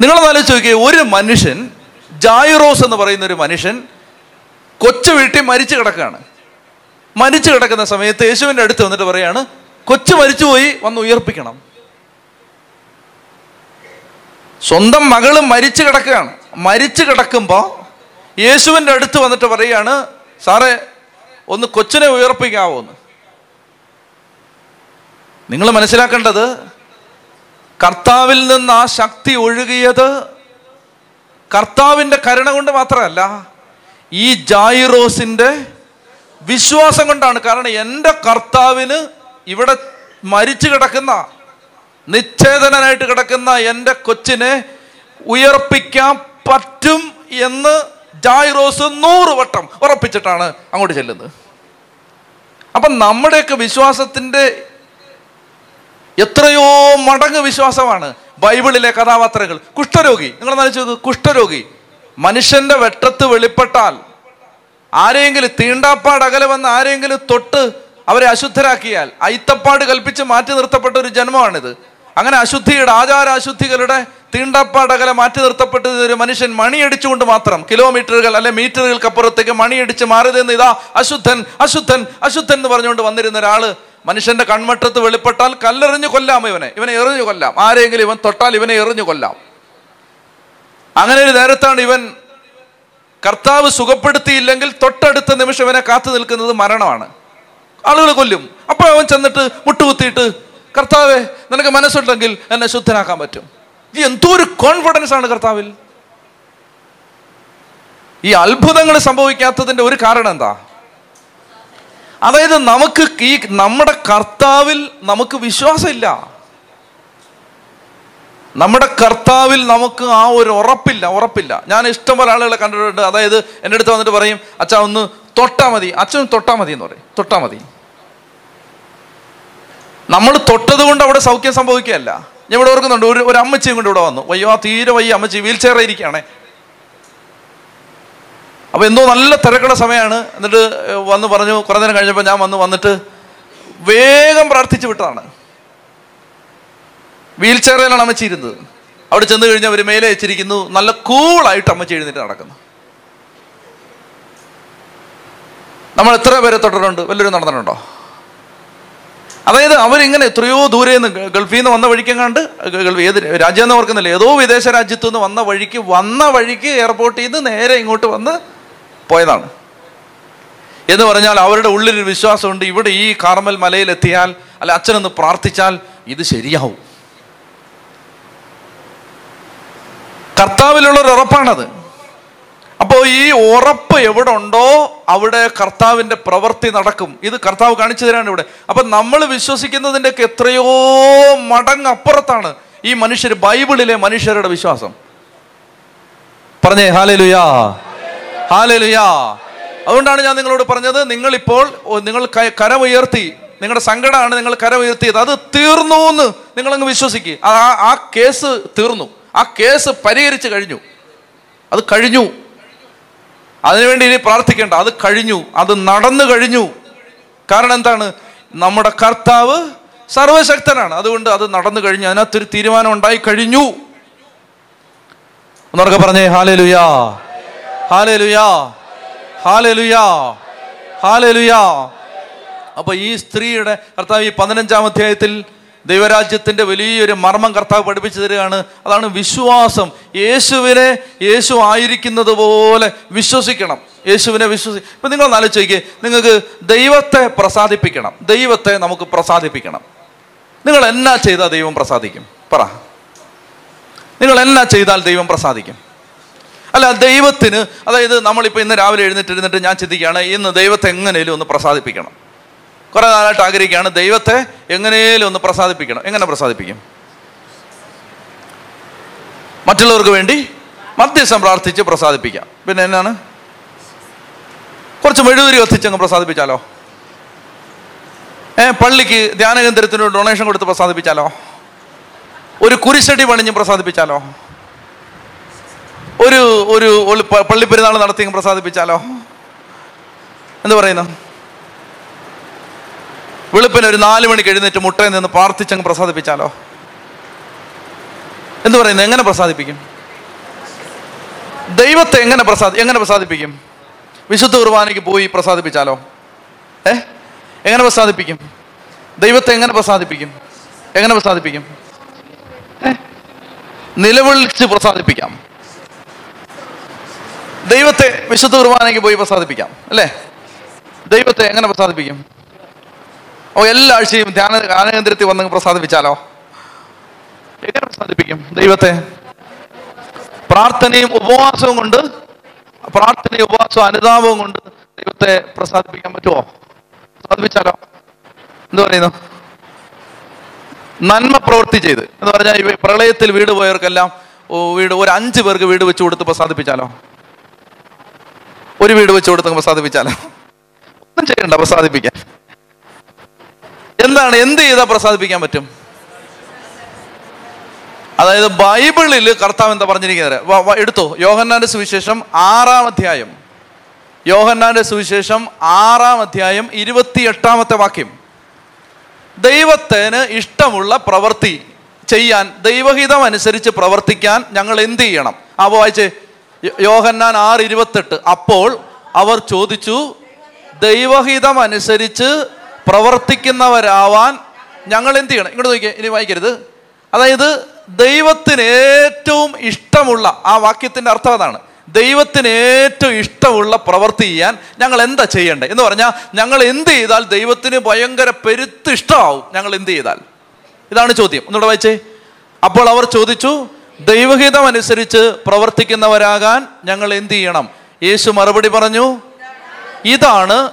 നിങ്ങളൊന്ന് ആലോചിച്ച് നോക്കിയേ ഒരു മനുഷ്യൻ ജായിറോസ് എന്ന് പറയുന്ന ഒരു മനുഷ്യൻ കൊച്ചു വീട്ടിൽ മരിച്ചു കിടക്കുകയാണ്. മരിച്ചു കിടക്കുന്ന സമയത്ത് യേശുവിന്റെ അടുത്ത് വന്നിട്ട് പറയാണ് കൊച്ചു മരിച്ചുപോയി വന്ന് ഉയർപ്പിക്കണം. സ്വന്തം മകൾ മരിച്ചു കിടക്കുകയാണ്. മരിച്ചു കിടക്കുമ്പോൾ യേശുവിന്റെ അടുത്ത് വന്നിട്ട് പറയുകയാണ് സാറേ ഒന്ന് കൊച്ചിനെ ഉയർപ്പിക്കാവോ എന്ന് നിങ്ങൾ മനസ്സിലാക്കേണ്ടത് കർത്താവിൽ നിന്ന് ആ ശക്തി ഒഴുകിയത് കർത്താവിന്റെ കരുണ കൊണ്ട് മാത്രമല്ല ഈ ജായിറോസിന്റെ വിശ്വാസം കൊണ്ടാണ്. കാരണം എന്റെ കർത്താവിന് ഇവിടെ മരിച്ചു കിടക്കുന്ന നിശ്ചേതനായിട്ട് കിടക്കുന്ന എന്റെ കൊച്ചിനെ ഉയർപ്പിക്കാൻ പറ്റും എന്ന് ജായിറോസ് നൂറ് വട്ടം ഉറപ്പിച്ചിട്ടാണ് അങ്ങോട്ട് ചെല്ലുന്നത്. അപ്പം നമ്മുടെയൊക്കെ വിശ്വാസത്തിന്റെ എത്രയോ മടങ്ങ് വിശ്വാസമാണ് ബൈബിളിലെ കഥാപാത്രങ്ങൾ. കുഷ്ഠരോഗി നിങ്ങൾ നനച്ചു കുഷ്ഠരോഗി. മനുഷ്യന്റെ വെട്ടത്ത് വെളിപ്പെട്ടാൽ ആരെങ്കിലും തീണ്ടാപ്പാട് അകലെ വന്ന് ആരെങ്കിലും തൊട്ട് അവരെ അശുദ്ധരാക്കിയാൽ അയിത്തപ്പാട് കൽപ്പിച്ച് മാറ്റി നിർത്തപ്പെട്ട ഒരു ജന്മമാണിത്. അങ്ങനെ അശുദ്ധിയുടെ ആചാര അശുദ്ധികളുടെ തീണ്ടപ്പാടകലെ മാറ്റി നിർത്തപ്പെട്ടത് ഒരു മനുഷ്യൻ മണിയടിച്ചുകൊണ്ട് മാത്രം കിലോമീറ്ററുകൾ അല്ലെ മീറ്ററുകൾക്കപ്പുറത്തേക്ക് മണിയടിച്ച് മാറിയതെന്ന് ഇതാ അശുദ്ധൻ അശുദ്ധൻ അശുദ്ധൻ എന്ന് പറഞ്ഞുകൊണ്ട് വന്നിരുന്ന ഒരാൾ മനുഷ്യന്റെ കൺമട്ടത്ത് വെളിപ്പെട്ടാൽ കല്ലെറിഞ്ഞു കൊല്ലാം ഇവനെ. ഇവനെ എറിഞ്ഞു കൊല്ലാം. ആരെങ്കിലും ഇവൻ തൊട്ടാൽ ഇവനെ എറിഞ്ഞു കൊല്ലാം. അങ്ങനെ ഒരു നേരത്താണ് ഇവൻ കർത്താവ് സുഖപ്പെടുത്തിയില്ലെങ്കിൽ തൊട്ടടുത്ത നിമിഷം ഇവനെ കാത്തു നിൽക്കുന്നത് മരണമാണ്. ആളുകൾ കൊല്ലും. അപ്പോൾ അവൻ ചെന്നിട്ട് മുട്ടുകുത്തിയിട്ട് കർത്താവെ നിനക്ക് മനസ്സുണ്ടെങ്കിൽ എന്നെ ശുദ്ധനാക്കാൻ പറ്റും. ഈ എന്തോ ഒരു കോൺഫിഡൻസ് ആണ് കർത്താവിൽ. ഈ അത്ഭുതങ്ങൾ സംഭവിക്കാത്തതിന്റെ ഒരു കാരണം എന്താ? അതായത് നമുക്ക് ഈ നമ്മുടെ കർത്താവിൽ നമുക്ക് വിശ്വാസമില്ല. നമ്മുടെ കർത്താവിൽ നമുക്ക് ആ ഒരു ഉറപ്പില്ല ഉറപ്പില്ല. ഞാൻ ഇഷ്ടം ഇഷ്ടംപോലെ ആളുകളെ കണ്ടിട്ടുണ്ട്. അതായത് എന്റെ അടുത്ത് വന്നിട്ട് പറയും അച്ഛാ ഒന്ന് തൊട്ടാ മതി. അച്ഛൻ തൊട്ടാ മതി എന്ന് പറയും. തൊട്ടാ മതി. നമ്മൾ തൊട്ടത് കൊണ്ട് അവിടെ സൗഖ്യം സംഭവിക്കുകയല്ല. ഞാൻ ഇവിടെ ഓർക്കുന്നുണ്ട് ഒരു ഒരു അമ്മച്ചിയും കൊണ്ട് ഇവിടെ വന്നു. വയ്യോ ആ തീരെ വയ്യ അമ്മച്ചി വീൽ ചെയറിൽ ഇരിക്കുകയാണേ. അപ്പോൾ എന്തോ നല്ല തിരക്കുള്ള സമയമാണ്. എന്നിട്ട് വന്ന് പറഞ്ഞു കുറേ നേരം കഴിഞ്ഞപ്പോൾ ഞാൻ വന്ന് വന്നിട്ട് വേഗം പ്രാർത്ഥിച്ചു വിട്ടതാണ്. വീൽ ചെയറിലാണ് അമ്മച്ചി ഇരുന്നത്. അവിടെ ചെന്ന് കഴിഞ്ഞാൽ അവർ മേലെ വെച്ചിരിക്കുന്നു. നല്ല കൂളായിട്ട് അമ്മച്ചി എഴുന്നേറ്റ് നടക്കുന്നു. നമ്മൾ എത്ര പേരെ തൊട്ടിട്ടുണ്ട്? വല്ലവരും നടന്നിട്ടുണ്ടോ? അതായത് അവരിങ്ങനെ എത്രയോ ദൂരെ നിന്ന് ഗൾഫിൽ നിന്ന് വന്ന വഴിക്ക് കണ്ട് ഗൾഫ് ഏത് രാജ്യം എന്ന് ഓർക്കുന്നില്ല. ഏതോ വിദേശ രാജ്യത്തു നിന്ന് വന്ന വഴിക്ക് വന്ന വഴിക്ക് എയർപോർട്ടിൽ നിന്ന് നേരെ ഇങ്ങോട്ട് വന്ന് പോയതാണ്. എന്ന് പറഞ്ഞാൽ അവരുടെ ഉള്ളിലൊരു വിശ്വാസമുണ്ട്. ഇവിടെ ഈ കാർമൽ മലയിലെത്തിയാൽ അല്ല അച്ഛനൊന്ന് പ്രാർത്ഥിച്ചാൽ ഇത് ശരിയാവും. കർത്താവിലുള്ളൊരു ഉറപ്പാണത്. അപ്പോൾ ഈ ഉറപ്പ് എവിടെ ഉണ്ടോ അവിടെ കർത്താവിന്റെ പ്രവൃത്തി നടക്കും. ഇത് കർത്താവ് കാണിച്ചു തരാണ് ഇവിടെ. അപ്പൊ നമ്മൾ വിശ്വസിക്കുന്നതിന്റെ ഒക്കെ എത്രയോ മടങ്ങ് അപ്പുറത്താണ് ഈ മനുഷ്യർ ബൈബിളിലെ മനുഷ്യരുടെ വിശ്വാസം. പറഞ്ഞേ ഹാലലുയാ ഹാലലുയാ. അതുകൊണ്ടാണ് ഞാൻ നിങ്ങളോട് പറഞ്ഞത് നിങ്ങളിപ്പോൾ നിങ്ങൾ കരമുയർത്തി നിങ്ങളുടെ സങ്കടമാണ് നിങ്ങൾ കരമുയർത്തിയത്. അത് തീർന്നു എന്ന് നിങ്ങളങ്ങ് വിശ്വസിക്കുക ആ ആ കേസ് തീർന്നു. ആ കേസ് പരിഹരിച്ച് കഴിഞ്ഞു. അത് കഴിഞ്ഞു. അതിനുവേണ്ടി ഇനി പ്രാർത്ഥിക്കേണ്ട. അത് കഴിഞ്ഞു. അത് നടന്നു കഴിഞ്ഞു. കാരണം എന്താണ്? നമ്മുടെ കർത്താവ് സർവശക്തനാണ് അതുകൊണ്ട് അത് നടന്നു കഴിഞ്ഞു. അതിനകത്തൊരു തീരുമാനം ഉണ്ടായി കഴിഞ്ഞു. ഒന്നൊക്കെ പറഞ്ഞേ ഹാലേ ലുയാ ഹാലേ ലുയാ ഹാലേ ലുയാ ഹാലേ ലുയാ അപ്പൊ ഈ സ്ത്രീയുടെ കർത്താവ് ഈ പതിനഞ്ചാം അധ്യായത്തിൽ ദൈവരാജ്യത്തിന്റെ വലിയൊരു മർമ്മം കർത്താവ് പഠിപ്പിച്ചു തരികയാണ്. അതാണ് വിശ്വാസം. യേശുവിനെ യേശു ആയിരിക്കുന്നത് പോലെ വിശ്വസിക്കണം. യേശുവിനെ വിശ്വസി ഇപ്പൊ നിങ്ങൾ ആലോചിക്കേ. നിങ്ങൾക്ക് ദൈവത്തെ പ്രസാദിപ്പിക്കണം. ദൈവത്തെ നമുക്ക് പ്രസാദിപ്പിക്കണം. നിങ്ങൾ എന്നാ ചെയ്താൽ ദൈവം പ്രസാദിക്കും? പറ. നിങ്ങൾ എന്നാ ചെയ്താൽ ദൈവം പ്രസാദിക്കും? അല്ല ദൈവത്തിന് അതായത് നമ്മളിപ്പോൾ ഇന്ന് രാവിലെ എഴുന്നേറ്റ് എഴുന്നിട്ട് ഞാൻ ചിന്തിക്കുകയാണ് ഇന്ന് ദൈവത്തെ എങ്ങനെയും ഒന്ന് പ്രസാദിപ്പിക്കണം. കുറെ നാളായിട്ട് ആഗ്രഹിക്കുകയാണ്. ദൈവത്തെ എങ്ങനെയും ഒന്ന് പ്രസാദിപ്പിക്കണം. എങ്ങനെ പ്രസാദിപ്പിക്കും? മറ്റുള്ളവർക്ക് വേണ്ടി മധ്യസ്ഥം പ്രാർത്ഥിച്ച് പ്രസാദിപ്പിക്കാം. പിന്നെ എന്നാണ്? കുറച്ച് മെഴുകുതിരി കത്തിച്ചങ്ങ് പ്രസാദിപ്പിച്ചാലോ? ഏ പള്ളിക്ക് ധ്യാനകേന്ദ്രത്തിന് ഡൊണേഷൻ കൊടുത്ത് പ്രസാദിപ്പിച്ചാലോ? ഒരു കുരിശടി പണിഞ്ഞ് പ്രസാദിപ്പിച്ചാലോ? ഒരു ഒരു പള്ളിപ്പെരുന്നാൾ നടത്തി പ്രസാദിപ്പിച്ചാലോ? എന്ത് പറയുന്നു? വെളുപ്പിന് ഒരു നാല് മണിക്ക് എഴുന്നേറ്റ് മുട്ടയിൽ നിന്ന് പ്രാർത്ഥിച്ചങ്ങ് പ്രസാദിപ്പിച്ചാലോ? എന്ന് പറയുന്നത് എങ്ങനെ പ്രസാദിപ്പിക്കും? ദൈവത്തെ എങ്ങനെ പ്രസാദി എങ്ങനെ പ്രസാദിപ്പിക്കും? വിശുദ്ധ കുർബാനയ്ക്ക് പോയി പ്രസാദിപ്പിച്ചാലോ? ഏ? എങ്ങനെ പ്രസാദിപ്പിക്കും? ദൈവത്തെ എങ്ങനെ പ്രസാദിപ്പിക്കും? എങ്ങനെ പ്രസാദിപ്പിക്കും? നിലവിളിച്ച് പ്രസാദിപ്പിക്കാം. ദൈവത്തെ വിശുദ്ധ കുർബാനയ്ക്ക് പോയി പ്രസാദിപ്പിക്കാം അല്ലേ? ദൈവത്തെ എങ്ങനെ പ്രസാദിപ്പിക്കും? ഓ എല്ലാ ആഴ്ചയും ധ്യാന ധ്യാനകേന്ദ്രത്തിൽ വന്ന് പ്രസാദിപ്പിച്ചാലോ? എങ്ങനെ പ്രസാദിപ്പിക്കും ദൈവത്തെ? പ്രാർത്ഥനയും ഉപവാസവും കൊണ്ട് പ്രാർത്ഥനയും ഉപവാസവും അനുതാപവും കൊണ്ട് ദൈവത്തെ പ്രസാദിപ്പിക്കാൻ പറ്റുമോ പ്രസാദിപ്പിച്ചാലോ? എന്ത് പറയുന്നു? നന്മ പ്രവൃത്തി ചെയ്ത്. എന്ന് പറഞ്ഞാൽ പ്രളയത്തിൽ വീട് പോയവർക്കെല്ലാം വീട് ഒരു അഞ്ച് പേർക്ക് വീട് വെച്ച് കൊടുത്ത് പ്രസാദിപ്പിച്ചാലോ? ഒരു വീട് വെച്ച് കൊടുത്ത് പ്രസാദിപ്പിച്ചാലോ? ഒന്നും ചെയ്യണ്ട പ്രസാദിപ്പിക്കാൻ. എന്താണ് എന്ത് ചെയ്താൽ പ്രസാദിപ്പിക്കാൻ പറ്റും? അതായത് ബൈബിളിൽ കർത്താവ് എന്താ പറഞ്ഞിരിക്കുന്നത്? എടുത്തോ. യോഹന്നാന്റെ സുവിശേഷം ആറാം അധ്യായം. യോഹന്നാന്റെ സുവിശേഷം ആറാം അധ്യായം ഇരുപത്തി എട്ടാമത്തെ വാക്യം. ദൈവത്തിന് ഇഷ്ടമുള്ള പ്രവൃത്തി ചെയ്യാൻ ദൈവഹിതം അനുസരിച്ച് പ്രവർത്തിക്കാൻ ഞങ്ങൾ എന്ത് ചെയ്യണം? അപ്പോൾ വായിച്ചേ. യോഹന്നാൻ ആറ് ഇരുപത്തെട്ട്. അപ്പോൾ അവർ ചോദിച്ചു ദൈവഹിതം അനുസരിച്ച് പ്രവർത്തിക്കുന്നവരാവാൻ ഞങ്ങൾ എന്ത് ചെയ്യണം? ഇങ്ങോട്ട് നോക്കിയേ ഇനി വായിക്കരുത്. അതായത് ദൈവത്തിന് ഏറ്റവും ഇഷ്ടമുള്ള ആ വാക്യത്തിന്റെ അർത്ഥം അതാണ്. ദൈവത്തിന് ഏറ്റവും ഇഷ്ടമുള്ള പ്രവൃത്തി ചെയ്യാൻ ഞങ്ങൾ എന്താ ചെയ്യേണ്ടത്? എന്ന് പറഞ്ഞാൽ ഞങ്ങൾ എന്ത് ചെയ്താൽ ദൈവത്തിന് ഭയങ്കര പെരുത്ത് ഇഷ്ടമാവും. ഞങ്ങൾ എന്ത് ചെയ്താൽ? ഇതാണ് ചോദ്യം. ഒന്നുകൂടെ വായിച്ചേ. അപ്പോൾ അവർ ചോദിച്ചു ദൈവഹിതം അനുസരിച്ച് പ്രവർത്തിക്കുന്നവരാകാൻ ഞങ്ങൾ എന്ത് ചെയ്യണം? യേശു മറുപടി പറഞ്ഞു ഇതാണ്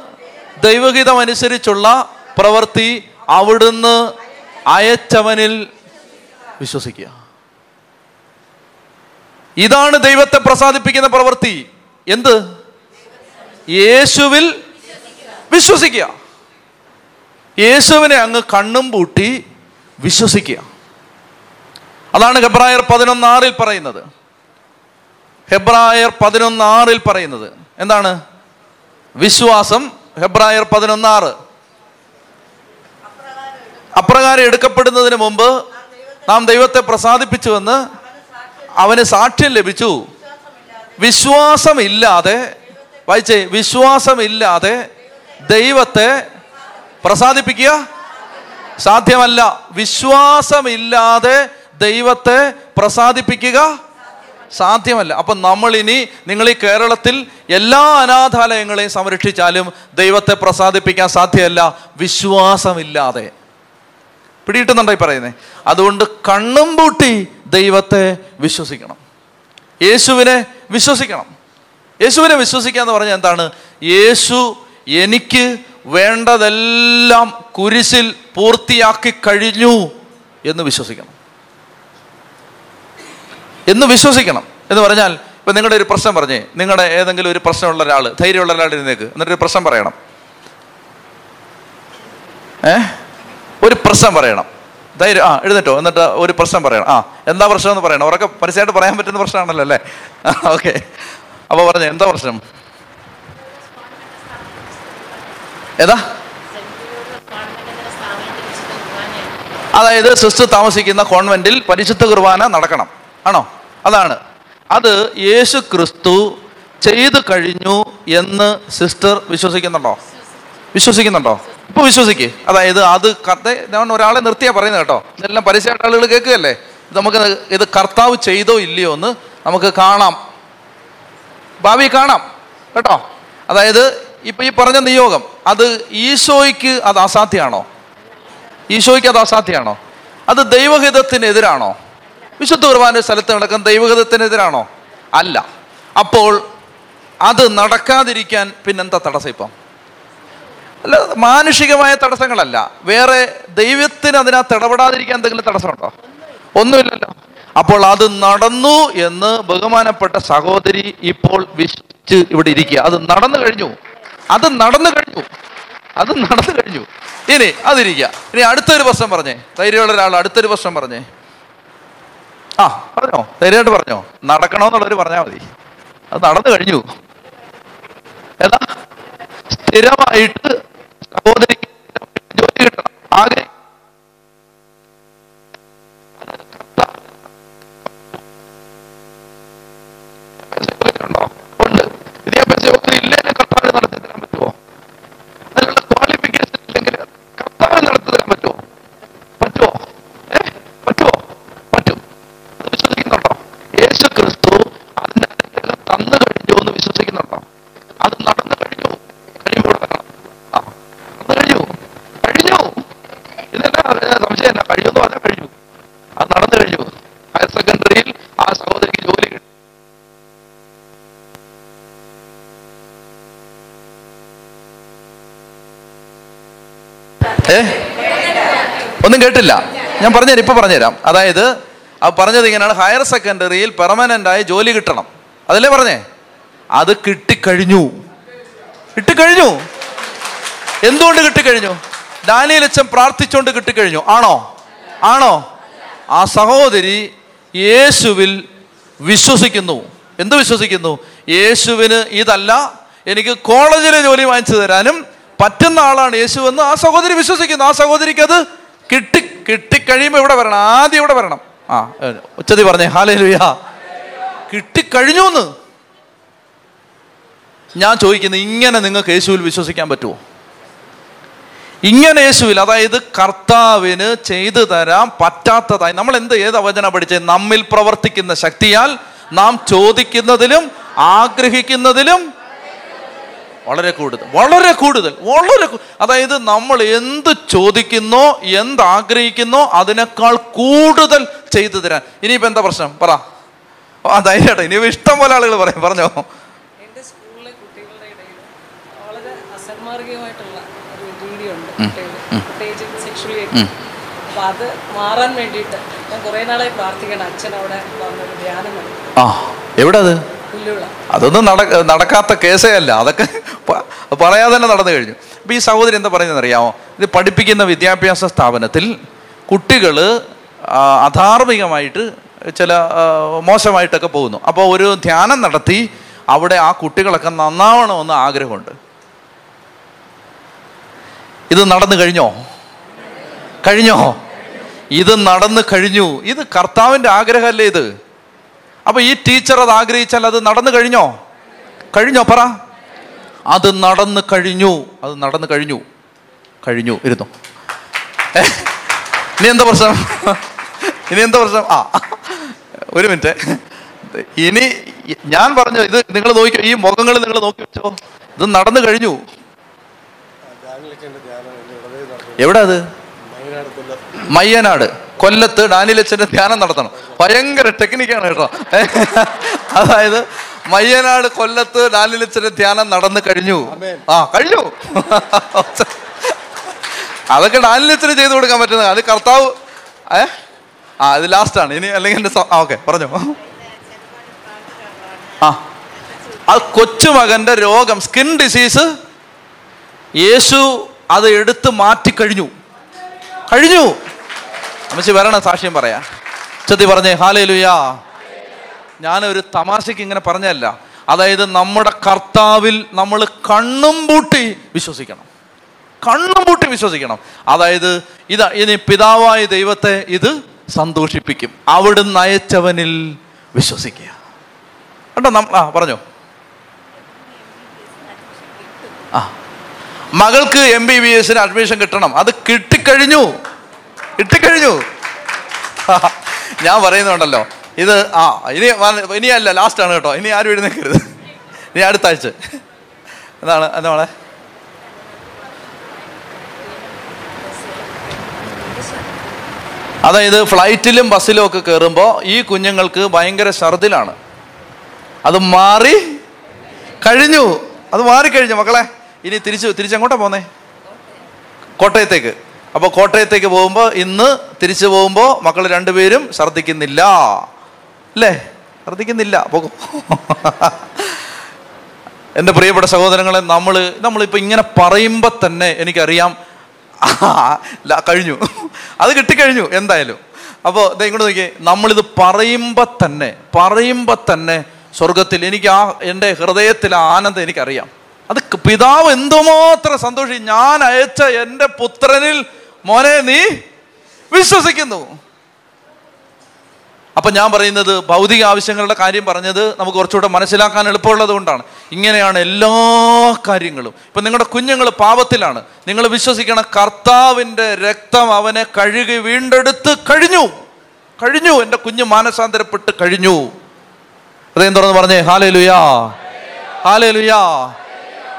ദൈവഹിതം അനുസരിച്ചുള്ള പ്രവൃത്തി അവിടുന്ന് അയച്ചവനിൽ വിശ്വസിക്കുക. ഇതാണ് ദൈവത്തെ പ്രസാദിപ്പിക്കുന്ന പ്രവൃത്തി. എന്ത്? യേശുവിൽ വിശ്വസിക്കുക. യേശുവിനെ അങ്ങ് കണ്ണും പൂട്ടി വിശ്വസിക്കുക. അതാണ് ഹെബ്രായർ പതിനൊന്നാറിൽ പറയുന്നത്. ഹെബ്രായർ പതിനൊന്നാറിൽ പറയുന്നത്. എന്താണ്? വിശ്വാസം ഹെബ്രായർ പതിനൊന്നാറ്. അപ്രകാരം എടുക്കപ്പെടുന്നതിന് മുമ്പ് നാം ദൈവത്തെ പ്രസാദിപ്പിച്ചുവെന്ന് അവന് സാക്ഷ്യം ലഭിച്ചു. വിശ്വാസമില്ലാതെ വായിച്ചേ വിശ്വാസമില്ലാതെ ദൈവത്തെ പ്രസാദിപ്പിക്കുക സാധ്യമല്ല. വിശ്വാസമില്ലാതെ ദൈവത്തെ പ്രസാദിപ്പിക്കുക സാധ്യമല്ല. അപ്പം നമ്മളിനി നിങ്ങൾ ഈ കേരളത്തിൽ എല്ലാ അനാഥാലയങ്ങളെയും സംരക്ഷിച്ചാലും ദൈവത്തെ പ്രസാദിപ്പിക്കാൻ സാധ്യമല്ല. വിശ്വാസമില്ലാതെ. പിടിയിട്ടുന്നുണ്ടോ ഈ പറയുന്നത് അതുകൊണ്ട് കണ്ണും പൂട്ടി ദൈവത്തെ വിശ്വസിക്കണം. യേശുവിനെ വിശ്വസിക്കണം. യേശുവിനെ വിശ്വസിക്കുക എന്ന് പറഞ്ഞാൽ എന്താണ്? യേശു എനിക്ക് വേണ്ടതെല്ലാം കുരിശിൽ പൂർത്തിയാക്കി കഴിഞ്ഞു എന്ന് വിശ്വസിക്കണം. എന്ന് വിശ്വസിക്കണം. എന്ന് പറഞ്ഞാൽ ഇപ്പം നിങ്ങളുടെ ഒരു പ്രശ്നം പറഞ്ഞേ നിങ്ങളുടെ ഏതെങ്കിലും ഒരു പ്രശ്നമുള്ള ഒരാൾ ധൈര്യമുള്ള ഒരാൾ ഇരുന്നേക്ക് എന്നിട്ടൊരു പ്രശ്നം പറയണം. ഏ? ഒരു പ്രശ്നം പറയണം. ധൈര്യം ആ എഴുന്നേറ്റോ. എന്നിട്ട് ഒരു പ്രശ്നം പറയണം. ആ എന്താ പ്രശ്നം എന്ന് പറയണം. ഉറക്കെ പരസ്യമായിട്ട് പറയാൻ പറ്റുന്ന പ്രശ്നമാണല്ലോ അല്ലേ? ഓക്കെ. അപ്പോൾ പറഞ്ഞു എന്താ പ്രശ്നം? ഏതാ? അതായത് സിസ്റ്റർ താമസിക്കുന്ന കോൺവെന്റിൽ പരിശുദ്ധ കുർബാന നടക്കണം. ആണോ? അതാണ്. അത് യേശു ക്രിസ്തു ചെയ്തു കഴിഞ്ഞു എന്ന് സിസ്റ്റർ വിശ്വസിക്കുന്നുണ്ടോ? വിശ്വസിക്കുന്നുണ്ടോ? ഇപ്പൊ വിശ്വസിക്ക്. അതായത് അത് കർത്ത ഞാൻ ഒരാളെ നിർത്തിയാ പറയുന്നത് കേട്ടോ. ഇതെല്ലാം പരസ്യമായിട്ട് ആളുകൾ കേൾക്കുകയല്ലേ? നമുക്ക് ഇത് കർത്താവ് ചെയ്തോ ഇല്ലയോ എന്ന് നമുക്ക് കാണാം. ഭാവി കാണാം. കേട്ടോ? അതായത് ഇപ്പൊ ഈ പറഞ്ഞ നിയോഗം അത് ഈശോയ്ക്ക് അത് അസാധ്യമാണോ? ഈശോയ്ക്ക് അത് അസാധ്യമാണോ? അത് ദൈവഹിതത്തിനെതിരാണോ? വിശുദ്ധ കുർബാന സ്ഥലത്ത് നടക്കുന്ന ദൈവഹിതത്തിനെതിരാണോ അല്ല. അപ്പോൾ അത് നടക്കാതിരിക്കാൻ പിന്നെന്താ തടസ്സം ഇപ്പം? അല്ല മാനുഷികമായ തടസ്സങ്ങളല്ല. വേറെ ദൈവത്തിന് അതിനകത്ത് ഇടപെടാതിരിക്കാൻ എന്തെങ്കിലും തടസ്സമുണ്ടോ? ഒന്നുമില്ലല്ലോ. അപ്പോൾ അത് നടന്നു എന്ന് ബഹുമാനപ്പെട്ട സഹോദരി ഇപ്പോൾ വിശ്വസിച്ച് ഇവിടെ ഇരിക്കുക. അത് നടന്നു കഴിഞ്ഞു. അത് നടന്നു കഴിഞ്ഞു. അത് നടന്നു കഴിഞ്ഞു. ഇനി അതിരിക്കുക. ഇനി അടുത്തൊരു പ്രശ്നം പറഞ്ഞേ. ധൈര്യമുള്ള ഒരാൾ അടുത്തൊരു പ്രശ്നം പറഞ്ഞേ. ആ പറഞ്ഞോ? ധൈര്യമായിട്ട് പറഞ്ഞോ? നടക്കണമെന്നുള്ളവർ പറഞ്ഞാൽ മതി. അത് നടന്നു കഴിഞ്ഞു. എന്താ സ്ഥിരമായിട്ട് സഹോദരിക്ക് ജോലി കിട്ടണം. ആകെ ഉണ്ടോ ഉണ്ട് വിദ്യാഭ്യാസ യോഗ്യത ഇല്ലെങ്കിൽ കർത്താവ് നടത്തി തരാൻ പറ്റുമോ അതിനുള്ള ക്വാളിഫിക്കേഷൻ ഇല്ലെങ്കിൽ കർത്താവ് നടത്തി തരാൻ പറ്റുമോ പറ്റുമോ ഏ പറ്റുമോ പറ്റും അത് വിശ്വസിക്കുന്നുണ്ടോ യേശു ക്രിസ്തു അതിന്റെ അനുഗ്രഹം തന്നു കഴിഞ്ഞു എന്ന് വിശ്വസിക്കുന്നുണ്ടോ അത് നടന്നു കഴിഞ്ഞു കഴിയുമ്പോൾ വരണം ആ നടന്നു കഴിഞ്ഞു കഴിഞ്ഞു ഇതെല്ലാം സംശയം എന്നാ കഴിഞ്ഞു എന്ന് പറഞ്ഞാൽ കഴിഞ്ഞു അത് നടന്നു കഴിഞ്ഞു ഹയർ സെക്കൻഡറിയിൽ ആ സഹോദരിക്ക് ജോലി കിട്ടി ഏ ഒന്നും കേട്ടില്ല ഞാൻ പറഞ്ഞുതരാം ഇപ്പൊ പറഞ്ഞുതരാം. അതായത് അത് പറഞ്ഞത് ഇങ്ങനെയാണ്. ഹയർ സെക്കൻഡറിയിൽ പെർമനന്റ് ആയി ജോലി കിട്ടണം. അതല്ലേ പറഞ്ഞേ? അത് കിട്ടിക്കഴിഞ്ഞു. കിട്ടിക്കഴിഞ്ഞു. എന്തുകൊണ്ട് കിട്ടിക്കഴിഞ്ഞു? ഡാനിയലച്ചൻ പ്രാർത്ഥിച്ചുകൊണ്ട് കിട്ടിക്കഴിഞ്ഞു. ആണോ? ആണോ? ആ സഹോദരി യേശുവിൽ വിശ്വസിക്കുന്നു. എന്ത് വിശ്വസിക്കുന്നു? യേശുവിന് ഇതല്ല എനിക്ക് കോളേജിലെ ജോലി വാങ്ങിച്ചു തരാനും പറ്റുന്ന ആളാണ് യേശു എന്ന് ആ സഹോദരി വിശ്വസിക്കുന്നു. ആ സഹോദരിക്ക് അത് കിട്ടി കിട്ടിക്കഴിയുമ്പോൾ ഇവിടെ വരണം ആദ്യം ഇവിടെ വരണം. ആ. ഉച്ചതി പറഞ്ഞേ ഹാലേ ലുയാ കിട്ടിക്കഴിഞ്ഞു എന്ന് ഞാൻ ചോദിക്കുന്നത് ഇങ്ങനെ നിങ്ങൾക്ക് യേശുവിൽ വിശ്വസിക്കാൻ പറ്റുമോ ഇങ്ങനെ യേശുവിൽ അതായത് കർത്താവിന് ചെയ്തു തരാൻ പറ്റാത്തതായി. നമ്മൾ എന്ത് ഏത് അവചന പഠിച്ചത് നമ്മിൽ പ്രവർത്തിക്കുന്ന ശക്തിയാൽ നാം ചോദിക്കുന്നതിലും ആഗ്രഹിക്കുന്നതിലും വളരെ കൂടുതൽ വളരെ കൂടുതൽ വളരെ അതായത് നമ്മൾ എന്ത് ചോദിക്കുന്നോ എന്ത് ആഗ്രഹിക്കുന്നോ അതിനേക്കാൾ കൂടുതൽ ചെയ്തു തരാൻ. ഇനിയിപ്പോ എന്താ പ്രശ്നം? പറ. ആ ധൈര്യട്ടെ ഇനി ഇഷ്ടം പോലെ ആളുകൾ പറയും പറഞ്ഞോ. അപ്പോൾ അത് മാറാൻ വേണ്ടിയിട്ട് ഞാൻ കുറേ നാളായി പ്രാർത്ഥിക്കണം അച്ഛൻ അവിടെ വന്നൊരു ധ്യാനം ആ എവിടെ അത് അതൊന്നും നട നടക്കാത്ത കേസേ അല്ല അതൊക്കെ പറയാതെ തന്നെ നടന്നു കഴിഞ്ഞു. അപ്പം ഈ സഹോദരി എന്താ പറയുന്നത് അറിയാമോ? ഇത് പഠിപ്പിക്കുന്ന വിദ്യാഭ്യാസ സ്ഥാപനത്തിൽ കുട്ടികൾ അധാർമികമായിട്ട് ചില മോശമായിട്ടൊക്കെ പോകുന്നു. അപ്പോൾ ഒരു ധ്യാനം നടത്തി അവിടെ ആ കുട്ടികളൊക്കെ നന്നാവണമെന്ന് ആഗ്രഹമുണ്ട്. ഇത് നടന്നു കഴിഞ്ഞോ? കഴിഞ്ഞോ? ഇത് നടന്നു കഴിഞ്ഞു. ഇത് കർത്താവിന്റെ ആഗ്രഹമല്ലേ ഇത്? അപ്പൊ ഈ ടീച്ചർ അത് ആഗ്രഹിച്ചാൽ അത് നടന്നു കഴിഞ്ഞോ? കഴിഞ്ഞോ? പറ. അത് നടന്നു കഴിഞ്ഞു. അത് നടന്നു കഴിഞ്ഞു. കഴിഞ്ഞു. ഇരുന്നു. ഇനി എന്താ പ്രശ്നം? ഇനി എന്താ പ്രശ്നം? ആ. ഒരു മിനിറ്റ്. ഇനി ഞാൻ പറഞ്ഞു ഇത് നിങ്ങൾ നോക്കിയോ ഈ മുഖങ്ങൾ നിങ്ങൾ നോക്കി വെച്ചോ. ഇത് നടന്നു കഴിഞ്ഞു. എവിടെ അത്? മയ്യനാട്. കൊല്ലത്ത് ഡാനിലച്ചന്റെ ധ്യാനം നടത്തണം. ഭയങ്കര ടെക്നിക്കാണ് കേട്ടോ. അതായത് മയ്യനാട് കൊല്ലത്ത് ഡാനിലച്ചന്റെ ധ്യാനം നടന്നു കഴിഞ്ഞു. ആ കഴിഞ്ഞു. അതൊക്കെ ഡാനിലച്ചന് ചെയ്തു കൊടുക്കാൻ പറ്റുന്നത്. അത് കർത്താവ് ഏ? ആ അത് ലാസ്റ്റ് ആണ്. ഇനി അല്ലെങ്കിൽ എന്റെ ഓക്കെ പറഞ്ഞോ. ആ അത് കൊച്ചുമകന്റെ രോഗം സ്കിൻ ഡിസീസ് യേശു അത് എടുത്ത് മാറ്റി കഴിഞ്ഞു. കഴിഞ്ഞു. അമ്മച്ചി വരണം സാക്ഷ്യം പറയാ. ചെത്തി പറഞ്ഞേ ഹാലേ ലുയാ ഞാനൊരു തമാശയ്ക്ക് ഇങ്ങനെ പറഞ്ഞല്ല അതായത് നമ്മുടെ കർത്താവിൽ നമ്മൾ കണ്ണും പൂട്ടി വിശ്വസിക്കണം. കണ്ണും പൂട്ടി വിശ്വസിക്കണം. അതായത് ഇത് ഇനി പിതാവായ ദൈവത്തെ ഇത് സന്തോഷിപ്പിക്കും. അവിടുന്ന് അയച്ചവനിൽ വിശ്വസിക്കുക. കണ്ടോ നമ്മൾ ആ പറഞ്ഞോ. ആ. മകൾക്ക് എം ബി ബി എസിന് അഡ്മിഷൻ കിട്ടണം. അത് കിട്ടിക്കഴിഞ്ഞു. കിട്ടിക്കഴിഞ്ഞു ഞാൻ പറയുന്നുണ്ടല്ലോ. ഇത് ആ ഇനി ഇനിയല്ല ലാസ്റ്റ് ആണ് കേട്ടോ. ഇനി ആരും എഴുന്നേക്കരുത്. ഇനി അടുത്ത ആഴ്ച. എന്താണ് എന്താ അതായത് ഫ്ലൈറ്റിലും ബസ്സിലും ഒക്കെ കയറുമ്പോൾ ഈ കുഞ്ഞുങ്ങൾക്ക് ഭയങ്കര ഛർദിലാണ്. അത് മാറി കഴിഞ്ഞു. അത് മാറിക്കഴിഞ്ഞു മക്കളെ. ഇനി തിരിച്ചു തിരിച്ചങ്ങോട്ടാണ് പോന്നേ? കോട്ടയത്തേക്ക്. അപ്പോൾ കോട്ടയത്തേക്ക് പോകുമ്പോൾ ഇന്ന് തിരിച്ചു പോകുമ്പോൾ മക്കൾ രണ്ടുപേരും ഛർദ്ദിക്കുന്നില്ല. അല്ലേ? ഛർദ്ദിക്കുന്നില്ല. പോകും എന്റെ പ്രിയപ്പെട്ട സഹോദരങ്ങളെ നമ്മൾ നമ്മളിപ്പോൾ ഇങ്ങനെ പറയുമ്പോൾ തന്നെ എനിക്കറിയാം. കഴിഞ്ഞു. അത് കിട്ടിക്കഴിഞ്ഞു എന്തായാലും. അപ്പോൾ ഇങ്ങോട്ട് നോക്കിയേ. നമ്മളിത് പറയുമ്പോൾ തന്നെ പറയുമ്പോൾ തന്നെ സ്വർഗത്തിൽ എനിക്ക് ആ എന്റെ ഹൃദയത്തിലെ ആനന്ദം എനിക്കറിയാം. അത് പിതാവ് എന്തുമാത്രം സന്തോഷി ഞാൻ അയച്ച എന്റെ പുത്രനിൽ മോനെ നീ വിശ്വസിക്കുന്നു. അപ്പൊ ഞാൻ പറയുന്നത് ഭൗതിക ആവശ്യങ്ങളുടെ കാര്യം പറഞ്ഞത് നമുക്ക് കുറച്ചുകൂടെ മനസ്സിലാക്കാൻ എളുപ്പമുള്ളത് കൊണ്ടാണ്. ഇങ്ങനെയാണ് എല്ലാ കാര്യങ്ങളും. ഇപ്പൊ നിങ്ങളുടെ കുഞ്ഞുങ്ങൾ പാപത്തിലാണ്. നിങ്ങൾ വിശ്വസിക്കണം കർത്താവിന്റെ രക്തം അവനെ കഴുകി വീണ്ടെടുത്ത് കഴിഞ്ഞു. കഴിഞ്ഞു. എന്റെ കുഞ്ഞ് മാനസാന്തരപ്പെട്ട് കഴിഞ്ഞു. തുറന്ന് പറഞ്ഞേ ഹാലേ ലുയാ ഹാലേ ലുയാ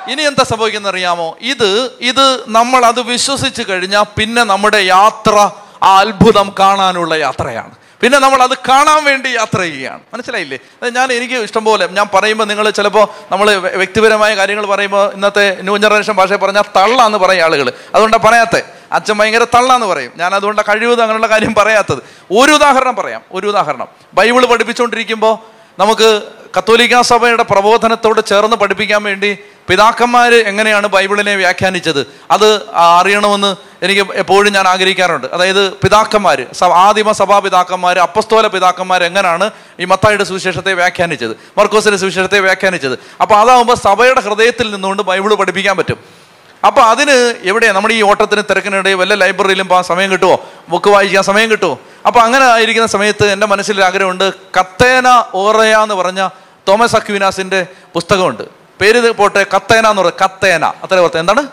ഇനി എന്താ സംഭവിക്കുന്ന അറിയാമോ ഇത് ഇത് നമ്മൾ അത് വിശ്വസിച്ച് കഴിഞ്ഞാൽ പിന്നെ നമ്മുടെ യാത്ര ആ അത്ഭുതം കാണാനുള്ള യാത്രയാണ്. പിന്നെ നമ്മൾ അത് കാണാൻ വേണ്ടി യാത്ര ചെയ്യുകയാണ്. മനസ്സിലായില്ലേ? ഞാൻ എനിക്ക് ഇഷ്ടം പോലെ ഞാൻ പറയുമ്പോൾ നിങ്ങൾ ചിലപ്പോൾ നമ്മൾ വ്യക്തിപരമായ കാര്യങ്ങൾ പറയുമ്പോൾ ഇന്നത്തെ ന്യൂ ജനറേഷൻ ഭാഷയിൽ പറഞ്ഞാൽ തള്ളാന്ന് പറയും ആളുകൾ. അതുകൊണ്ടാണ് പറയാത്തത് അച്ഛൻ ഭയങ്കര തള്ളാന്ന് പറയും. ഞാൻ അതുകൊണ്ട് കഴിവത് അങ്ങനെയുള്ള കാര്യം പറയാത്തത്. ഒരു ഉദാഹരണം പറയാം. ഒരു ഉദാഹരണം. ബൈബിൾ പഠിപ്പിച്ചുകൊണ്ടിരിക്കുമ്പോൾ നമുക്ക് കത്തോലിക്ക സഭയുടെ പ്രബോധനത്തോട് ചേർന്ന് പഠിപ്പിക്കാൻ വേണ്ടി പിതാക്കന്മാർ എങ്ങനെയാണ് ബൈബിളിനെ വ്യാഖ്യാനിച്ചത്? അത് അറിയണമെന്ന് എനിക്ക് എപ്പോഴും ഞാൻ ആഗ്രഹിക്കാറുണ്ട്. അതായത് പിതാക്കന്മാർ ആദിമ സഭാ പിതാക്കന്മാർ അപ്പസ്തോല പിതാക്കന്മാർ എങ്ങനെയാണ് ഈ മത്തായുടെ സുവിശേഷത്തെ വ്യാഖ്യാനിച്ചത്? മർക്കോസിന്റെ സുവിശേഷത്തെ വ്യാഖ്യാനിച്ചത്? അപ്പോൾ അതാകുമ്പോൾ സഭയുടെ ഹൃദയത്തിൽ നിന്നുകൊണ്ട് ബൈബിൾ പഠിപ്പിക്കാൻ പറ്റും. അപ്പൊ അതിന് എവിടെയാ നമ്മുടെ ഈ ഓട്ടത്തിന് തിരക്കിനിടയിൽ വല്ല ലൈബ്രറിയിലും പോകാൻ സമയം കിട്ടുമോ ബുക്ക് വായിക്കാൻ സമയം കിട്ടുമോ അപ്പൊ അങ്ങനെ ആയിരിക്കുന്ന സമയത്ത് എന്റെ മനസ്സിൽ ആഗ്രഹമുണ്ട്. കത്തേന ഓറയ എന്ന് പറഞ്ഞ തോമസ് അക്വിനാസിന്റെ പുസ്തകമുണ്ട്. പേര് പോട്ടെ കത്തേന എന്ന് പറയുന്നത് കത്തേന. അത്ര ഓർത്ത്. എന്താണ്?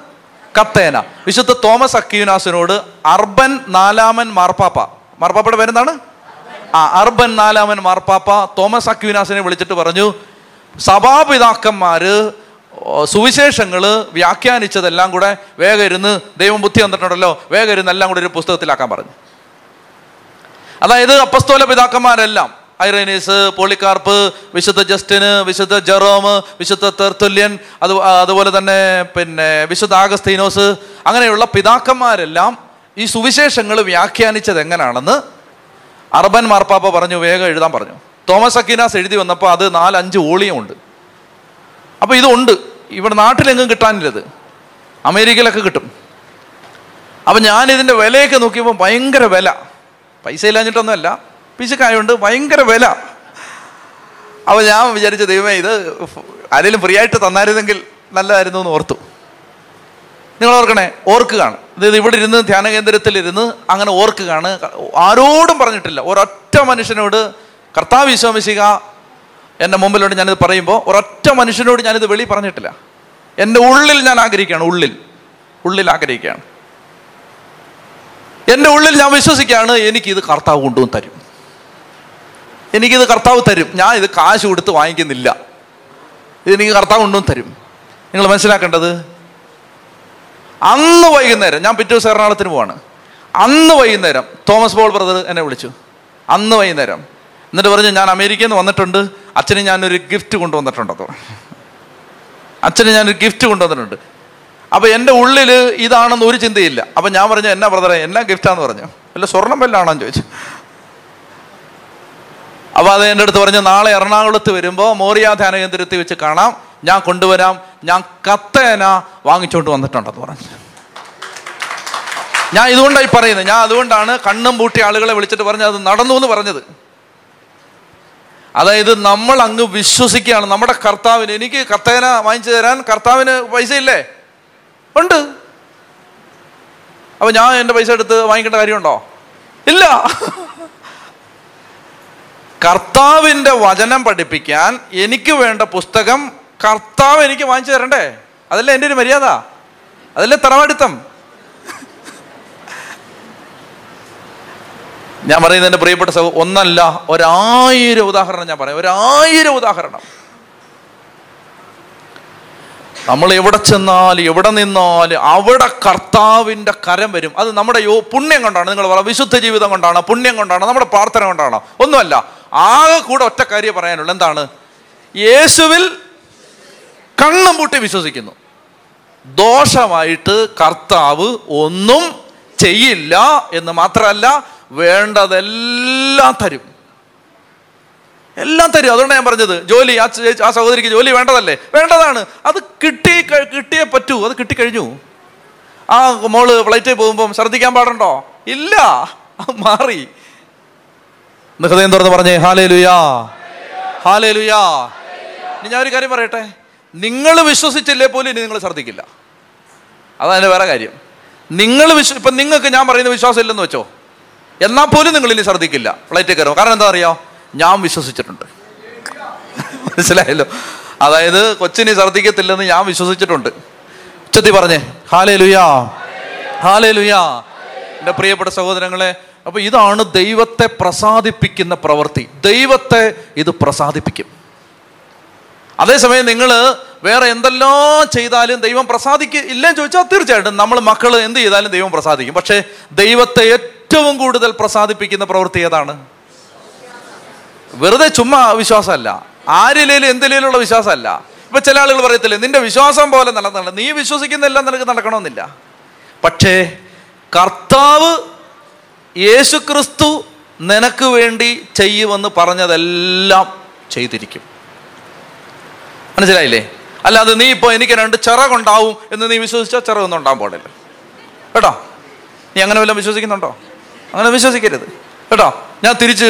കത്തേന. വിശുദ്ധ തോമസ് അക്വിനാസിനോട് അർബൻ നാലാമൻ മാർപ്പാപ്പ. മാർപ്പാപ്പയുടെ പേരെന്താണ്? ആ അർബൻ നാലാമൻ മാർപ്പാപ്പ തോമസ് അക്വിനാസിനെ വിളിച്ചിട്ട് പറഞ്ഞു സഭാപിതാക്കന്മാര് സുവിശേഷങ്ങൾ വ്യാഖ്യാനിച്ചതെല്ലാം കൂടെ വേഗം ഇരുന്ന് ദൈവം ബുദ്ധി തന്നിട്ടുണ്ടല്ലോ വേഗം ഇരുന്ന് എല്ലാം കൂടെ ഒരു പുസ്തകത്തിലാക്കാൻ പറഞ്ഞു. അതായത് അപ്പസ്തോല പിതാക്കന്മാരെല്ലാം ഐറേനീസ് പോളിക്കാർപ്പ് വിശുദ്ധ ജസ്റ്റിന് വിശുദ്ധ ജെറോം വിശുദ്ധ തെർത്തുല്യൻ അത് അതുപോലെ തന്നെ പിന്നെ വിശുദ്ധ ആഗസ്തീനോസ് അങ്ങനെയുള്ള പിതാക്കന്മാരെല്ലാം ഈ സുവിശേഷങ്ങൾ വ്യാഖ്യാനിച്ചത് എങ്ങനെയാണെന്ന് അർബൻ മാർപ്പാപ്പ പറഞ്ഞു വേഗം എഴുതാൻ പറഞ്ഞു. തോമസ് അക്കിനാസ് എഴുതി വന്നപ്പോൾ അത് നാലഞ്ച് ഓളിയുമുണ്ട് അപ്പോൾ ഇതുണ്ട്. ഇവിടെ നാട്ടിലെങ്ങും കിട്ടാനില്ലത്. അമേരിക്കയിലൊക്കെ കിട്ടും. അപ്പം ഞാനിതിന്റെ വിലയൊക്കെ നോക്കിയപ്പോൾ ഭയങ്കര വില. പൈസ ഇല്ലാഞ്ഞിട്ടൊന്നുമല്ല. പിശുക്കായുണ്ട് ഭയങ്കര വില. അപ്പോൾ ഞാൻ വിചാരിച്ച ദൈവമേ ഇത് ആരെങ്കിലും ഫ്രീ ആയിട്ട് തന്നായിരുന്നെങ്കിൽ നല്ലതായിരുന്നു എന്ന് ഓർത്തു. നിങ്ങൾ ഓർക്കണേ ഓർക്കുകയാണ് ഇത് ഇവിടെ ഇരുന്ന് ധ്യാന കേന്ദ്രത്തിൽ ഇരുന്ന് അങ്ങനെ ഓർക്കുകയാണ് ആരോടും പറഞ്ഞിട്ടില്ല. ഒരൊറ്റ മനുഷ്യനോട് കർത്താവ് വിശ്വമിശിക എന്റെ മുമ്പിലോട്ട് ഞാനിത് പറയുമ്പോൾ ഒരൊറ്റ മനുഷ്യനോട് ഞാനിത് വെളി പറഞ്ഞിട്ടില്ല. എന്റെ ഉള്ളിൽ ഞാൻ ആഗ്രഹിക്കുകയാണ് ഉള്ളിൽ. ഉള്ളിൽ ആഗ്രഹിക്കുകയാണ്. എന്റെ ഉള്ളിൽ ഞാൻ വിശ്വസിക്കുകയാണ് എനിക്കിത് കർത്താവ് കൊണ്ടുവന്ന് തരും. എനിക്കിത് കർത്താവ് തരും. ഞാൻ ഇത് കാശ് കൊടുത്ത് വാങ്ങിക്കുന്നില്ല. ഇതെനിക്ക് കർത്താവ് കൊണ്ടുവന്ന് തരും. നിങ്ങൾ മനസ്സിലാക്കേണ്ടത്? അന്ന് വൈകുന്നേരം ഞാൻ പിറ്റേ ദിവസം എറണാകുളത്തിന് പോവാണ്. അന്ന് വൈകുന്നേരം തോമസ് പോൾ ബ്രദർ എന്നെ വിളിച്ചു. അന്ന് വൈകുന്നേരം എന്നിട്ട് പറഞ്ഞു ഞാൻ അമേരിക്കയിൽ നിന്ന് വന്നിട്ടുണ്ട്. അച്ഛന് ഞാനൊരു ഗിഫ്റ്റ് കൊണ്ടുവന്നിട്ടുണ്ടോ അച്ഛന് ഞാനൊരു ഗിഫ്റ്റ് കൊണ്ടുവന്നിട്ടുണ്ട്. അപ്പോൾ എന്റെ ഉള്ളിൽ ഇതാണെന്ന് ഒരു ചിന്തയില്ല. അപ്പം ഞാൻ പറഞ്ഞു എന്നാ ബ്രദറെ എന്നാ ഗിഫ്റ്റാന്ന് പറഞ്ഞു. അല്ല സ്വർണം വല്ലാണെന്ന് ചോദിച്ചു. അപ്പോൾ അത് എന്റെ അടുത്ത് പറഞ്ഞു നാളെ എറണാകുളത്ത് വരുമ്പോൾ മോറിയ ധ്യാന കേന്ദ്രത്തിൽ വെച്ച് കാണാം. ഞാൻ കൊണ്ടുവരാം. ഞാൻ കത്തേന വാങ്ങിച്ചുകൊണ്ട് വന്നിട്ടുണ്ടെന്ന് പറഞ്ഞു. ഞാൻ ഇതുകൊണ്ടായി പറയുന്നത്. ഞാൻ അതുകൊണ്ടാണ് കണ്ണും പൂട്ടി ആളുകളെ വിളിച്ചിട്ട് പറഞ്ഞത്. അത് നടന്നു എന്ന് പറഞ്ഞത്. അതായത് നമ്മൾ അങ്ങ് വിശ്വസിക്കുകയാണ്. നമ്മുടെ കർത്താവിന് എനിക്ക് കത്തേന വാങ്ങിച്ചു തരാൻ കർത്താവിന് പൈസ ഇല്ലേ ഉണ്ട്. അപ്പൊ ഞാൻ എന്റെ പൈസ എടുത്ത് വാങ്ങിക്കേണ്ട കാര്യമുണ്ടോ? ഇല്ല. കർത്താവിന്റെ വചനം പഠിപ്പിക്കാൻ എനിക്ക് വേണ്ട പുസ്തകം കർത്താവ് എനിക്ക് വാങ്ങിച്ചു തരണ്ടേ? അതല്ലേ എന്റെ ഒരു മര്യാദ? അതല്ലേ തറവാടിത്തം? ഞാൻ പറയുന്നത് എന്റെ പ്രിയപ്പെട്ട സഹോ ഒന്നല്ല ഒരായിരം ഉദാഹരണം ഞാൻ പറയാം. ഒരായിരം ഉദാഹരണം. നമ്മൾ എവിടെ ചെന്നാൽ എവിടെ നിന്നാൽ അവിടെ കർത്താവിന്റെ കരം വരും. അത് നമ്മുടെ യോ പുണ്യം കൊണ്ടാണ്. നിങ്ങൾ പറ വിശുദ്ധ ജീവിതം കൊണ്ടാണ് പുണ്യം കൊണ്ടാണ് നമ്മുടെ പ്രാർത്ഥന കൊണ്ടാണ്. ഒന്നുമല്ല ആകെ കൂടെ ഒറ്റ കാര്യം പറയാനുള്ളൂ. എന്താണ്? യേശുവിൽ കണ്ണും പൂട്ടി വിശ്വസിക്കുന്നു. ദോഷമായിട്ട് കർത്താവ് ഒന്നും ചെയ്യില്ല എന്ന് മാത്രമല്ല വേണ്ടതെല്ലാം തരും. എല്ലാം തരും. അതുകൊണ്ടാണ് ഞാൻ പറഞ്ഞത്. ജോലി ആ ആ സഹോദരിക്ക് ജോലി വേണ്ടതല്ലേ? വേണ്ടതാണ്. അത് കിട്ടി കിട്ടിയേ പറ്റൂ. അത് കിട്ടിക്കഴിഞ്ഞു. ആ മോൾ ഫ്ലൈറ്റിൽ പോകുമ്പം ശ്രദ്ധിക്കാൻ പാടുണ്ടോ? ഇല്ല. മാറി. ഹൃദയം തുറന്ന് പറഞ്ഞേ ഹാലേ ലുയാ ഹാലേ ലുയാ ഇനി ഞാൻ ഒരു കാര്യം പറയട്ടെ. നിങ്ങൾ വിശ്വസിച്ചില്ലേ പോലും ഇനി നിങ്ങൾ ശ്രദ്ധിക്കില്ല അതതിന്റെ വേറെ കാര്യം. നിങ്ങൾ വിശ്വ ഇപ്പം നിങ്ങൾക്ക് ഞാൻ പറയുന്ന വിശ്വാസം ഇല്ലെന്ന് വെച്ചോ? എന്നാൽ പോലും നിങ്ങൾ ഇനി ശ്രദ്ധിക്കില്ല ഫ്ലൈറ്റിൽ കയറും. കാരണം എന്താ അറിയോ? ഞാൻ വിശ്വസിച്ചിട്ടുണ്ട്. മനസ്സിലായല്ലോ? അതായത് കൊച്ചിനി ഛർദ്ദിക്കത്തില്ലെന്ന് ഞാൻ വിശ്വസിച്ചിട്ടുണ്ട്. ഉച്ചത്തി പറഞ്ഞേ ഹാലേ ലുയാ ഹാലേ ലുയാ എന്റെ പ്രിയപ്പെട്ട സഹോദരങ്ങളെ അപ്പൊ ഇതാണ് ദൈവത്തെ പ്രസാദിപ്പിക്കുന്ന പ്രവൃത്തി. ദൈവത്തെ ഇത് പ്രസാദിപ്പിക്കും. അതേസമയം നിങ്ങൾ വേറെ എന്തെല്ലാം ചെയ്താലും ദൈവം പ്രസാദിക്ക് ഇല്ലെന്ന് ചോദിച്ചാൽ തീർച്ചയായിട്ടും നമ്മൾ മക്കൾ എന്ത് ചെയ്താലും ദൈവം പ്രസാദിക്കും. പക്ഷേ ദൈവത്തെ ഏറ്റവും കൂടുതൽ പ്രസാദിപ്പിക്കുന്ന പ്രവൃത്തി ഏതാണ്? വെറുതെ ചുമ്മാ വിശ്വാസമല്ല. ആരിലേലും എന്തിലേലുള്ള വിശ്വാസമല്ല. ഇപ്പൊ ചില ആളുകൾ പറയത്തില്ലേ നിന്റെ വിശ്വാസം പോലെ നടന്നില്ല നീ വിശ്വസിക്കുന്നെല്ലാം നിനക്ക് നടക്കണമെന്നില്ല. പക്ഷേ കർത്താവ് യേശു ക്രിസ്തു നിനക്ക് വേണ്ടി ചെയ്യുമെന്ന് പറഞ്ഞതെല്ലാം ചെയ്തിരിക്കും. മനസ്സിലായില്ലേ? അല്ലാതെ നീ ഇപ്പോൾ എനിക്ക് രണ്ട് ചിറകുണ്ടാവും എന്ന് നീ വിശ്വസിച്ചാൽ ചിറകൊന്നും ഉണ്ടാകാൻ പാടില്ല. കേട്ടോ? നീ അങ്ങനെ വല്ലതും വിശ്വസിക്കുന്നുണ്ടോ? അങ്ങനെ വിശ്വസിക്കരുത്. കേട്ടോ? ഞാൻ തിരിച്ച്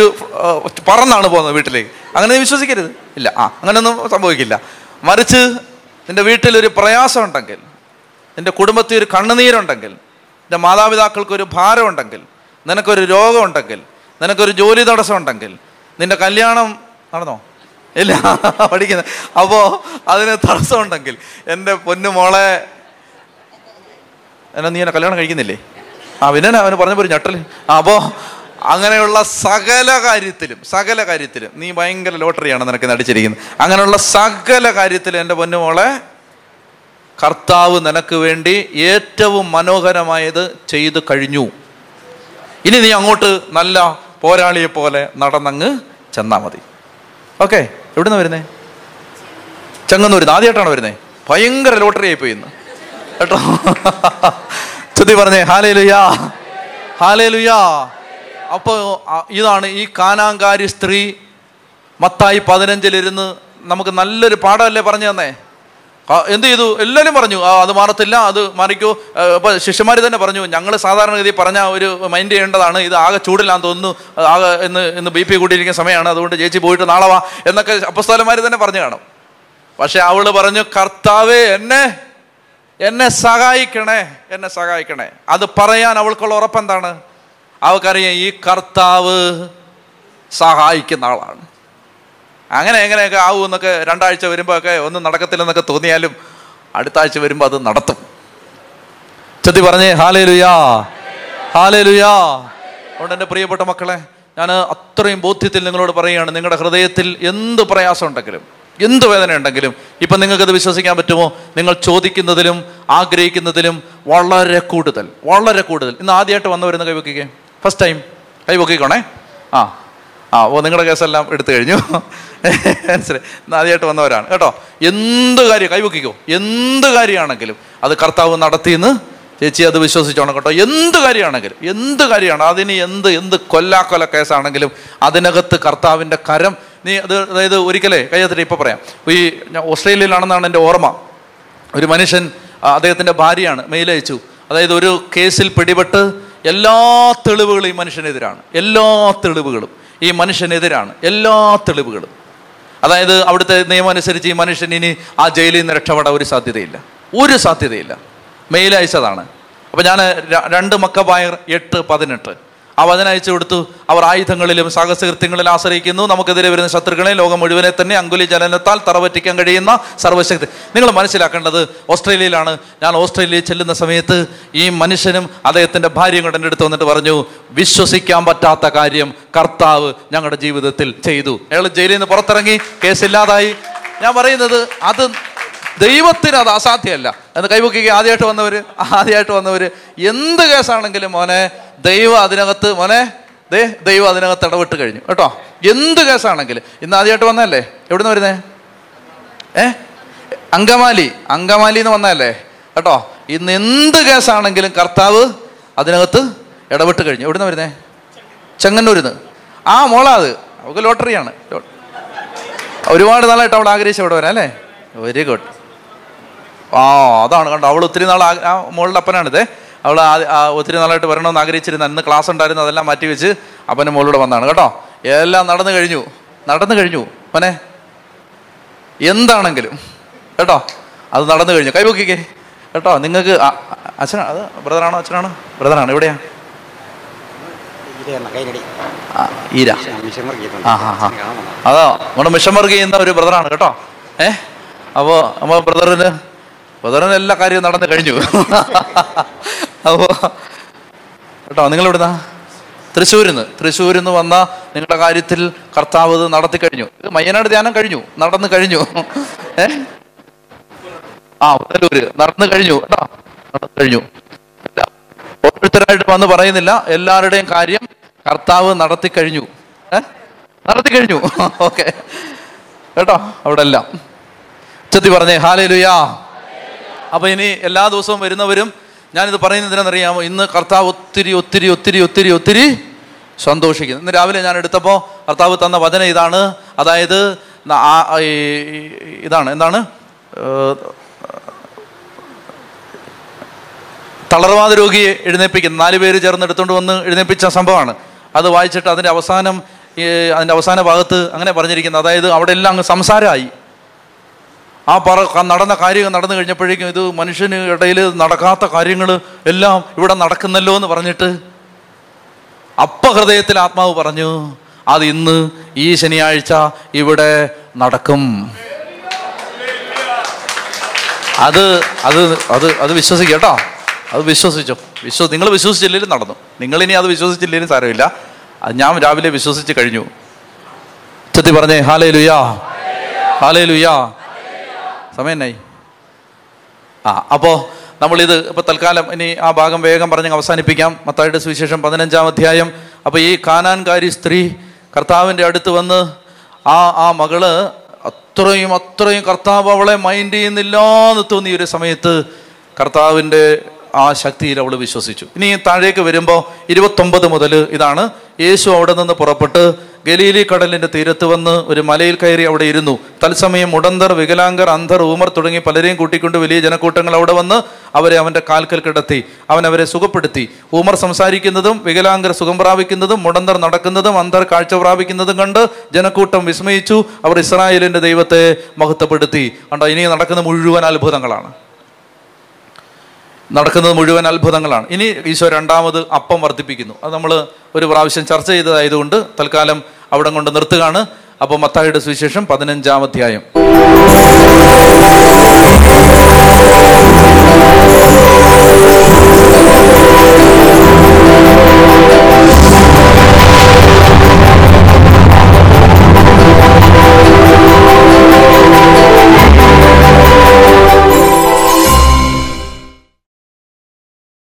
പറന്നാണ് പോകുന്നത് വീട്ടിലേക്ക്. അങ്ങനെ നീ വിശ്വസിക്കരുത്. ഇല്ല. ആ അങ്ങനെയൊന്നും സംഭവിക്കില്ല. മറിച്ച് നിന്റെ വീട്ടിലൊരു പ്രയാസം ഉണ്ടെങ്കിൽ നിന്റെ കുടുംബത്തിൽ ഒരു കണ്ണുനീരുണ്ടെങ്കിൽ നിന്റെ മാതാപിതാക്കൾക്കൊരു ഭാരമുണ്ടെങ്കിൽ നിനക്കൊരു രോഗമുണ്ടെങ്കിൽ നിനക്കൊരു ജോലി തടസ്സം ഉണ്ടെങ്കിൽ നിന്റെ കല്യാണം നടന്നോ? ഇല്ല പഠിക്കുന്നത് അപ്പോൾ അതിന് തടസ്സമുണ്ടെങ്കിൽ എന്റെ പൊന്നു മോളെ എന്നാ നീ എന്നെ കല്യാണം കഴിക്കുന്നില്ലേ? ആ പിന്നെ അവന് പറഞ്ഞ ഒരു ഞട്ടൽ. ആ അപ്പോൾ അങ്ങനെയുള്ള സകല കാര്യത്തിലും സകല കാര്യത്തിലും നീ ഭയങ്കര ലോട്ടറിയാണ് നിനക്ക് നടിച്ചിരിക്കുന്നത്. അങ്ങനെയുള്ള സകല കാര്യത്തിലും എന്റെ പൊന്നു മോളെ കർത്താവ് നിനക്ക് വേണ്ടി ഏറ്റവും മനോഹരമായത് ചെയ്തു കഴിഞ്ഞു. ഇനി നീ അങ്ങോട്ട് നല്ല പോരാളിയെ പോലെ നടന്നങ്ങ് ചെന്നാൽ മതി. ഓക്കെ? എവിടുന്ന് വരുന്നേ? ചെങ്ങന്നൂരിന്ന് ആദ്യമായിട്ടാണ് വരുന്നത് ഭയങ്കര ലോട്ടറി ആയിപ്പോയി ഇന്ന്. കേട്ടോ? ചുതി പറഞ്ഞേ ഹാലേ ലുയാ ഹാലേ ലുയാ അപ്പോൾ ഇതാണ് ഈ കാനാങ്കാരി സ്ത്രീ മത്തായി പതിനഞ്ചിലിരുന്ന് നമുക്ക് നല്ലൊരു പാഠമല്ലേ പറഞ്ഞു തന്നേ? എന്ത് ചെയ്തു? എല്ലാവരും പറഞ്ഞു അത് മാറത്തില്ല അത് മാറിക്കോ. ഇപ്പോൾ ശിഷ്യന്മാർ തന്നെ പറഞ്ഞു ഞങ്ങൾ സാധാരണഗതി പറഞ്ഞ ഒരു മൈൻഡ് ചെയ്യേണ്ടതാണ് ഇത് ആകെ ചൂടില്ലാന്ന് തോന്നുന്നു ആകെ ഇന്ന് ഇന്ന് ബി പി കൂട്ടിയിരിക്കുന്ന സമയമാണ് അതുകൊണ്ട് ചേച്ചി പോയിട്ട് നാളെ വാ എന്നൊക്കെ അപ്പസ്തോലന്മാർ തന്നെ പറഞ്ഞു കാണും. പക്ഷെ അവൾ പറഞ്ഞു കർത്താവേ എന്നെ എന്നെ സഹായിക്കണേ എന്നെ സഹായിക്കണേ. അത് പറയാൻ അവൾക്കുള്ള ഉറപ്പെന്താണ് അവൾക്കറിയാം ഈ കർത്താവ് സഹായിക്കുന്ന ആളാണ്. അങ്ങനെ എങ്ങനെയൊക്കെ ആവും എന്നൊക്കെ രണ്ടാഴ്ച വരുമ്പോൾ ഒക്കെ ഒന്നും നടക്കത്തില്ലെന്നൊക്കെ തോന്നിയാലും അടുത്ത ആഴ്ച വരുമ്പോൾ അത് നടത്തും. ചെത്തി പറഞ്ഞേ ഹാലേ ലുയാ ഹാലേ ലുയാ അതുകൊണ്ട് എന്റെ പ്രിയപ്പെട്ട മക്കളെ ഞാൻ അത്രയും ബോധ്യത്തിൽ നിങ്ങളോട് പറയുകയാണ് നിങ്ങളുടെ ഹൃദയത്തിൽ എന്ത് പ്രയാസം ഉണ്ടെങ്കിലും എന്ത് വേദന ഉണ്ടെങ്കിലും ഇപ്പം നിങ്ങൾക്കത് വിശ്വസിക്കാൻ പറ്റുമോ? നിങ്ങൾ ചോദിക്കുന്നതിലും ആഗ്രഹിക്കുന്നതിലും വളരെ കൂടുതൽ വളരെ കൂടുതൽ. ഇന്ന് ആദ്യമായിട്ട് വന്നവരെന്ന് കൈവക്കിക്കേ? First time കൈവക്കിക്കോണേ? ആ. ആ ഓ നിങ്ങളുടെ കേസെല്ലാം എടുത്തു കഴിഞ്ഞു. മനസ്സിലായി. ആദ്യമായിട്ട് വന്നവരാണ്. കേട്ടോ? എന്ത് കാര്യം കൈവക്കിക്കോ. എന്ത് കാര്യമാണെങ്കിലും അത് കർത്താവ് നടത്തിയെന്ന് ചേച്ചി അത് വിശ്വസിച്ചോണം കേട്ടോ. എന്ത് കാര്യമാണെങ്കിലും എന്ത് കാര്യമാണ് അതിന് എന്ത് എന്ത് കൊല്ലാക്കൊല കേസാണെങ്കിലും അതിനകത്ത് കർത്താവിന്റെ കരം നീ അത് അതായത് ഒരിക്കലേ കയ്യത്തിട്ട് ഇപ്പോൾ പറയാം. ഈ ഓസ്ട്രേലിയയിലാണെന്നാണ് എന്റെ ഓർമ്മ. ഒരു മനുഷ്യൻ അദ്ദേഹത്തിന്റെ ഭാര്യയാണ് മെയിലയച്ചു അതായത് ഒരു കേസിൽ പിടിപെട്ട് എല്ലാ തെളിവുകളും ഈ മനുഷ്യനെതിരാണ്. എല്ലാ തെളിവുകളും. ഈ മനുഷ്യനെതിരാണ് എല്ലാ തെളിവുകളും. അതായത് അവിടുത്തെ നിയമം അനുസരിച്ച് ഈ മനുഷ്യൻ ഇനി ആ ജയിലിൽ നിന്ന് രക്ഷപ്പെടാൻ ഒരു സാധ്യതയില്ല. ഒരു സാധ്യതയില്ല. മെയിൽ അയച്ചതാണ്. അപ്പം ഞാൻ രണ്ട് മക്കബായർ എട്ട് പതിനെട്ട്. അയച്ചു കൊടുത്തു. അവർ ആയുധങ്ങളിലും സാഹസകൃത്യങ്ങളിലും ആശ്രയിക്കുന്നു. നമുക്കെതിരെ വരുന്ന ശത്രുക്കളെ ലോകം മുഴുവനെ തന്നെ അങ്കുലി ജലനത്താൽ തറവറ്റിക്കാൻ കഴിയുന്ന സർവശക്തി. നിങ്ങൾ മനസ്സിലാക്കേണ്ടത് ഓസ്ട്രേലിയയിലാണ്. ഞാൻ ഓസ്ട്രേലിയയിൽ ചെല്ലുന്ന സമയത്ത് ഈ മനുഷ്യനും അദ്ദേഹത്തിന്റെ ഭാര്യയും കൂടെ എന്റെ അടുത്ത് വന്നിട്ട് പറഞ്ഞു വിശ്വസിക്കാൻ പറ്റാത്ത കാര്യം കർത്താവ് ഞങ്ങളുടെ ജീവിതത്തിൽ ചെയ്തു. അയാൾ ജയിലിൽ നിന്ന് പുറത്തിറങ്ങി. കേസില്ലാതായി ഞാൻ പറയുന്നത് അത് ദൈവത്തിന് അത് അസാധ്യമല്ല. എന്ന് കൈപൊക്കിക്ക് ആദ്യമായിട്ട് വന്നവര്? ആദ്യമായിട്ട് വന്നവര് എന്ത് കേസാണെങ്കിലും മോനെ ദൈവം അതിനകത്ത് മോനെ ദേ ദൈവം അതിനകത്ത് ഇടപെട്ട് കഴിഞ്ഞു. കേട്ടോ? എന്ത് കേസാണെങ്കിലും. ഇന്ന് ആദ്യമായിട്ട് വന്നതല്ലേ? എവിടുന്ന് വരുന്നേ? ഏ? അങ്കമാലി. അങ്കമാലി എന്ന് വന്നതല്ലേ? കേട്ടോ? ഇന്ന് എന്ത് കേസാണെങ്കിലും കർത്താവ് അതിനകത്ത് ഇടപെട്ട് കഴിഞ്ഞു. എവിടുന്ന് വരുന്നേ? ചെങ്ങന്നൂരിന്ന്. ആ മോളാ അത്. ലോട്ടറിയാണ്. ഒരുപാട് നാളായിട്ട് അവൾ ആഗ്രഹിച്ചു ഇവിടെ വരാം അല്ലേ? വെരി ഗുഡ് ആ അതാണ്. കണ്ടോ അവൾ ഒത്തിരി നാൾ ആ- മുകളുടെ മോളുടെ അപ്പനാണിത്. അവൾ ഒത്തിരി നാളായിട്ട് വരണമെന്ന് ആഗ്രഹിച്ചിരുന്ന അന്ന് ക്ലാസ് ഉണ്ടായിരുന്നു അതെല്ലാം മാറ്റി വെച്ച് അപ്പന്റെ മോളൂടെ വന്നാണ്. കേട്ടോ എല്ലാം നടന്നു കഴിഞ്ഞു. നടന്നു കഴിഞ്ഞു മോനെ. എന്താണെങ്കിലും കേട്ടോ അത് നടന്നു കഴിഞ്ഞു. കൈപൊക്കിക്കേ കേട്ടോ നിങ്ങൾക്ക് അച്ഛനാ അത് ബ്രദറാണോ അച്ഛനാണോ? ബ്രദറാണ് എവിടെയാ? ആ, ഈര അതോ നമ്മുടെ മിഷം വർക്ക് ചെയ്യുന്ന ഒരു ബ്രദറാണ് കേട്ടോ. ഏഹ് അപ്പോൾ നമ്മൾ ബ്രദറിന് ബ്രദറിന് എല്ലാ കാര്യവും നടന്നു കഴിഞ്ഞു. അപ്പോൾ കേട്ടോ നിങ്ങൾ എവിടുന്നാ തൃശ്ശൂരിൽ നിന്ന് തൃശ്ശൂരിൽ നിന്ന് വന്ന നിങ്ങളുടെ കാര്യത്തിൽ കർത്താവ് ഇത് നടത്തി കഴിഞ്ഞു. മയ്യനാട് ധ്യാനം കഴിഞ്ഞു. നടന്നു കഴിഞ്ഞു. ഏ? ആ പുനലൂര് നടന്നു കഴിഞ്ഞു. കേട്ടോ? നടന്നു കഴിഞ്ഞു. ഓരോരുത്തരായിട്ട് വന്ന് പറയുന്നില്ല. എല്ലാവരുടെയും കാര്യം കർത്താവ് നടത്തി കഴിഞ്ഞു. ഏ? നടത്തി കഴിഞ്ഞു. ഓക്കെ. കേട്ടോ? അവിടെ എല്ലാം ചെത്തി പറഞ്ഞേ ഹാലേ ലുയാ അപ്പൊ ഇനി എല്ലാ ദിവസവും വരുന്നവരും ഞാനിത് പറയുന്നത് എന്തിനാണെന്നറിയാമോ? ഇന്ന് കർത്താവ് ഒത്തിരി ഒത്തിരി ഒത്തിരി ഒത്തിരി ഒത്തിരി സന്തോഷിക്കുന്നു. ഇന്ന് രാവിലെ ഞാൻ എടുത്തപ്പോൾ കർത്താവ് തന്ന വചന ഇതാണ്. അതായത് ഇതാണ്. എന്താണ്? തളർവാദ രോഗിയെ എഴുന്നേപ്പിക്കുന്നു. നാല് പേര് ചേർന്ന് എടുത്തുകൊണ്ട് വന്ന് എഴുന്നേപ്പിച്ച സംഭവമാണ്. അത് വായിച്ചിട്ട് അതിന്റെ അവസാനം അതിന്റെ അവസാന ഭാഗത്ത് അങ്ങനെ പറഞ്ഞിരിക്കുന്നത് അതായത് അവിടെ എല്ലാം അങ്ങ് സംസാരമായി. ആ പറ നടന്ന കാര്യങ്ങൾ നടന്നു കഴിഞ്ഞപ്പോഴേക്കും ഇത് മനുഷ്യന് ഇടയിൽ നടക്കാത്ത കാര്യങ്ങൾ എല്ലാം ഇവിടെ നടക്കുന്നല്ലോ എന്ന് പറഞ്ഞിട്ട് അപ്പ ഹൃദയത്തിൽ ആത്മാവ് പറഞ്ഞു അത് ഇന്ന് ഈ ശനിയാഴ്ച ഇവിടെ നടക്കും. അത് അത് അത് അത് വിശ്വസിക്കുക കേട്ടോ. അത് വിശ്വസിച്ചോ. വിശ്വ നിങ്ങൾ വിശ്വസിച്ചില്ലെങ്കിലും നടന്നു. നിങ്ങളിനി അത് വിശ്വസിച്ചില്ലെങ്കിലും സാരമില്ല. അത് ഞാൻ രാവിലെ വിശ്വസിച്ച് കഴിഞ്ഞു. ചെത്തി പറഞ്ഞേ ഹാലേ ലുയാ ഹാലേ ലുയാ സമയം എന്നായി ആ അപ്പോൾ നമ്മളിത് ഇപ്പോൾ തൽക്കാലം ഇനി ആ ഭാഗം വേഗം പറഞ്ഞ് അവസാനിപ്പിക്കാം. മത്തായിട്ട് സുവിശേഷം പതിനഞ്ചാം അധ്യായം. അപ്പോൾ ഈ കാനാൻകാരി സ്ത്രീ കർത്താവിന്റെ അടുത്ത് വന്ന് ആ ആ മകൾ അത്രയും അത്രയും കർത്താവ് അവളെ മൈൻഡ് ചെയ്യുന്നില്ല എന്ന് തോന്നിയ ഒരു സമയത്ത് കർത്താവിന്റെ ആ ശക്തിയിൽ അവൾ വിശ്വസിച്ചു. ഇനി താഴേക്ക് വരുമ്പോൾ ഇരുപത്തൊമ്പത് മുതൽ ഇതാണ്. യേശു അവിടെ നിന്ന് പുറപ്പെട്ട് ഗലീലി കടലിന്റെ തീരത്ത് വന്ന് ഒരു മലയിൽ കയറി അവിടെ ഇരുന്നു. തത്സമയം ഉടന്തർ വികലാംഗർ അന്ധർ ഊമർ തുടങ്ങി പലരെയും കൂട്ടിക്കൊണ്ട് വലിയ ജനക്കൂട്ടങ്ങൾ അവിടെ വന്ന് അവരെ അവന്റെ കാൽക്കൽ കിടത്തി അവൻ അവരെ സുഖപ്പെടുത്തി. ഊമർ സംസാരിക്കുന്നതും വികലാംഗർ സുഖം പ്രാപിക്കുന്നതും മുടന്തർ നടക്കുന്നതും അന്ധർ കാഴ്ച പ്രാപിക്കുന്നതും കണ്ട് ജനക്കൂട്ടം വിസ്മയിച്ചു. അവർ ഇസ്രായേലിന്റെ ദൈവത്തെ മഹത്വപ്പെടുത്തി. കണ്ടോ ഇനി നടക്കുന്ന മുഴുവൻ അത്ഭുതങ്ങളാണ്. നടക്കുന്നത് മുഴുവൻ അത്ഭുതങ്ങളാണ്. ഇനി ഈശോ രണ്ടാമത് അപ്പം വർദ്ധിപ്പിക്കുന്നു. അത് നമ്മൾ ഒരു പ്രാവശ്യം ചർച്ച ചെയ്തതായതുകൊണ്ട് തൽക്കാലം അവിടെ കൊണ്ട് നിർത്തുകയാണ്. അപ്പോൾ മത്തായിയുടെ സുവിശേഷം പതിനഞ്ചാം അധ്യായം.